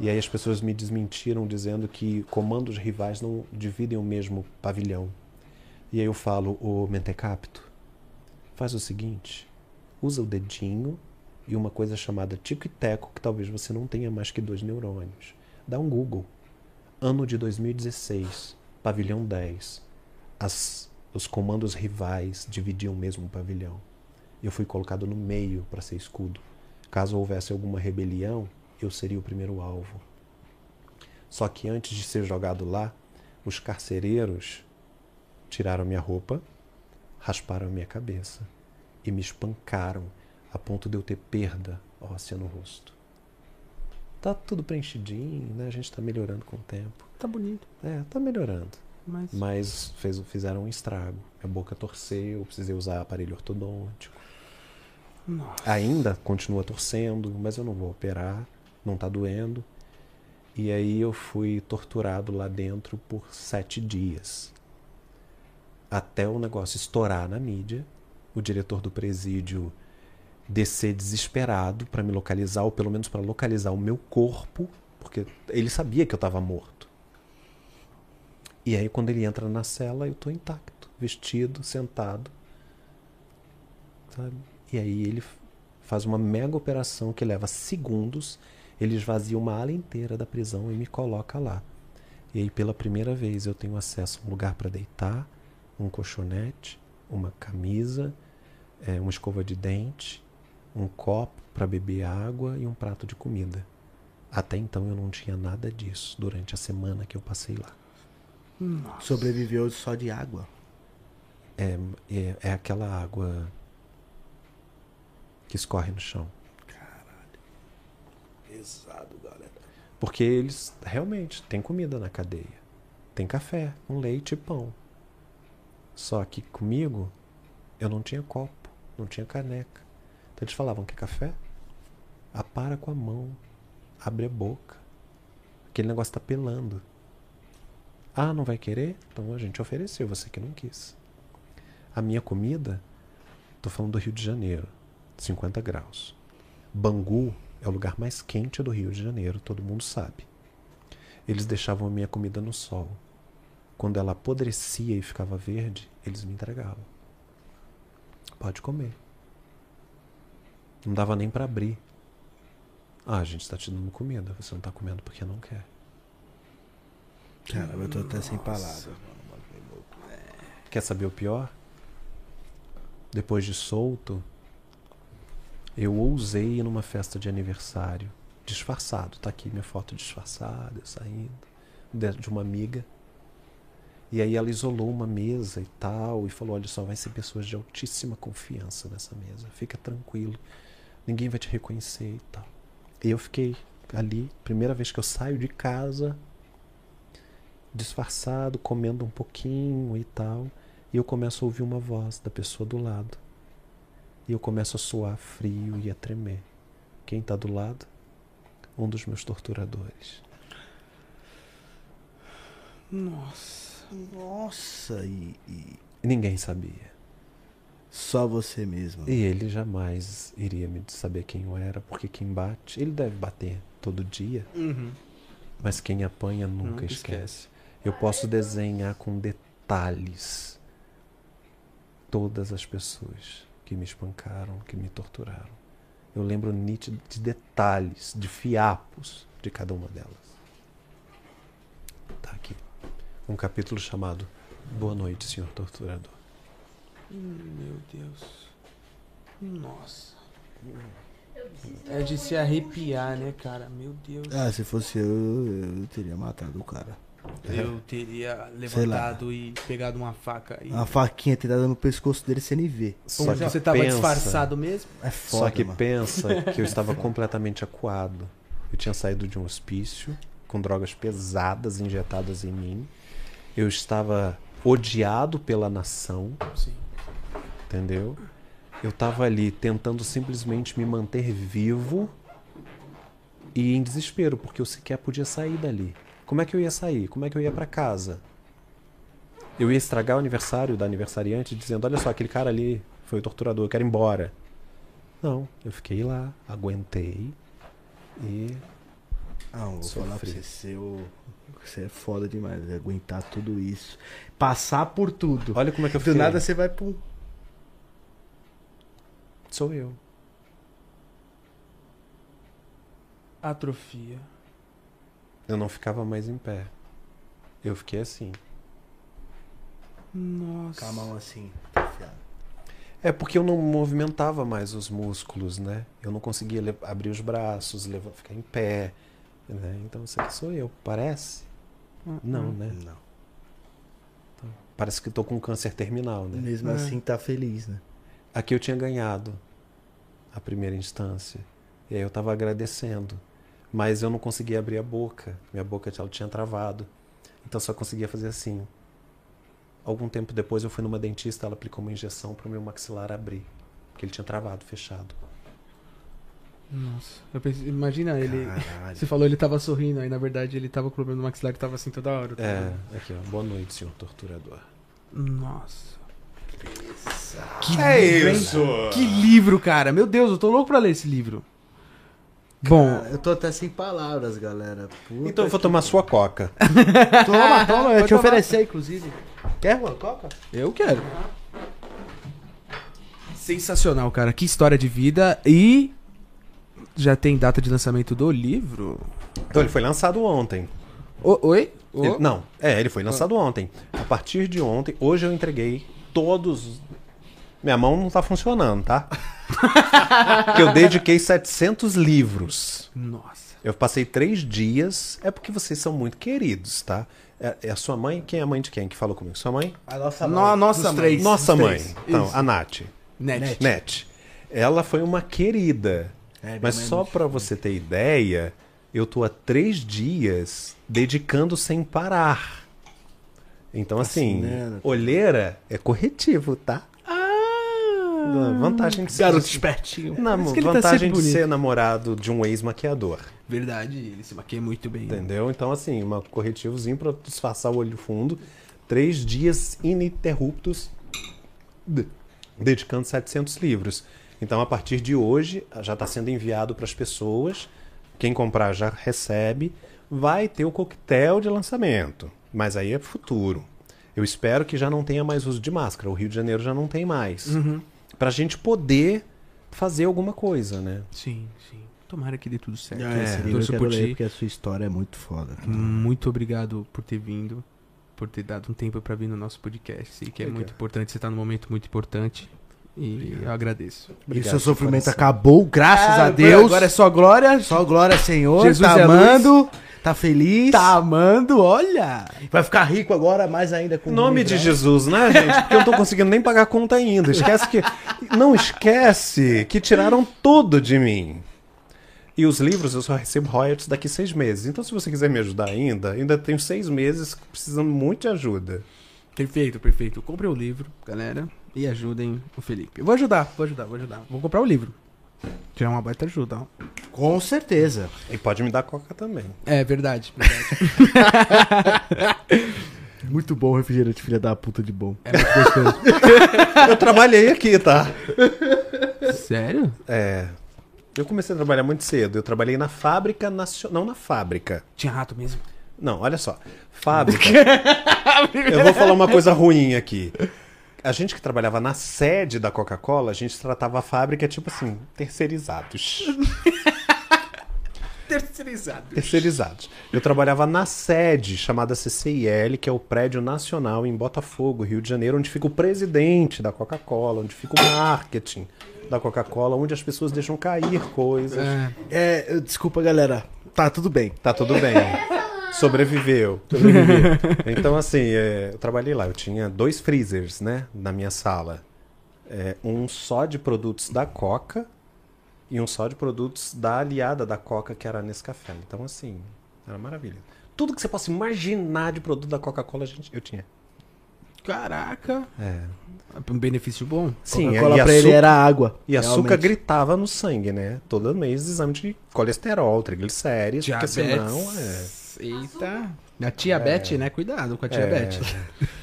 E aí as pessoas me desmentiram dizendo que comandos rivais não dividem o mesmo pavilhão. E aí eu falo, ô Mentecapto, faz o seguinte, usa o dedinho e uma coisa chamada tico e teco, que talvez você não tenha mais que dois neurônios. Dá um Google. Ano de 2016, pavilhão 10. As, os comandos rivais dividiam o mesmo pavilhão. Eu fui colocado no meio para ser escudo. Caso houvesse alguma rebelião, eu seria o primeiro alvo. Só que antes de ser jogado lá, os carcereiros tiraram minha roupa, rasparam minha cabeça e me espancaram a ponto de eu ter perda óssea no rosto. Tá tudo preenchidinho, né? A gente tá melhorando com o tempo. Tá bonito. É, tá melhorando. Mas. Mas fez, fizeram um estrago. Minha boca torceu, eu precisei usar aparelho ortodôntico. Nossa. Ainda continua torcendo, mas eu não vou operar, não tá doendo. E aí eu fui torturado lá dentro por sete dias. Até o negócio estourar na mídia, o diretor do presídio descer desesperado para me localizar, ou pelo menos para localizar o meu corpo, porque ele sabia que eu estava morto. E aí quando ele entra na cela, eu tô intacto, vestido, sentado. Sabe? E aí ele faz uma mega operação que leva segundos. Ele esvazia uma ala inteira da prisão e me coloca lá. E aí pela primeira vez eu tenho acesso a um lugar para deitar, um colchonete, uma camisa, é, uma escova de dente, um copo para beber água e um prato de comida. Até então eu não tinha nada disso durante a semana que eu passei lá. Nossa. Sobreviveu só de água. É, é, é aquela água que escorre no chão. Pesado, galera. Porque eles realmente têm comida na cadeia. Tem café, um leite e pão. Só que comigo eu não tinha copo, não tinha caneca. Então eles falavam que café? Apara com a mão, abre a boca. Aquele negócio tá pelando. Ah, não vai querer? Então a gente ofereceu, você que não quis. A minha comida, tô falando do Rio de Janeiro, 50 graus. Bangu é o lugar mais quente do Rio de Janeiro, todo mundo sabe. Eles deixavam a minha comida no sol. Quando ela apodrecia e ficava verde, eles me entregavam. Pode comer. Não dava nem para abrir. Ah, a gente está te dando comida, você não está comendo porque não quer. Caramba, eu tô até sem Nossa. palavras. Quer saber o pior? Depois de solto, eu ousei ir numa festa de aniversário, disfarçado. Tá aqui minha foto disfarçada, eu saindo, de de uma amiga. E aí ela isolou uma mesa e tal, e falou: olha só, vai ser pessoas de altíssima confiança nessa mesa, fica tranquilo, ninguém vai te reconhecer e tal. E eu fiquei ali, primeira vez que eu saio de casa, disfarçado, comendo um pouquinho e tal, e eu começo a ouvir uma voz da pessoa do lado. E eu começo a suar frio e a tremer. Quem tá do lado? Um dos meus torturadores. Nossa. Nossa, e, e E ninguém sabia. Só você mesmo. E ele jamais iria me saber quem eu era, porque quem bate, ele deve bater todo dia, Uhum. mas quem apanha nunca, Nunca esquece. Eu posso desenhar com detalhes todas as pessoas que me espancaram, que me torturaram. Eu lembro nítido de detalhes, de fiapos de cada uma delas. Tá aqui. Um capítulo chamado Boa Noite, Senhor Torturador. Meu Deus. Nossa. É de se arrepiar, né, cara? Meu Deus. Ah, se fosse eu, eu teria matado o cara. Eu teria levantado e pegado uma faca e. Uma faquinha tentada no pescoço dele sem ele ver. Como que você tava pensa- disfarçado mesmo? É foda, Só que mano. pensa que eu estava completamente acuado. Eu tinha saído de um hospício com drogas pesadas injetadas em mim. Eu estava odiado pela nação, Sim. Entendeu? Eu estava ali tentando simplesmente me manter vivo e em desespero, porque eu sequer podia sair dali. Como é que eu ia sair? Como é que eu ia para casa? Eu ia estragar o aniversário da aniversariante dizendo: Olha só, aquele cara ali foi o torturador, eu quero ir embora. Não, eu fiquei lá, aguentei e Ah, vou Sofri. falar pra você, seu... você é foda demais, aguentar tudo isso. Passar por tudo. olha como é que eu Do fiquei. nada você vai um... Sou eu. Atrofia. Eu não ficava mais em pé. Eu fiquei assim. Nossa. Com a mão assim, atrofiada. É porque eu não movimentava mais os músculos, né? Eu não conseguia abrir os braços, levar, ficar em pé. Né? Então isso aqui sou eu. Parece? Não, né? Não. Parece que tô com câncer terminal, né? Mesmo É. assim tá feliz, né? Aqui eu tinha ganhado a primeira instância. E aí eu tava agradecendo. Mas eu não conseguia abrir a boca. Minha boca tinha travado. Então eu só conseguia fazer assim. Algum tempo depois eu fui numa dentista, ela aplicou uma injeção para o meu maxilar abrir. que ele tinha travado, fechado. Nossa. Eu pensei, imagina ele. Caralho. Você falou ele tava sorrindo, aí na verdade ele tava com problema no maxilar e tava assim toda hora. tá É, aqui, ó. Boa noite, senhor torturador. Nossa. Que É livro, hein? isso! Que livro, cara. Meu Deus, eu tô louco pra ler esse livro. Bom, Cara, eu tô até sem palavras, galera. Puta Então eu vou que- tomar sua coca. Toma, toma, eu Pode te tomar. oferecer, inclusive. Quer uma coca? eu quero. Sensacional, cara. Que história de vida. E já tem data de lançamento do livro? Então ele foi lançado ontem. O- oi? O- Ele- não, é, ele foi lançado ontem. A partir de ontem, hoje eu entreguei todos. Minha mão não tá funcionando, tá? Porque eu dediquei 700 livros. Nossa. Eu passei três dias. É porque vocês são muito queridos, tá? É, é a sua mãe? Quem é a mãe de quem que falou comigo? Sua mãe? A nossa No- nossa Dos mãe. três. Nossa dos mãe. três. Então, Isso. a Nath. Net. Net. Ela foi uma querida. É, Mas mãe é só pra você ter ideia, eu tô há três dias dedicando sem parar. Então, assim, Assinando. olheira é corretivo, tá? Ah! Vantagem de ser. Garoto espertinho. Na, que ele tá vantagem sempre de bonito. ser namorado de um ex-maquiador. Verdade, ele se maquia muito bem. Entendeu? Então, assim, um corretivozinho pra disfarçar o olho fundo. Três dias ininterruptos de- dedicando 700 livros. Então, a partir de hoje, já está sendo enviado para as pessoas. Quem comprar já recebe. Vai ter o coquetel de lançamento. Mas aí é futuro. Eu espero que já não tenha mais uso de máscara. O Rio de Janeiro já não tem mais. Uhum. Para a gente poder fazer alguma coisa, né? Sim, sim. Tomara que dê tudo certo. Esse É, livro eu quero por ler porque a sua história é muito foda. Muito obrigado por ter vindo, por ter dado um tempo pra vir no nosso podcast. Que é muito importante, você tá num momento muito importante. E eu agradeço. E Obrigado seu de sofrimento coração. acabou, graças Ah, a Deus. Agora é só glória. Só glória ao Senhor. Jesus tá é amando, tá feliz. Tá amando, olha. Vai ficar rico agora, mais ainda com Em nome de. Jesus, né, gente? Porque eu não tô conseguindo nem pagar a conta ainda. Esquece que. Não esquece que tiraram tudo de mim. E os livros eu só recebo royalties daqui seis meses. Então, se você quiser me ajudar ainda, ainda tenho seis meses precisando muito de ajuda. Perfeito, perfeito. Comprem o livro, galera, e ajudem o Felipe. Eu vou ajudar, vou ajudar, vou ajudar. Vou comprar o livro. Que é uma baita ajuda, ó. Com certeza. E pode me dar coca também. É verdade, verdade. Muito bom o refrigerante, filha da puta de bom. É muito gostoso. Eu trabalhei aqui, tá? Sério? É. Eu comecei a trabalhar muito cedo. Eu trabalhei na fábrica nacional. Não na fábrica. Tinha rato mesmo. Não, olha só. Fábrica. Eu vou falar uma coisa ruim aqui. A gente que trabalhava na sede da Coca-Cola, a gente tratava a fábrica tipo assim, terceirizados. Terceirizado. Terceirizados. Eu trabalhava na sede chamada CCIL, que é o prédio nacional em Botafogo, Rio de Janeiro, onde fica o presidente da Coca-Cola, onde fica o marketing da Coca-Cola, onde as pessoas deixam cair coisas. É. É, desculpa, galera. Tá tudo bem. Tá tudo bem. Sobreviveu. Então, assim, é, eu trabalhei lá. Eu tinha dois freezers, né? Na minha sala. É, um só de produtos da Coca e um só de produtos da aliada da Coca, que era a Nescafé. Então, assim, era maravilha. Tudo que você possa imaginar de produto da Coca-Cola, eu tinha. Caraca. É. Um benefício bom. Sim, Coca-Cola e pra ele açúcar, era água. e açúcar realmente. gritava no sangue, né? Todo mês exame de colesterol, triglicérides, porque senão é. Eita. A tia Beth, né? Cuidado com a tia É. Beth.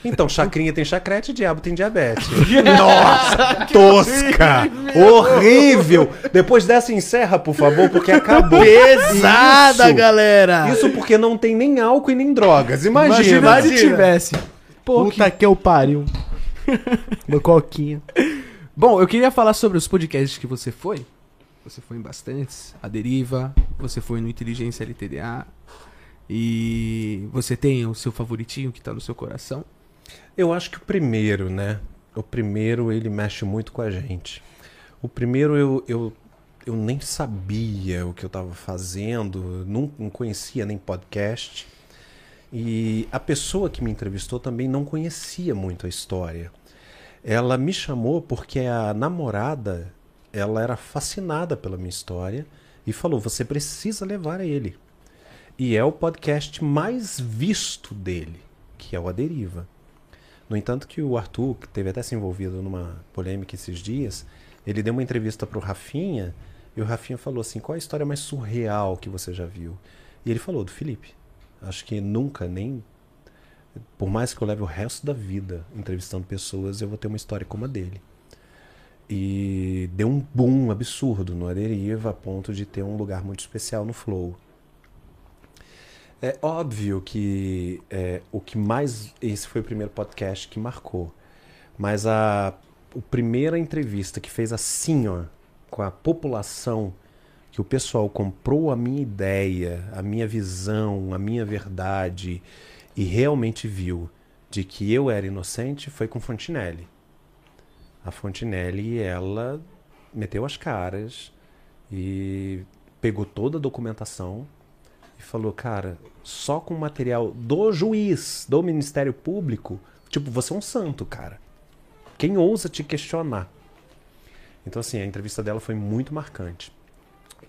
Então, chacrinha tem chacrete, diabo tem diabetes. Nossa, tosca! horrível! Depois dessa, encerra, por favor, porque acabou. Pesada, Isso. galera! Isso porque não tem nem álcool e nem drogas. Imagina. Imagina, imagina. se tivesse. Pô, Puta que eu pariu. Uma coquinha. Bom, eu queria falar sobre os podcasts que você foi. Você foi em bastantes. A Deriva, você foi no Inteligência LTDA. E você tem o seu favoritinho que tá no seu coração. Eu acho que o primeiro, né? O primeiro, ele mexe muito com a gente. O primeiro, eu, eu, eu nem sabia o que eu estava fazendo, não, não conhecia nem podcast. E a pessoa que me entrevistou também não conhecia muito a história. Ela me chamou porque a namorada, ela era fascinada pela minha história e falou: "Você precisa levar ele". E é o podcast mais visto dele, que é o A Deriva. No entanto que o Arthur, que teve até se envolvido numa polêmica esses dias, Ele deu uma entrevista pro Rafinha e o Rafinha falou assim: qual a história mais surreal que você já viu? E ele falou do Felipe. Acho que nunca, nem. Por mais que eu leve o resto da vida entrevistando pessoas, eu vou ter uma história como a dele. E deu um boom absurdo no Aderiva, a ponto de ter um lugar muito especial no Flow. É óbvio que é, o que mais. Esse foi o primeiro podcast que marcou. Mas a, a primeira entrevista que fez assim, ó, com a população, que o pessoal comprou a minha ideia, a minha visão, a minha verdade e realmente viu de que eu era inocente, foi com Fontinelli. A Fontinelli, ela meteu as caras e pegou toda a documentação falou, cara, só com material do juiz, do Ministério Público, tipo, você é um santo, cara. Quem ousa te questionar? Então, assim, a entrevista dela foi muito marcante.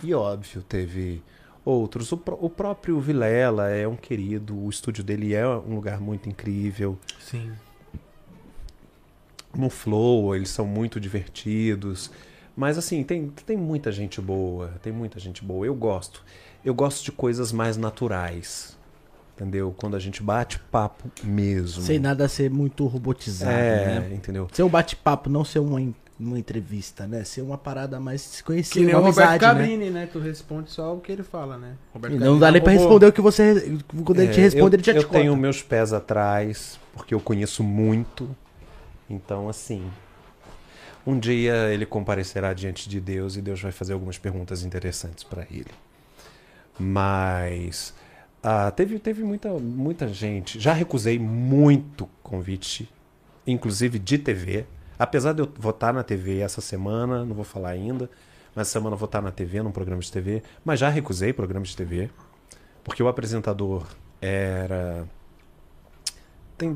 E óbvio, teve outros. O, pró- o próprio Vilela é um querido, o estúdio dele é um lugar muito incrível. Sim. No Flow, eles são muito divertidos. Mas assim, tem, tem muita gente boa, tem muita gente boa. Eu gosto. Eu gosto de coisas mais naturais. Entendeu? Quando a gente bate papo mesmo. Sem nada ser muito robotizado, É, né? entendeu? Ser um bate-papo, não ser uma, uma entrevista, né? Ser uma parada mais Que desconhecida, nem o uma Roberto amizade, né? Cabrini, né? Tu responde só o que ele fala, né? Roberto E Cabrini Não dá nem pra responder o que você... Quando ele te É, responde, eu, ele já eu te tenho conta. meus pés atrás, porque eu conheço muito. Então, assim. Um dia ele comparecerá diante de Deus e Deus vai fazer algumas perguntas interessantes para ele. Mas. ah, teve teve muita, muita gente. Já recusei muito convite, inclusive de TV. Apesar de eu votar na TV essa semana, não vou falar ainda, mas essa semana eu vou estar na TV, num programa de TV. Mas já recusei programa de TV. Porque o apresentador era.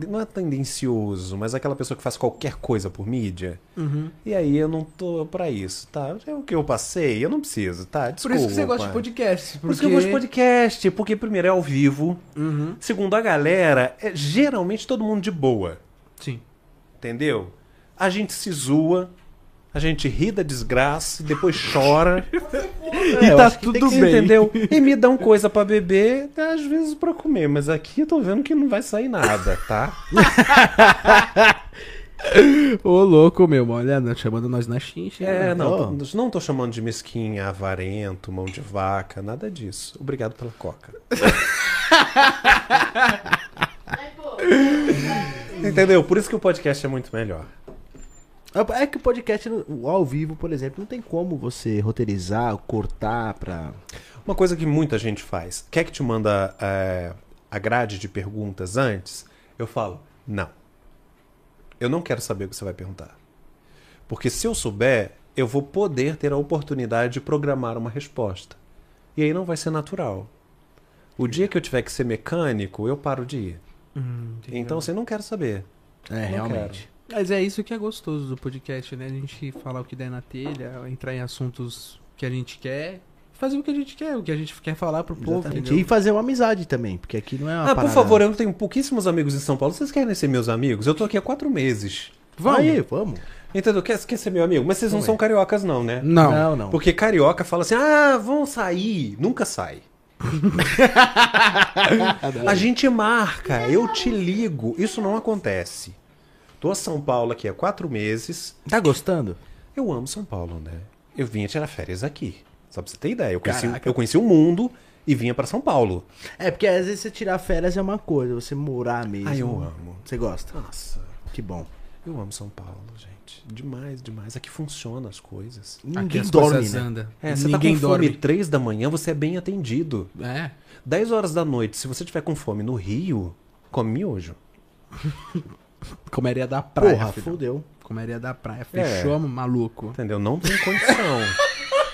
Não é tendencioso, mas aquela pessoa que faz qualquer coisa por mídia. Uhum. E aí eu não tô pra isso, tá? É o que eu passei, eu não preciso, tá? Por Desculpa. isso que você gosta de podcast. Por isso que eu gosto de podcast, porque primeiro é ao vivo. Uhum. Segundo a galera, é geralmente todo mundo de boa, Sim. entendeu? A gente se zoa, a gente ri da desgraça e depois chora. É, eu tá tudo que- bem. Entendeu? E me dão coisa pra beber, às vezes pra comer, mas aqui eu tô vendo que não vai sair nada, tá? Ô, louco, meu. Olha, não, chamando nós na xincha. É, né? não, tô- não tô chamando de mesquinha, avarento, mão de vaca, nada disso. Obrigado pela coca. Entendeu? Por isso que o podcast é muito melhor. É que o podcast ao vivo, por exemplo, não tem como você roteirizar, cortar pra. Uma coisa que muita gente faz. Quer que te manda é, a grade de perguntas antes? Eu falo, não. Eu não quero saber o que você vai perguntar. Porque se eu souber, eu vou poder ter a oportunidade de programar uma resposta. E aí não vai ser natural. O dia que eu tiver que ser mecânico, eu paro de ir. Hum. Então, assim, não quero saber. É, Não realmente. Mas é isso que é gostoso do podcast, né? A gente falar o que der na telha, entrar em assuntos que a gente quer, fazer o que a gente quer, o que a gente quer falar pro povo? E fazer uma amizade também, porque aqui não é uma Ah, por parada- favor, eu tenho pouquíssimos amigos em São Paulo. Vocês querem ser meus amigos? Eu tô aqui há quatro meses. Vamos? Aí, vamos. Entendeu? Quer, quer ser meu amigo? Mas vocês não Vamos são cariocas, não, né? Não. Não, não. Porque carioca fala assim: ah, vão sair. Nunca sai. A gente marca, eu te ligo. Isso não acontece. Tô a São Paulo aqui há quatro meses. Tá gostando? Eu amo São Paulo, né? Eu vinha tirar férias aqui. Só pra você ter ideia. Eu conheci, Caraca. eu conheci o mundo e vinha pra São Paulo. É, porque às vezes você tirar férias é uma coisa, você morar mesmo. Ah, eu amo. Você gosta? Nossa, Que bom. eu amo São Paulo, gente. Demais, demais. Aqui funcionam as coisas. Aqui Ninguém as dorme, coisas né? andam. É, você Ninguém tá com fome dorme. três da manhã, você é bem atendido. É. 10 horas da noite, se você tiver com fome no Rio, come miojo. Comeria da praia. Porra, filho. fudeu. Comeria da praia. É. Fechou, maluco. Entendeu? Não tem condição.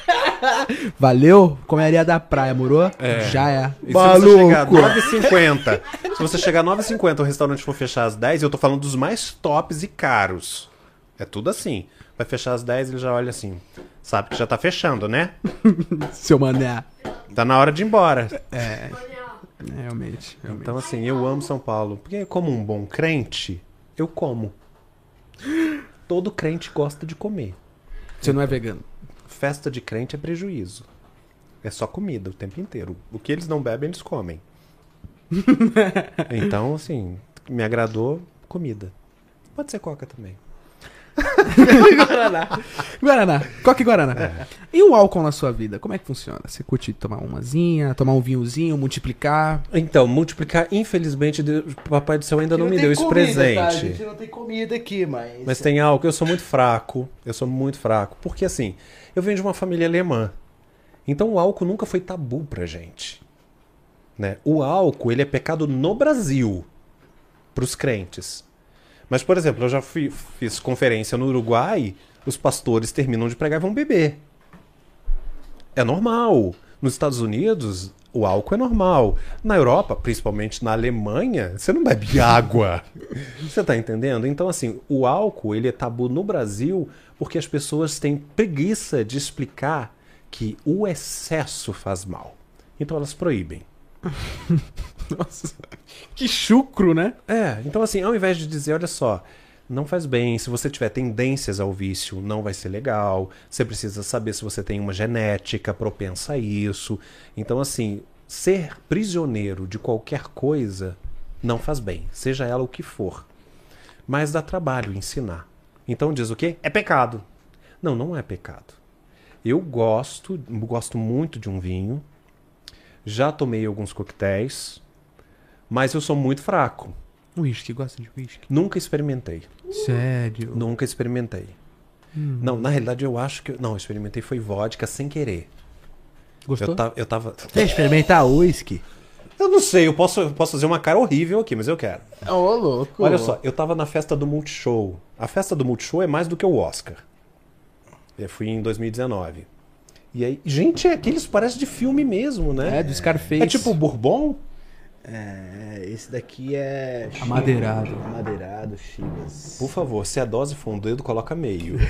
Valeu? Comeria da praia, morou? É. Já é. E se você chegar Maluco. 9h50, se você chegar 9h50 o restaurante for fechar às 10 eu tô falando dos mais tops e caros. É tudo assim. Vai fechar às 10 ele já olha assim. Sabe que já tá fechando, né? Seu mané. Tá na hora de ir embora. É. Realmente. realmente. Então, assim, eu amo São Paulo. Porque, como um bom crente, eu como. Todo crente gosta de comer. Você não é vegano. Festa de crente é prejuízo. É só comida o tempo inteiro. O que eles não bebem, eles comem. então, assim, me agradou comida. Pode ser coca também. Guaraná. Guaraná. Coca e Guaraná. E o álcool na sua vida? Como é que funciona? Você curte tomar umazinha, tomar um vinhozinho, multiplicar? Então, multiplicar, infelizmente, Deus- o Papai do Céu ainda não me tem deu esse comida, tá? A presente. gente não tem comida aqui, mas. Mas tem álcool, eu sou muito fraco. Eu sou muito fraco. Porque assim, eu venho de uma família alemã. Então o álcool nunca foi tabu pra gente. Né? O álcool, ele é pecado no Brasil. Pros crentes. Mas, por exemplo, eu já fui- fiz conferência no Uruguai, os pastores terminam de pregar e vão beber. É normal. Nos Estados Unidos, o álcool é normal. Na Europa, principalmente na Alemanha, você não bebe água. Você tá entendendo? Então, assim, o álcool, ele é tabu no Brasil porque as pessoas têm preguiça de explicar que o excesso faz mal. Então elas proíbem. Nossa. Que chucro, né? É, então assim, ao invés de dizer, olha só, não faz bem, se você tiver tendências ao vício, não vai ser legal. Você precisa saber se você tem uma genética propensa a isso. Então assim, ser prisioneiro de qualquer coisa não faz bem, seja ela o que for. Mas dá trabalho ensinar. Então diz o quê? É pecado. Não, não é pecado. Eu gosto, gosto muito de um vinho. Já tomei alguns coquetéis, mas eu sou muito fraco. Whisky, gosta de whisky? Nunca experimentei. Sério? Nunca experimentei. Não, na realidade eu acho que. Não, eu experimentei foi vodka sem querer. Gostou? Eu, ta- eu tava. Quer experimentar uísque? Eu não sei, eu posso, eu posso fazer uma cara horrível aqui, mas eu quero. Ô, louco. Olha só, eu tava na festa do Multishow. A festa do Multishow é mais do que o Oscar. Eu fui em 2019. E aí, gente, é aqueles parece de filme mesmo, né? É, do Scarface. É tipo Bourbon? É, esse daqui é. Amadeirado. Amadeirado, Chivas. Por favor, se a dose for um dedo, coloca meio.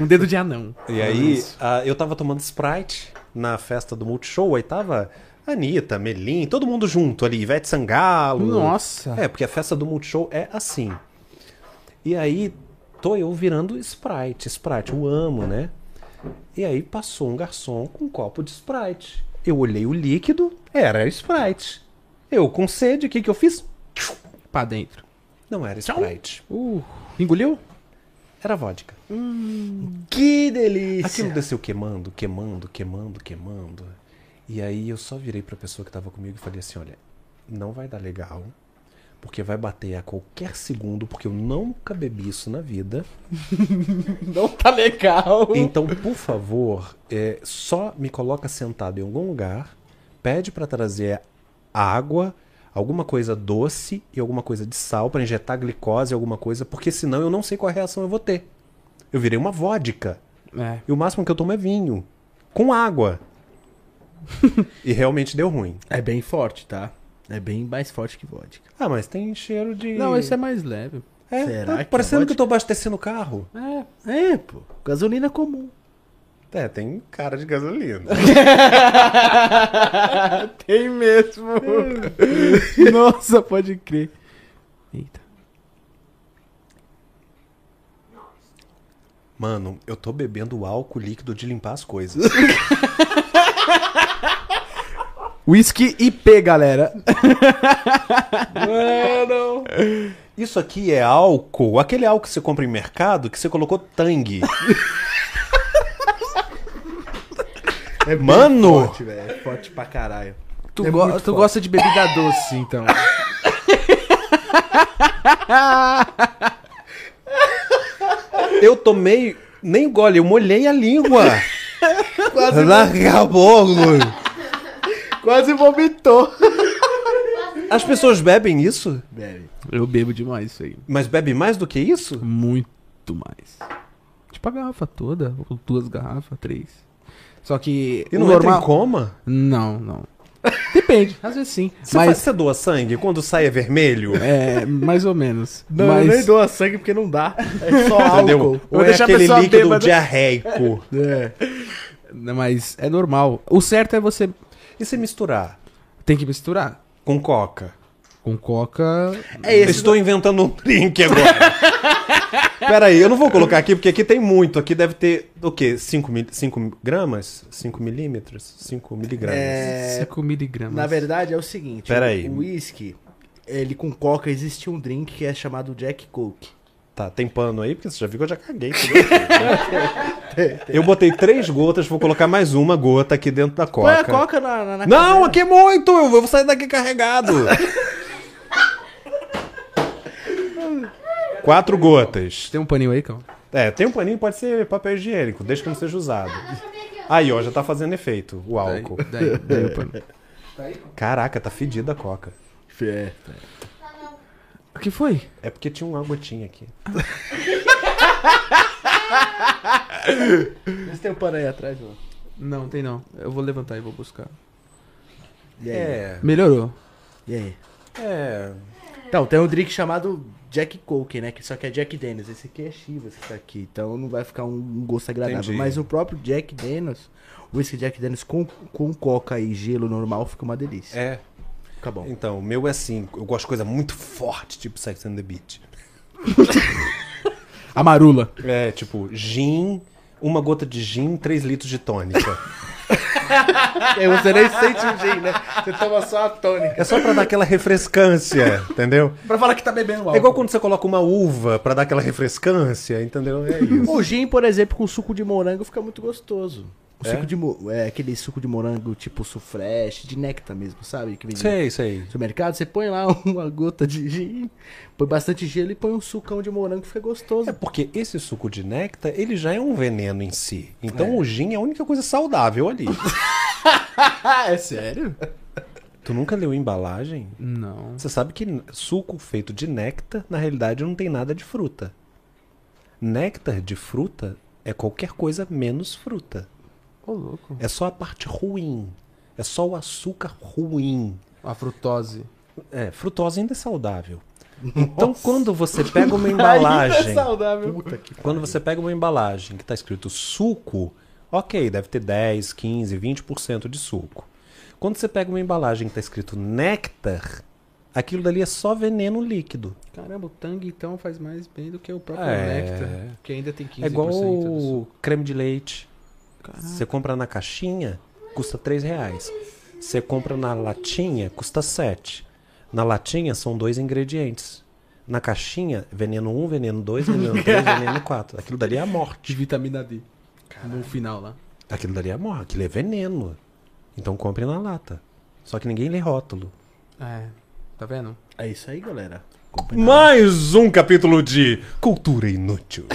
Um dedo de anão. E aí, ah, eu tava tomando Sprite na festa do Multishow, aí tava Anitta, Melim, todo mundo junto ali, Ivete Sangalo. Nossa. É, porque a festa do Multishow é assim. E aí, tô eu virando Sprite, Sprite, eu amo, né? E aí passou um garçom com um copo de Sprite. Eu olhei o líquido, era Sprite. Eu com sede, o que que eu fiz? Pra dentro. Não era Sprite, Uh, engoliu? era vodka. Que delícia! Aquilo desceu queimando, queimando, queimando, queimando. E aí eu só virei pra pessoa que tava comigo e falei assim: olha, não vai dar legal, porque vai bater a qualquer segundo, porque eu nunca bebi isso na vida. Não tá legal. Então, por favor, é, só me coloca sentado em algum lugar, pede pra trazer água, alguma coisa doce e alguma coisa de sal pra injetar glicose, alguma coisa, porque senão eu não sei qual reação eu vou ter. Eu virei uma vodka. É. E o máximo que eu tomo é vinho. Com água. e realmente deu ruim. É bem forte, tá? É bem mais forte que vodka. Ah, mas tem cheiro de. Não, esse é mais leve. É, Será tá que parecendo é que eu tô abastecendo o carro. É. É, pô. Gasolina comum. É, tem cara de gasolina. Tem mesmo. Nossa, pode crer. Eita. Mano, eu tô bebendo álcool líquido de limpar as coisas. Whisky IP, galera. Mano! Isso aqui é álcool, aquele álcool que você compra em mercado que você colocou tangue. É Mano! Forte, velho. É forte pra caralho. Tu, É go- tu forte. gosta de bebida doce, então. Eu tomei. Nem gole, eu molhei a língua. Quase, Larga a boca. Quase vomitou. As pessoas bebem isso? Bebe. Eu bebo demais isso aí. Mas bebe mais do que isso? Muito mais. Tipo a garrafa toda, ou duas garrafas, três. Só que E não entra normal... em coma? Não, não. Depende, às vezes sim. Você, mas faz- você doa sangue quando sai é vermelho? é mais ou menos. Não, mas eu nem doa sangue porque não dá. É só Entendeu? álcool. Ou é aquele líquido bêbada. diarreico? É. mas é normal. O certo é você E se misturar tem que misturar com coca? com coca. É esse Estou inventando um drink agora. Pera aí, eu não vou colocar aqui, porque aqui tem muito. Aqui deve ter, o quê? 5 gramas? 5 milímetros? 5 miligramas. É, 5 miligramas. na verdade é o seguinte, Pera o- aí. o whisky, ele com coca existe um drink que é chamado Jack Coke. Tá, tem pano aí? Porque você já viu que eu já caguei tudo aqui, né? Eu botei três gotas, vou colocar mais uma gota aqui dentro da Põe a coca. coca na, na, na Não, cadeira. aqui é muito! Eu vou sair daqui carregado. Quatro gotas. Tem um paninho aí, calma. É, tem um paninho, pode ser papel higiênico, desde que não seja usado. Aí, ó, já tá fazendo efeito, o Daí, álcool. daí, daí o pano. Caraca, tá fedida a coca. É. O que foi? É porque tinha uma gotinha aqui. Vê se tem um pano aí atrás, ó. Não, tem não. Eu vou levantar e vou buscar. E aí? É, Melhorou. E aí? é. Então, tem um drink chamado Jack Coke, né? Que só que é Jack Daniels. Esse aqui é Chivas, esse daqui. Então não vai ficar um, um gosto agradável. Entendi. Mas o próprio Jack Daniels, o whisky Jack Daniels com, com coca e gelo normal fica uma delícia. É. Bom. Então, o meu é assim, eu gosto de coisa muito forte, tipo Sex and the Beach. A marula. É, tipo, gin, uma gota de gin, 3 litros de tônica. Você nem sente o gin, né? Você toma só a tônica. É só pra dar aquela refrescância, entendeu? Pra falar que tá bebendo álcool. É igual quando você coloca uma uva pra dar aquela refrescância, entendeu? É isso. O gin, por exemplo, com suco de morango fica muito gostoso. O É? suco de é aquele suco de morango tipo sufresh, de néctar mesmo, sabe? Que vem Sei, sei. no supermercado, você põe lá uma gota de gin, põe bastante gelo e põe um sucão de morango que fica gostoso. É porque esse suco de néctar, ele já é um veneno em si. Então o gin é a única coisa saudável ali. É sério? tu nunca leu embalagem? Não. Você sabe que suco feito de néctar, na realidade, não tem nada de fruta. Néctar de fruta é qualquer coisa menos fruta. Ô, louco. É só a parte ruim. É só o açúcar ruim. A frutose. É, frutose ainda é saudável. Então, quando você pega uma embalagem. é saudável. Puta que Quando você pega uma embalagem que está escrito suco, ok, deve ter 10, 15, 20% de suco. Quando você pega uma embalagem que está escrito néctar, aquilo dali é só veneno líquido. Caramba, o Tang então faz mais bem do que o próprio É. Nectar. Que ainda tem 15% É igual o creme de leite. Caraca. Você compra na caixinha, custa 3 reais. Você compra na latinha, custa 7. Na latinha são dois ingredientes. Na caixinha, veneno 1, veneno 2, veneno 3, veneno 4. Aquilo dali é a De morte. vitamina D. No final lá. Aquilo dali é a morte. Aquilo é veneno. Então compre na lata. Só que ninguém lê rótulo. É. Tá vendo? É isso aí, galera. Mais um capítulo de Cultura Inútil.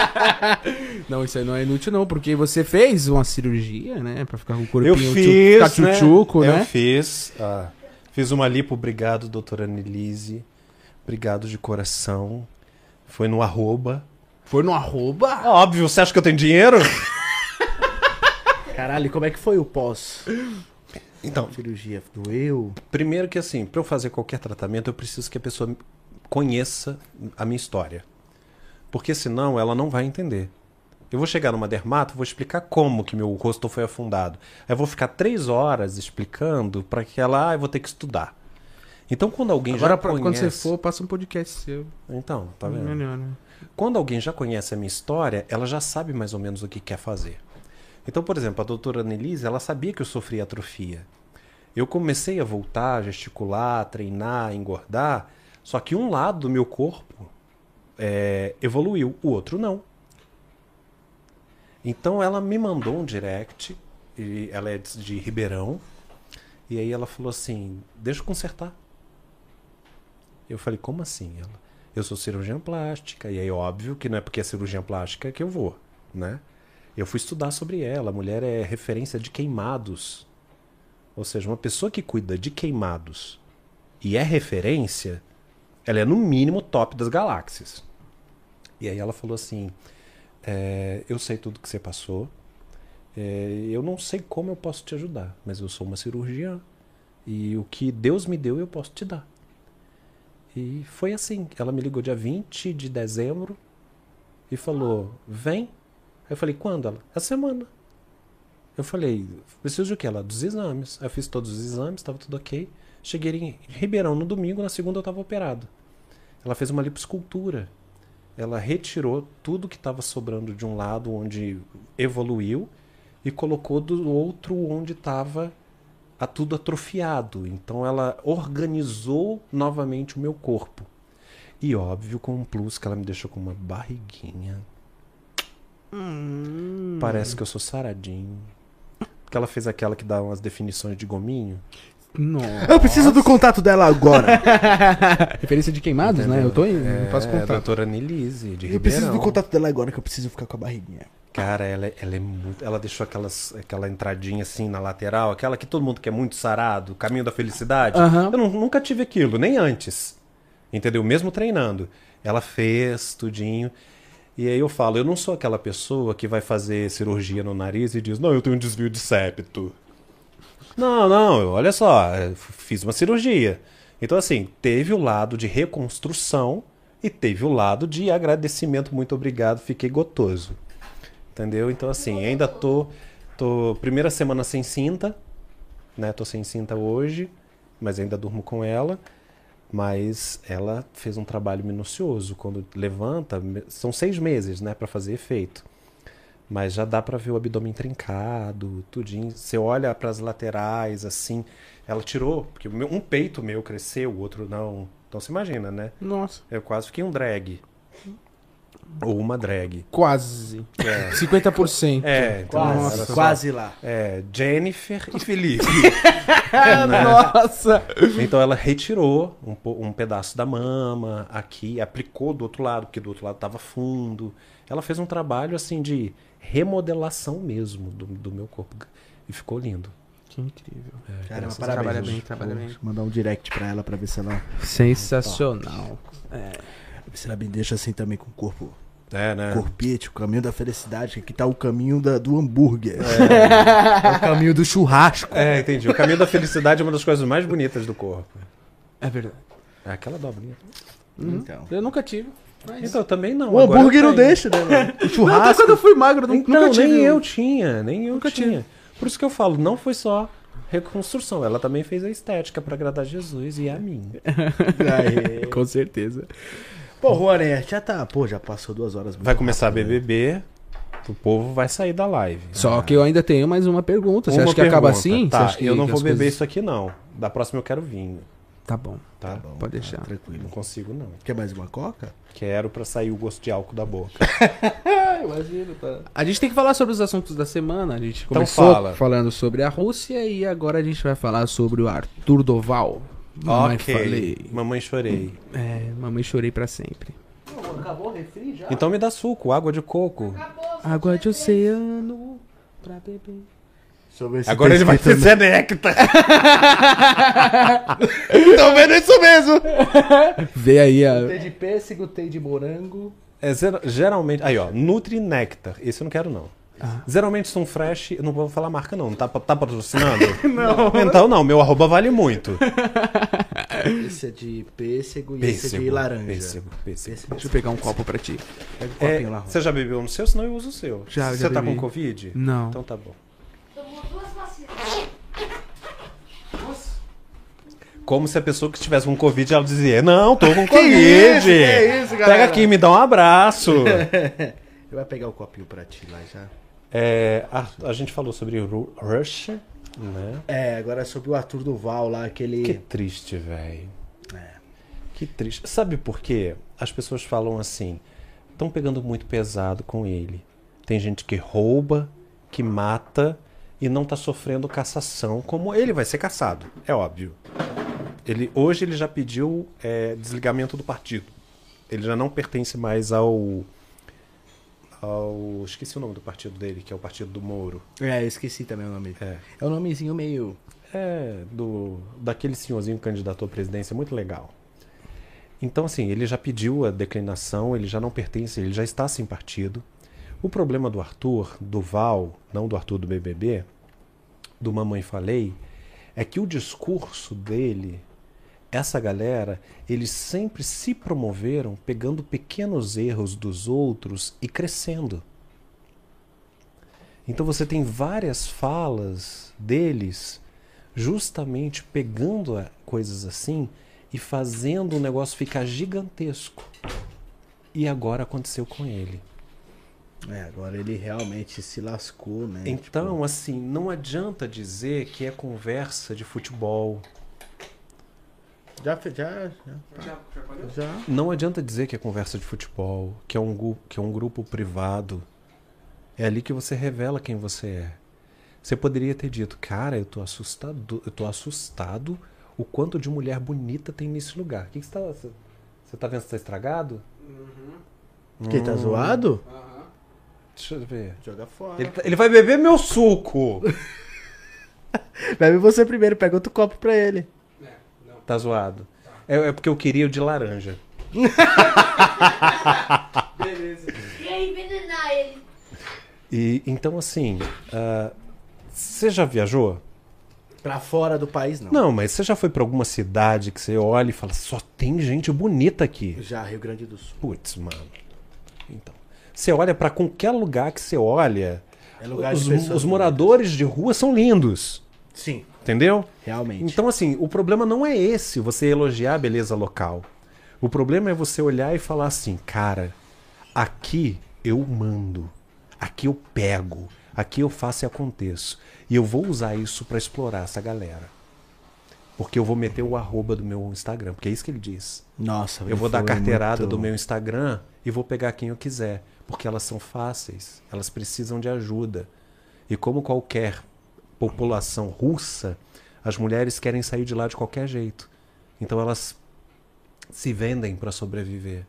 Não, isso aí não é inútil não, porque você fez uma cirurgia, né? Pra ficar com o corpinho Eu tchu- fiz, ficar né? tchutchuco, Eu né? fiz. ah, fiz uma lipo. Obrigado, doutora Annelise. Obrigado de coração. Foi no arroba. Foi no arroba? Óbvio, você acha que eu tenho dinheiro? Caralho, como é que foi o pós? Então, Cirurgia doeu? primeiro que assim, para eu fazer qualquer tratamento, eu preciso que a pessoa conheça a minha história. Porque senão ela não vai entender. Eu vou chegar numa dermato, vou explicar como que meu rosto foi afundado. Aí eu vou ficar três horas explicando para que ela, ah, eu vou ter que estudar. Então quando alguém Agora, já pra- conhece... quando você for, passa um podcast seu. Então, tá vendo? Melhor, né? Quando alguém já conhece a minha história, ela já sabe mais ou menos o que quer fazer. Então, por exemplo, a doutora Annelise, ela sabia que eu sofria atrofia. Eu comecei a voltar, gesticular, treinar, engordar, só que um lado do meu corpo é, evoluiu, o outro não. Então ela me mandou um direct, e ela é de Ribeirão, e aí ela falou assim: deixa eu consertar. Eu falei, como assim? Ela, eu sou cirurgiã plástica, e aí óbvio que não é porque é cirurgiã plástica que eu vou, né? Eu fui estudar sobre ela, a mulher é referência de queimados. Ou seja, uma pessoa que cuida de queimados e é referência, ela é no mínimo top das galáxias. E aí ela falou assim: é, eu sei tudo que você passou, é, eu não sei como eu posso te ajudar, mas eu sou uma cirurgiã e o que Deus me deu eu posso te dar. E foi assim. Ela me ligou dia 20 de dezembro e falou: Vem. Eu falei: Quando? Ela: Essa semana. Eu falei: Preciso de quê? Ela: Dos exames. Eu fiz todos os exames, estava tudo ok. Cheguei em Ribeirão no domingo, na segunda eu estava operado. Ela fez uma lipoescultura. ela retirou tudo que estava sobrando de um lado onde evoluiu e colocou do outro onde estava a tudo atrofiado. Então ela organizou novamente o meu corpo. E óbvio, com um plus que ela me deixou com uma barriguinha. Parece que eu sou saradinho. Porque ela fez aquela que dá umas definições de gominho. Nossa. Eu preciso do contato dela agora. Referência de queimados, né? Eu tô em. É, não faço a contato. doutora Nilise, de Eu preciso do Ribeirão. contato dela agora que eu preciso ficar com a barriguinha. Cara, ela, é- ela é muito. Ela deixou aquelas, aquela entradinha assim na lateral, aquela que todo mundo quer muito sarado, caminho da felicidade. Aham. Eu nu- nunca tive aquilo, nem antes. Entendeu? Mesmo treinando. Ela fez tudinho. E aí eu falo, eu não sou aquela pessoa que vai fazer cirurgia no nariz e diz, não, eu tenho um desvio de septo. Não, não, olha só, fiz uma cirurgia. Então, assim, teve o lado de reconstrução e teve o lado de agradecimento, muito obrigado, fiquei gotoso. Entendeu? Então, assim, ainda tô, tô. Primeira semana sem cinta, né? Tô sem cinta hoje, mas ainda durmo com ela. Mas ela fez um trabalho minucioso. Quando levanta, são seis meses, né, para fazer efeito. Mas já dá pra ver o abdômen trincado, tudinho. Você olha para as laterais, assim. Ela tirou, porque um peito meu cresceu, o outro não. Então você imagina, né? Nossa. Eu quase fiquei um drag. Ou uma drag. Quase. É. 50%. É, então Nossa. era só- Quase lá. É, Jennifer e Felipe. Nossa. Então ela retirou um, um pedaço da mama aqui, aplicou do outro lado, porque do outro lado estava fundo. Ela fez um trabalho assim de remodelação mesmo do, do meu corpo. E ficou lindo. Que incrível. Caramba, graças a parabéns. Trabalha bem, trabalha bem. Vou mandar um direct pra ela pra ver se ela, Sensacional. É. se ela me deixa assim também com o corpo. É, né? Corpete, o caminho da felicidade. Aqui tá o caminho da- do hambúrguer. É. o caminho do churrasco. É, entendi. O caminho da felicidade é uma das coisas mais bonitas do corpo. É verdade. É aquela dobrinha. Então. Eu nunca tive. Mas... Então, também não. O agora hambúrguer eu não deixa, né? mano? O Não, churrasco. quando eu fui magro, nu- Então, nunca tive. nem eu tinha, nem eu Nunca tinha. Por isso que eu falo, não foi só reconstrução, ela também fez a estética pra agradar Jesus e a mim. Aê. Com certeza. Pô, Juané, já tá. Pô, já passou duas horas. Vai começar a rápido, né? BBB, o povo vai sair da live. Só que eu ainda tenho mais uma pergunta. Você Uma acha que acaba pergunta. assim? Você Tá, acha que eu não que vou beber coisas- isso aqui não. Da próxima eu quero vinho, Tá bom. tá? Bom, Pode tá deixar. Tranquilo. Não consigo não. Quer mais uma coca? Quero pra sair o gosto de álcool da boca. imagino, tá. A gente tem que falar sobre os assuntos da semana. A gente Então começou fala. falando sobre a Rússia e agora a gente vai falar sobre o Arthur Doval. Mamãe falei. Mamãe chorei. É, mamãe chorei pra sempre. Acabou o refri já? Então me dá suco, água de coco. Água de oceano pra beber. Deixa eu ver se Agora tá ele vai ser néctar. no- Tô vendo isso mesmo! Vê aí a. Tem de pêssego, tem de morango. É, geralmente. Aí, ó, Nutri Nectar. Esse eu não quero, não. Geralmente são fresh. Eu não vou falar marca, não. Tá, tá patrocinando? não. Então, não. Meu arroba vale muito. Esse é de pêssego e esse é de Pêssego. laranja. Pêssego, pêssego. Pêssego. Deixa eu pegar um copo pra ti. Pega o É, copinho lá, Rô. você já bebeu no seu? Senão eu uso o seu. Já, Você já tá bebi. com Covid? Não. Então tá bom. Tomou duas vacinas. Como se a pessoa que estivesse com Covid ela dizia: Não, tô com Que Covid. isso, que isso, galera? Pega aqui, me dá um abraço. Ele vai pegar o copinho pra ti lá já. É, a, a gente falou sobre Ru- Rush, né? É, agora é sobre o Arthur Duval lá, aquele. Que triste, velho. É. Que triste. Sabe por quê? As pessoas falam assim: estão pegando muito pesado com ele. Tem gente que rouba, que mata e não tá sofrendo cassação, como ele vai ser caçado, é óbvio. Ele, hoje ele já pediu é, desligamento do partido. Ele já não pertence mais ao. Ao. Esqueci o nome do partido dele, que é o partido do Moro. É, eu esqueci também o nome. É. É um nomezinho meio. É, do, daquele senhorzinho que candidatou à presidência, muito legal. Então, assim, ele já pediu a declinação, ele já não pertence, ele já está sem partido. O problema do Arthur, do Val, não do Arthur do BBB, do Mamãe Falei, é que o discurso dele, essa galera, eles sempre se promoveram pegando pequenos erros dos outros e crescendo. Então você tem várias falas deles justamente pegando coisas assim e fazendo o negócio ficar gigantesco. E agora aconteceu com ele. É, agora ele realmente se lascou, né? Então, assim, não adianta dizer que é conversa de futebol. Já, já, já, já. Não adianta dizer que é conversa de futebol, que é um, que é um grupo privado. É ali que você revela quem você é. Você poderia ter dito, cara, eu tô assustado, eu tô assustado o quanto de mulher bonita tem nesse lugar. O que, que você tá. Você você tá vendo se tá estragado? Que tá zoado? Deixa eu ver. Joga fora. Ele, tá- ele vai beber meu suco! Bebe você primeiro, pega outro copo pra ele. Tá zoado. É, é porque eu queria o de laranja. Beleza. Ia envenenar ele. E então assim, ah, você já viajou? Pra fora do país, não. Não, mas você já foi pra alguma cidade que você olha e fala, só tem gente bonita aqui. Já, Rio Grande do Sul. Putz, mano. Então, você olha pra qualquer lugar que você olha, É lugar de os, pessoas os moradores de rua são lindos, Sim, entendeu? realmente. Então assim, o problema não é esse, você elogiar a beleza local. O problema é você olhar e falar assim, cara, aqui eu mando, aqui eu pego, aqui eu faço e aconteço. E eu vou usar isso pra explorar essa galera. Porque eu vou meter o arroba do meu Instagram, porque é isso que ele diz. Nossa, Eu vou dar carteirada muito- do meu Instagram e vou pegar quem eu quiser, porque elas são fáceis, elas precisam de ajuda. E como qualquer população russa, as mulheres querem sair de lá de qualquer jeito. Então elas se vendem para sobreviver.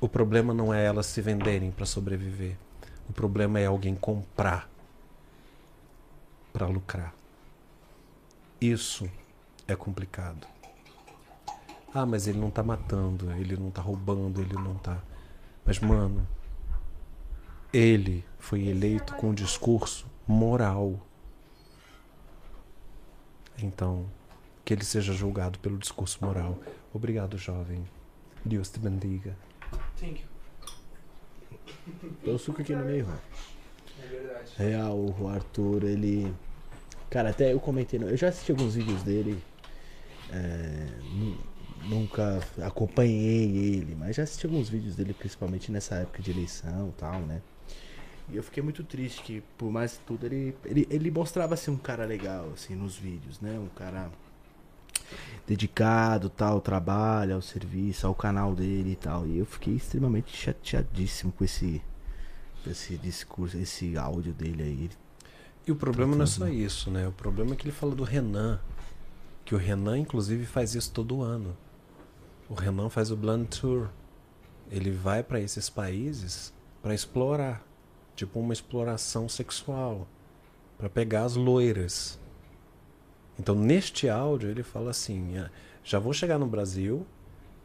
O problema não é elas se venderem para sobreviver. O problema é alguém comprar para lucrar. Isso é complicado. Ah, mas ele não tá matando, ele não tá roubando, ele não tá. Mas, mano, ele foi eleito com um discurso moral. Então, que ele seja julgado pelo discurso moral. Obrigado, jovem. Deus te bendiga. Thank you. Deu suco aqui no meio. É verdade. Real, o Arthur, ele. Cara, até eu comentei. Eu já assisti alguns vídeos dele. é, nu- nunca acompanhei ele, mas já assisti alguns vídeos dele, principalmente nessa época de eleição e tal, né? E eu fiquei muito triste que, por mais tudo, ele, ele, ele mostrava ser um cara legal, assim, nos vídeos, né? Um cara dedicado, tal, ao trabalho, ao serviço, ao canal dele e tal. E eu fiquei extremamente chateadíssimo com esse, esse discurso, esse áudio dele aí. E o problema não é só isso, né? O problema é que ele fala do Renan. Que o Renan, inclusive, faz isso todo ano. O Renan faz o Blunt Tour. Ele vai para esses países para explorar. Tipo uma exploração sexual. para pegar as loiras. Então, neste áudio, ele fala assim: "Ah, já vou chegar no Brasil,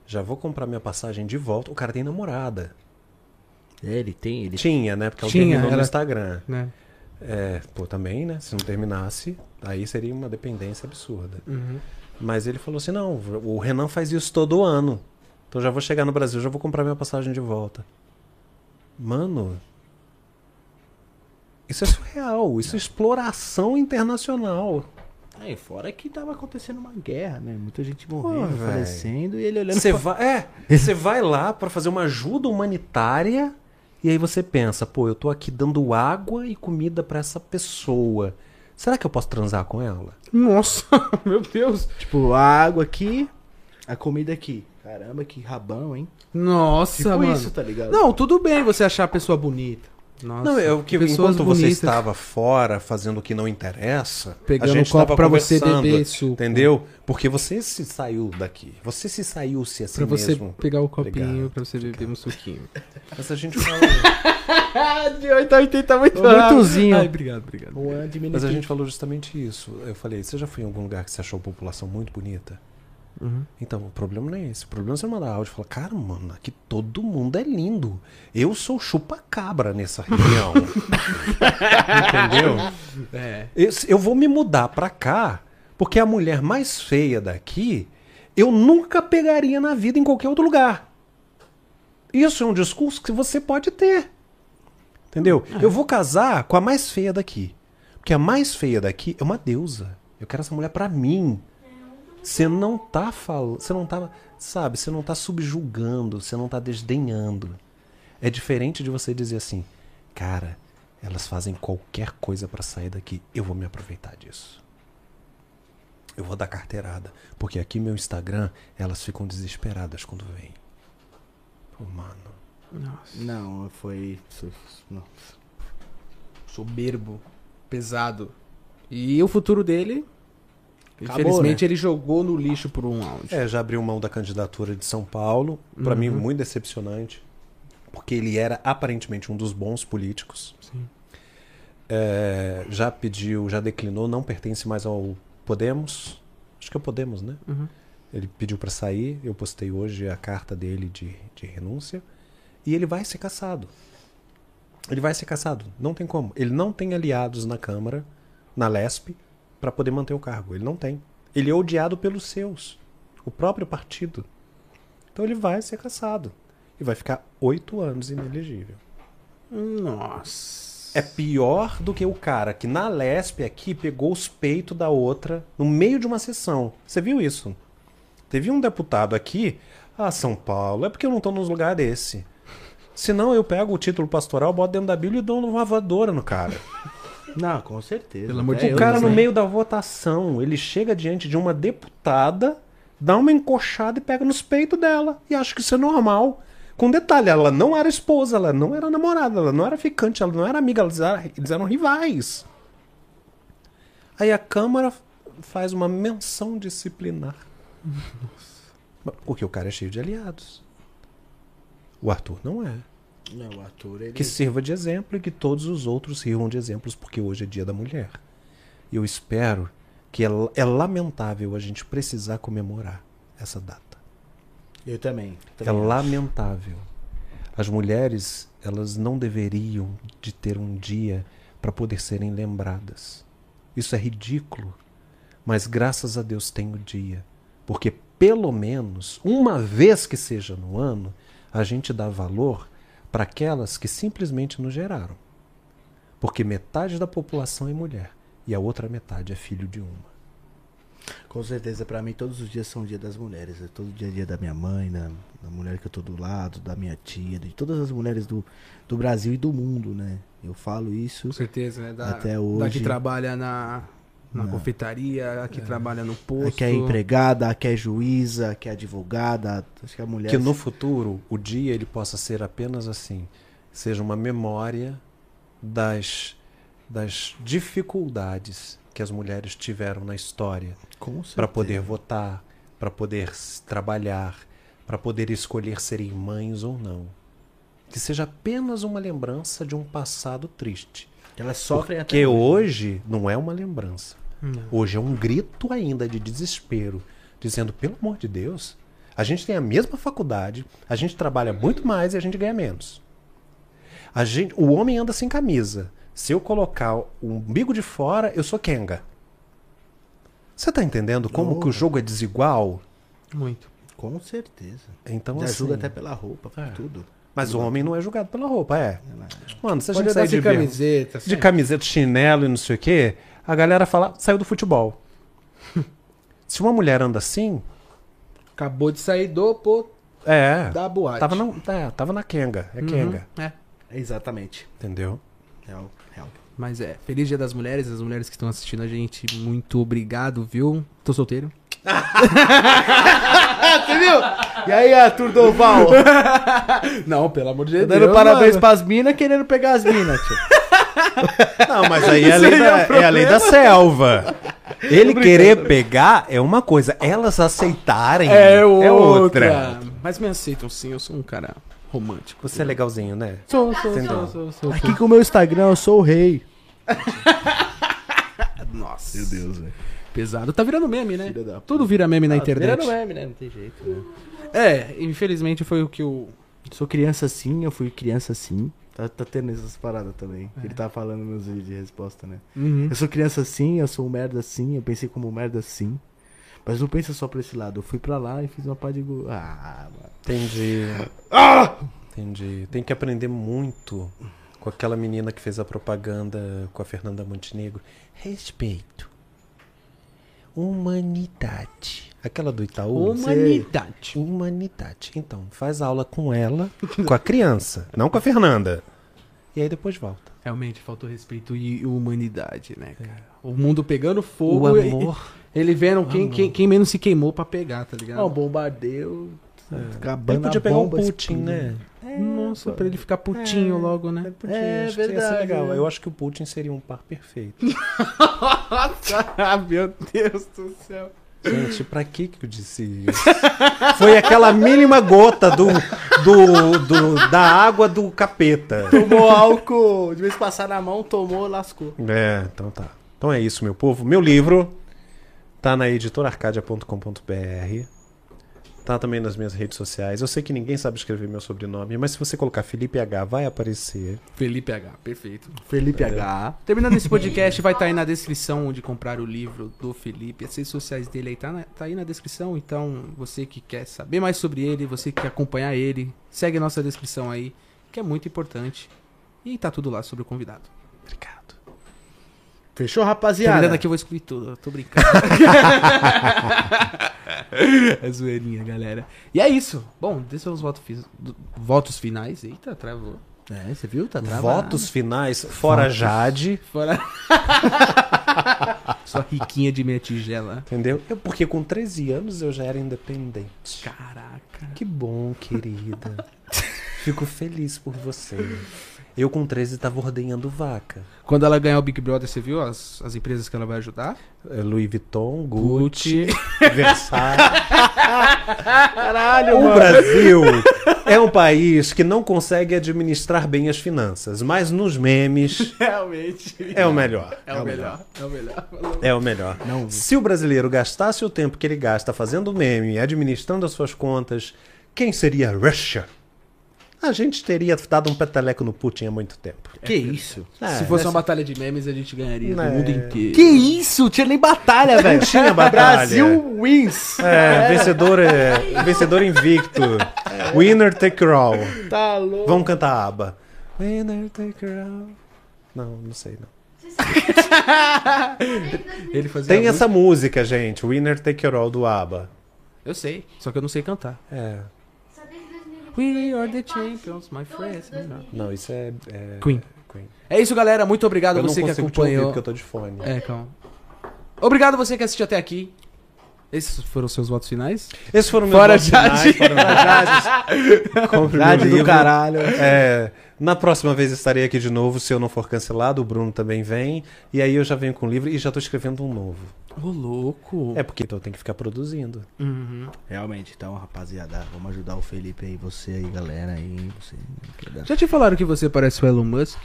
já vou comprar minha passagem de volta. O cara tem namorada. É, ele tem, ele Tinha, né? Porque Tinha, terminou no Instagram. Né? É, pô, também, né? Se não terminasse, aí seria uma dependência absurda. Uhum. Mas ele falou assim: não, o Renan faz isso todo ano. Então já vou chegar no Brasil, já vou comprar minha passagem de volta. Mano. Isso é surreal. Isso é exploração internacional. É, fora que tava acontecendo uma guerra, né? Muita gente morrendo, velho. falecendo e ele olhando Você pra- vai, é, você vai lá pra fazer uma ajuda humanitária e aí você pensa, pô, eu tô aqui dando água e comida pra essa pessoa. Será que eu posso transar com ela? Nossa, meu Deus. Tipo, a água aqui, a comida aqui. Caramba, que rabão, hein? Nossa, Tipo mano. isso, tá ligado? Não, tudo bem você achar a pessoa bonita. Nossa, Não, é o que pessoas enquanto você bonitas. estava fora fazendo o que não interessa, Pegando a gente um copo pra você beber suco. entendeu? Porque você se saiu daqui, você se saiu se assim Pra você mesmo. pegar o copinho, Obrigado. pra você beber um suquinho. Mas a gente falou, de 8 a 80 muito Muitozinho. Ai, obrigado, obrigado. Mas a gente falou justamente isso. Eu falei, você já foi em algum lugar que você achou a população muito bonita? Uhum. Então, o problema não é esse. O problema é você mandar áudio e falar, cara, mano, aqui todo mundo é lindo. Eu sou chupa-cabra nessa região. Entendeu? É. Esse- Eu vou me mudar pra cá, porque a mulher mais feia daqui, eu nunca pegaria na vida em qualquer outro lugar. Isso é um discurso que você pode ter. Entendeu? Eu vou casar com a mais feia daqui. Porque a mais feia daqui é uma deusa. Eu quero essa mulher pra mim. Você não tá falando, você não tá, sabe, você não tá subjugando, você não tá desdenhando. É diferente de você dizer assim, cara, elas fazem qualquer coisa pra sair daqui, eu vou me aproveitar disso. Eu vou dar carteirada, porque aqui meu Instagram, elas ficam desesperadas quando vêm. Pô, mano, Nossa. Não, foi. Não. Soberbo. Pesado. E o futuro dele. Acabou, infelizmente, né? ele jogou no lixo por um round. É, já abriu mão da candidatura de São Paulo. Pra mim, Uhum. muito decepcionante. Porque ele era aparentemente um dos bons políticos. Sim. É, já pediu, já declinou, não pertence mais ao Podemos. Acho que é o Podemos, né? Uhum. Ele pediu pra sair. Eu postei hoje a carta dele de, de renúncia. E ele vai ser caçado. Ele vai ser caçado. Não tem como. Ele não tem aliados na Câmara, na LESP, pra poder manter o cargo. Ele não tem. Ele é odiado pelos seus. O próprio partido. Então ele vai ser caçado. E vai ficar oito anos inelegível. Nossa. É pior do que o cara que na Lesp aqui pegou os peitos da outra no meio de uma sessão. Você viu isso? Teve um deputado aqui. Ah, São Paulo, é porque eu não tô num lugar desse. Senão eu pego o título pastoral, boto dentro da Bíblia e dou uma voadora no cara. Não, com certeza. Pelo amor de Até Deus, O cara, né? no meio da votação, ele chega diante de uma deputada, dá uma encoxada e pega nos peitos dela. E acha que isso é normal. Com detalhe, ela não era esposa, ela não era namorada, ela não era ficante, ela não era amiga, eles eram, eles eram rivais. Aí a Câmara faz uma menção disciplinar. Porque o cara é cheio de aliados. O Arthur não é. Não, o ator, ele. Que sirva de exemplo e que todos os outros sirvam de exemplos, porque hoje é dia da mulher. E eu espero que é, é lamentável a gente precisar comemorar essa data. Eu também. É também acho. lamentável. As mulheres, elas não deveriam de ter um dia para poder serem lembradas. Isso é ridículo. Mas graças a Deus tem o dia. Porque pelo menos uma vez que seja no ano, a gente dá valor para aquelas que simplesmente nos geraram. Porque metade da população é mulher e a outra metade é filho de uma. Com certeza, pra mim, todos os dias são dia das mulheres. É todo dia é dia da minha mãe, da, da mulher que eu tô do lado, da minha tia, de todas as mulheres do, do Brasil e do mundo, né? Eu falo isso. Com certeza, né? Da, Até Da hoje. que trabalha na, na Não. confeitaria, a que trabalha no A posto. que é empregada, a que é juíza, a que é advogada. Acho que a mulher. Que no futuro o dia ele possa ser apenas assim, seja uma memória das, das dificuldades que as mulheres tiveram na história para poder votar, para poder trabalhar, para poder escolher serem mães ou não. Que seja apenas uma lembrança de um passado triste. Elas sofrem até Porque hoje não é uma lembrança. Não. Hoje é um grito ainda de desespero, dizendo: pelo amor de Deus, a gente tem a mesma faculdade, a gente trabalha muito mais e a gente ganha menos. A gente, o homem anda sem camisa. Se eu colocar o umbigo de fora, eu sou Kenga. Você tá entendendo como Oh. que o jogo é desigual? Muito. Com certeza. Então, Me assim, ajuda até pela roupa, por É. tudo. Mas o homem não é julgado pela roupa, é. Mano, se a Pode gente sair de, bermuda- camiseta. de camiseta, chinelo e não sei o quê, a galera fala, saiu do futebol. Se uma mulher anda assim, Acabou de sair do pô, é. da boate. Tava na, é, tava na Kenga. É Uhum, Kenga. É. Exatamente. Entendeu? Real, real. Mas é, feliz dia das mulheres, as mulheres que estão assistindo a gente, muito obrigado, viu? Tô solteiro. Você viu? E aí, Arthur Doval? Não, pelo amor de Dando parabéns pras minas, querendo pegar as minas, tio. Não, mas aí é a lei, da, é a lei da selva. Ele querer pegar é uma coisa, elas aceitarem É outra. outra. Mas me aceitam sim, eu sou um cara romântico. Você é legalzinho, né? Sou, sou, sou, sou, sou. Aqui com o meu Instagram, eu sou o rei. Nossa. Meu Deus, velho. Pesado. Tá virando meme, né? Tudo vira meme na internet. Virando meme, né? Não tem jeito, né? É, infelizmente foi o que o. Sou criança sim, eu fui criança sim. Tá, tá tendo essas paradas também. Ele tá falando nos vídeos de resposta, né? Uhum. Eu sou criança sim, eu sou um merda sim, eu pensei como um merda sim. Mas não pensa só pra esse lado. Eu fui pra lá e fiz uma pá de. go- Ah, mano. Entendi. Entendi. Tem que aprender muito com aquela menina que fez a propaganda com a Fernanda Montenegro. Respeito. Humanidade. Aquela do Itaú. Humanidade. Humanidade. Então, faz aula com ela, com a criança, não com a Fernanda. E aí depois volta. Realmente, faltou respeito e humanidade, né, cara? O mundo pegando O fogo. e- amor. Ele vendo quem, amor. quem, quem menos se queimou pra pegar, tá ligado? Ó, o bombardeio. Ele Acabando podia a pegar um bomba, Putin, explodindo. Nossa, pra ele ficar putinho É. logo, né? É acho que ia ser verdade, legal. né? Eu acho que o Putin seria um par perfeito. Ah, Meu Deus do céu. Gente, pra que que eu disse isso? Foi aquela mínima gota do, do, do- da água do capeta. Tomou álcool, de vez em passar na mão, tomou, lascou. É, então tá. Então é isso, meu povo. Meu livro tá na editorarcadia.com.br. Tá também nas minhas redes sociais. Eu sei que ninguém sabe escrever meu sobrenome, mas se você colocar Felipe H, vai aparecer. Felipe H, perfeito. Felipe H. Terminando esse podcast, vai estar aí na descrição onde comprar o livro do Felipe. As redes sociais dele aí tá, na- tá aí na descrição. Então, você que quer saber mais sobre ele, você que quer acompanhar ele, segue a nossa descrição aí, que é muito importante. E tá tudo lá sobre o convidado. Obrigado. Fechou, Terminando rapaziada? aqui, eu vou excluir tudo. Eu tô brincando. é zoeirinha, galera. E é isso. Bom, deixa os votos, votos finais. Eita, travou. É, você viu? Tá travado. Votos finais, fora Jade, Fora. Sua riquinha de minha tigela. entendeu? Eu, porque com 13 anos eu já era independente. Caraca. Que bom, querida. Fico feliz por você. Eu com 13 tava ordenhando vaca. Quando ela ganhar o Big Brother, você viu as, as empresas que ela vai ajudar? É, Louis Vuitton, Gucci, Gucci. Versace. Caralho, O mano. Brasil é um país que não consegue administrar bem as finanças, mas nos memes Realmente. é o melhor. É o melhor. É o melhor. É o melhor. Não. Se o brasileiro gastasse o tempo que ele gasta fazendo meme e administrando as suas contas, quem seria Russia? A gente teria dado um peteleco no Putin há muito tempo. Que isso? Se fosse uma batalha de memes, a gente ganharia É. mundo inteiro. Que isso? Tinha nem batalha, velho. tinha batalha. Brasil wins. É, vencedor, é, vencedor invicto. Winner take all. Tá louco. Vamos cantar a aba. Winner take all. Não, não sei não. Ele fazia Tem essa música, gente. Winner take all do ABBA. Eu sei, só que eu não sei cantar. É. Só desde 2023, We are the champions, my friends. 2020. Não, isso é. é Queen. Queen. É isso, galera. Muito obrigado a Eu não você que ouvir acompanhou. porque eu tô de fone. É, calma. Obrigado a você que assistiu até aqui. Esses foram os seus votos finais? Esses foram meus Fora votos finais, Jade. Jades. Compre meu Jade do livro. caralho. É, na próxima vez estarei aqui de novo, se eu não for cancelado, o Bruno também vem. E aí eu já venho com o livro e já tô escrevendo um novo. Ô, louco. É porque então eu tenho que ficar produzindo. Uhum. Realmente, então, rapaziada, vamos ajudar o Felipe aí, você aí, galera aí, você. Já te falaram que você parece o Elon Musk?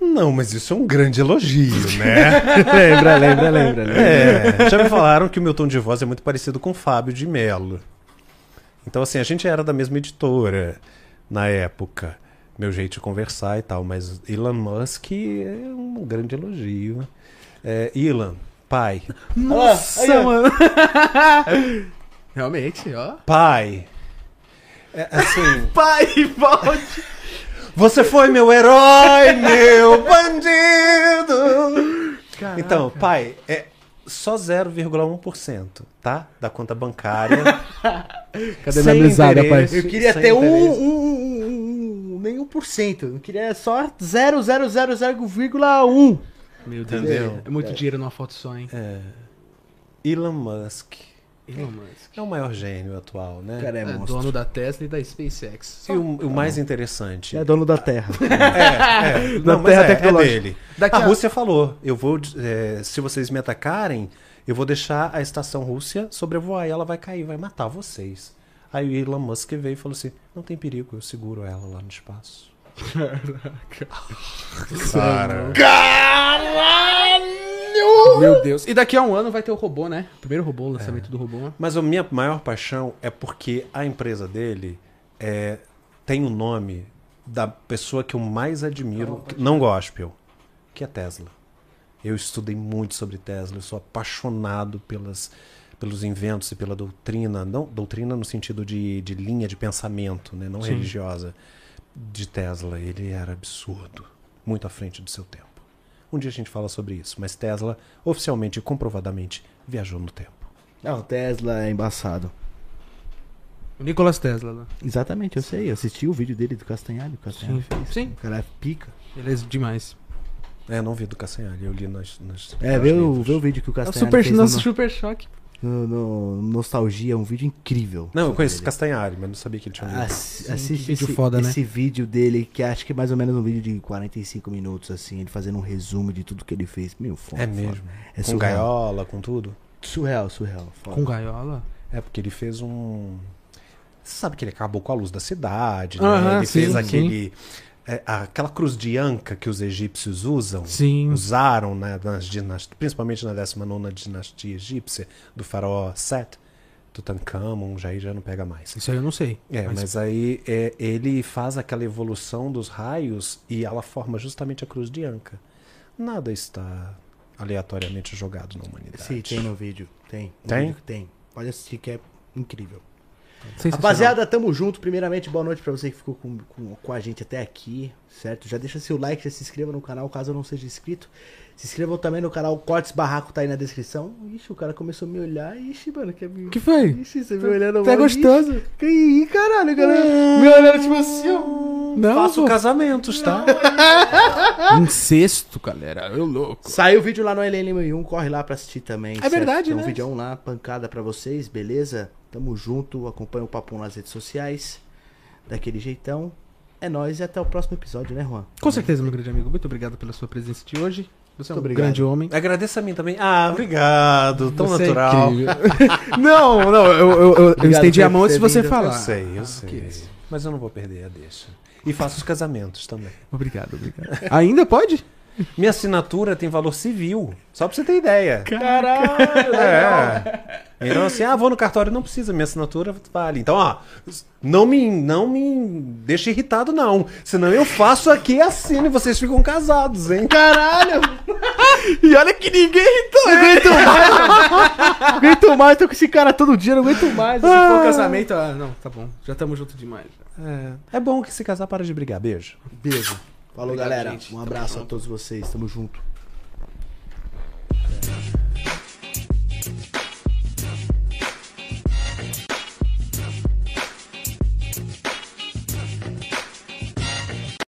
Não, mas isso é um grande elogio, né? lembra, lembra, lembra, lembra. É, já me falaram que o meu tom de voz é muito parecido com o Fábio de Mello. Então, assim, a gente era da mesma editora na época. Meu jeito de conversar e tal, mas Elon Musk é um grande elogio. É, Elon, pai. Nossa, mano. Realmente, ó. Pai. É, assim, Pai, volte. você foi meu herói, meu bandido. Então, pai, é só 0,1%, tá? Da conta bancária. Cadê Sem minha mesada, interesse. Eu queria Sem ter um, um, um, um, nenhum por cento. Eu queria só 0,000,1. Meu Deus. Entendeu? É muito dinheiro numa foto só, hein? É. Elon Musk. Elon Musk. É o maior gênio atual, né? Cara, é, É monstro. dono da Tesla e da SpaceX. E o, o mais interessante. É dono da terra. É, é. Da Não, mas terra é, é tecnológica. dele. Daqui a a- Rússia falou: eu vou. é, se vocês me atacarem, eu vou deixar a estação Rússia sobrevoar e ela vai cair, vai matar vocês. Aí o Elon Musk veio e falou assim: não tem perigo, eu seguro ela lá no espaço. Meu Deus. E daqui a um ano vai ter o robô, né? Primeiro robô, o lançamento do robô. Mas a minha maior paixão é porque a empresa dele é, tem o nome da pessoa que eu mais admiro, que- não gospel, que é Tesla. Eu estudei muito sobre Tesla, eu sou apaixonado pelas, pelos inventos e pela doutrina, não doutrina no sentido de, de linha de pensamento, né, não Sim. religiosa, de Tesla. Ele era absurdo, muito à frente do seu tempo. Um dia a gente fala sobre isso. Mas Tesla, oficialmente e comprovadamente, viajou no tempo. Não, Tesla é embaçado. O Nicolas Tesla. Né? Exatamente, eu sei. Eu assisti o vídeo dele do Castanhari. O Castanhari Sim. fez. Sim. O cara é pica. Ele é demais. É, não vi do Cassanhari, eu li nas. nas É, vê o, vê o vídeo que o É o Castanhari super, fez nosso no, super choque. No- no Nostalgia. É um vídeo incrível. Não, eu conheço ele. Castanhari, mas não sabia que ele tinha um Sim, assiste vídeo esse, foda, né? esse vídeo dele, que acho que é mais ou menos um vídeo de 45 minutos, assim, ele fazendo um resumo de tudo que ele fez. Meu, foda. É foda. mesmo. É com surreal. gaiola, com tudo. Surreal, surreal. Foda. Com gaiola. É, porque ele fez um. Você sabe que ele acabou com a luz da cidade, né? Aham, ele sim, fez sim. É, aquela cruz de anca que os egípcios usam. Sim. Usaram, né, nas dinast- principalmente na 19 dinastia egípcia, do faraó Set. Tutankhamon, já aí já não pega mais. Isso aí eu não sei. É, mas, aí é, ele faz aquela evolução dos raios e ela forma justamente a cruz de Anca. Nada está aleatoriamente jogado na humanidade. Sim, tem no vídeo. Tem. No Tem? vídeo Tem. Pode assistir que é incrível. Rapaziada, tamo junto. Primeiramente, boa noite pra você que ficou com, com, com a gente até aqui, certo? Já deixa seu like, já se inscreva no canal caso não seja inscrito. Se inscrevam também no canal Cortes Barraco, tá aí na descrição. Ixi, o cara começou a me olhar. Ixi, mano, que O que foi? Ixi, você me olhando Tá mal. gostoso? Ixi, Que ih, caralho, cara. Me olhando tipo assim, ó. Não, Faço pô. casamentos, tá? Incesto, galera. Eu louco. Saiu o vídeo lá no LN1, corre lá pra assistir também. É verdade, Tem um né? vídeo lá, pancada pra vocês, beleza? Tamo junto, acompanha o Papum nas redes sociais. Daquele jeitão. É nóis e até o próximo episódio, né, Juan? Com certeza, meu grande amigo. Muito obrigado pela sua presença de hoje. Você é um obrigado. grande homem. Agradeça a mim também. Ah, obrigado. Tão Você é natural. incrível. não, não, eu, eu, eu- eu estendi a mão ter se você vindo. falar. Eu sei, eu Ah, sei. Mas eu não vou perder a deixa. E faço os casamentos também. Obrigado, obrigado. Ainda pode? Minha assinatura tem valor civil. Só pra você ter ideia. Caralho! É. Então assim, ah, vou no cartório, não precisa, minha assinatura vale. Então, ó, não me, não me deixe irritado, não. Senão eu faço aqui e assino e vocês ficam casados, hein? Caralho! E olha que ninguém irritou. Não aguento mais! Não aguento mais, tô com esse cara todo dia, não aguento mais. Se for casamento, ah, não, tá bom. Já estamos juntos demais. É, é bom que se casar para de brigar. Beijo. Beijo. Falou, Obrigado, galera. Gente. Um abraço Tamo a junto. todos vocês. Tamo junto. É.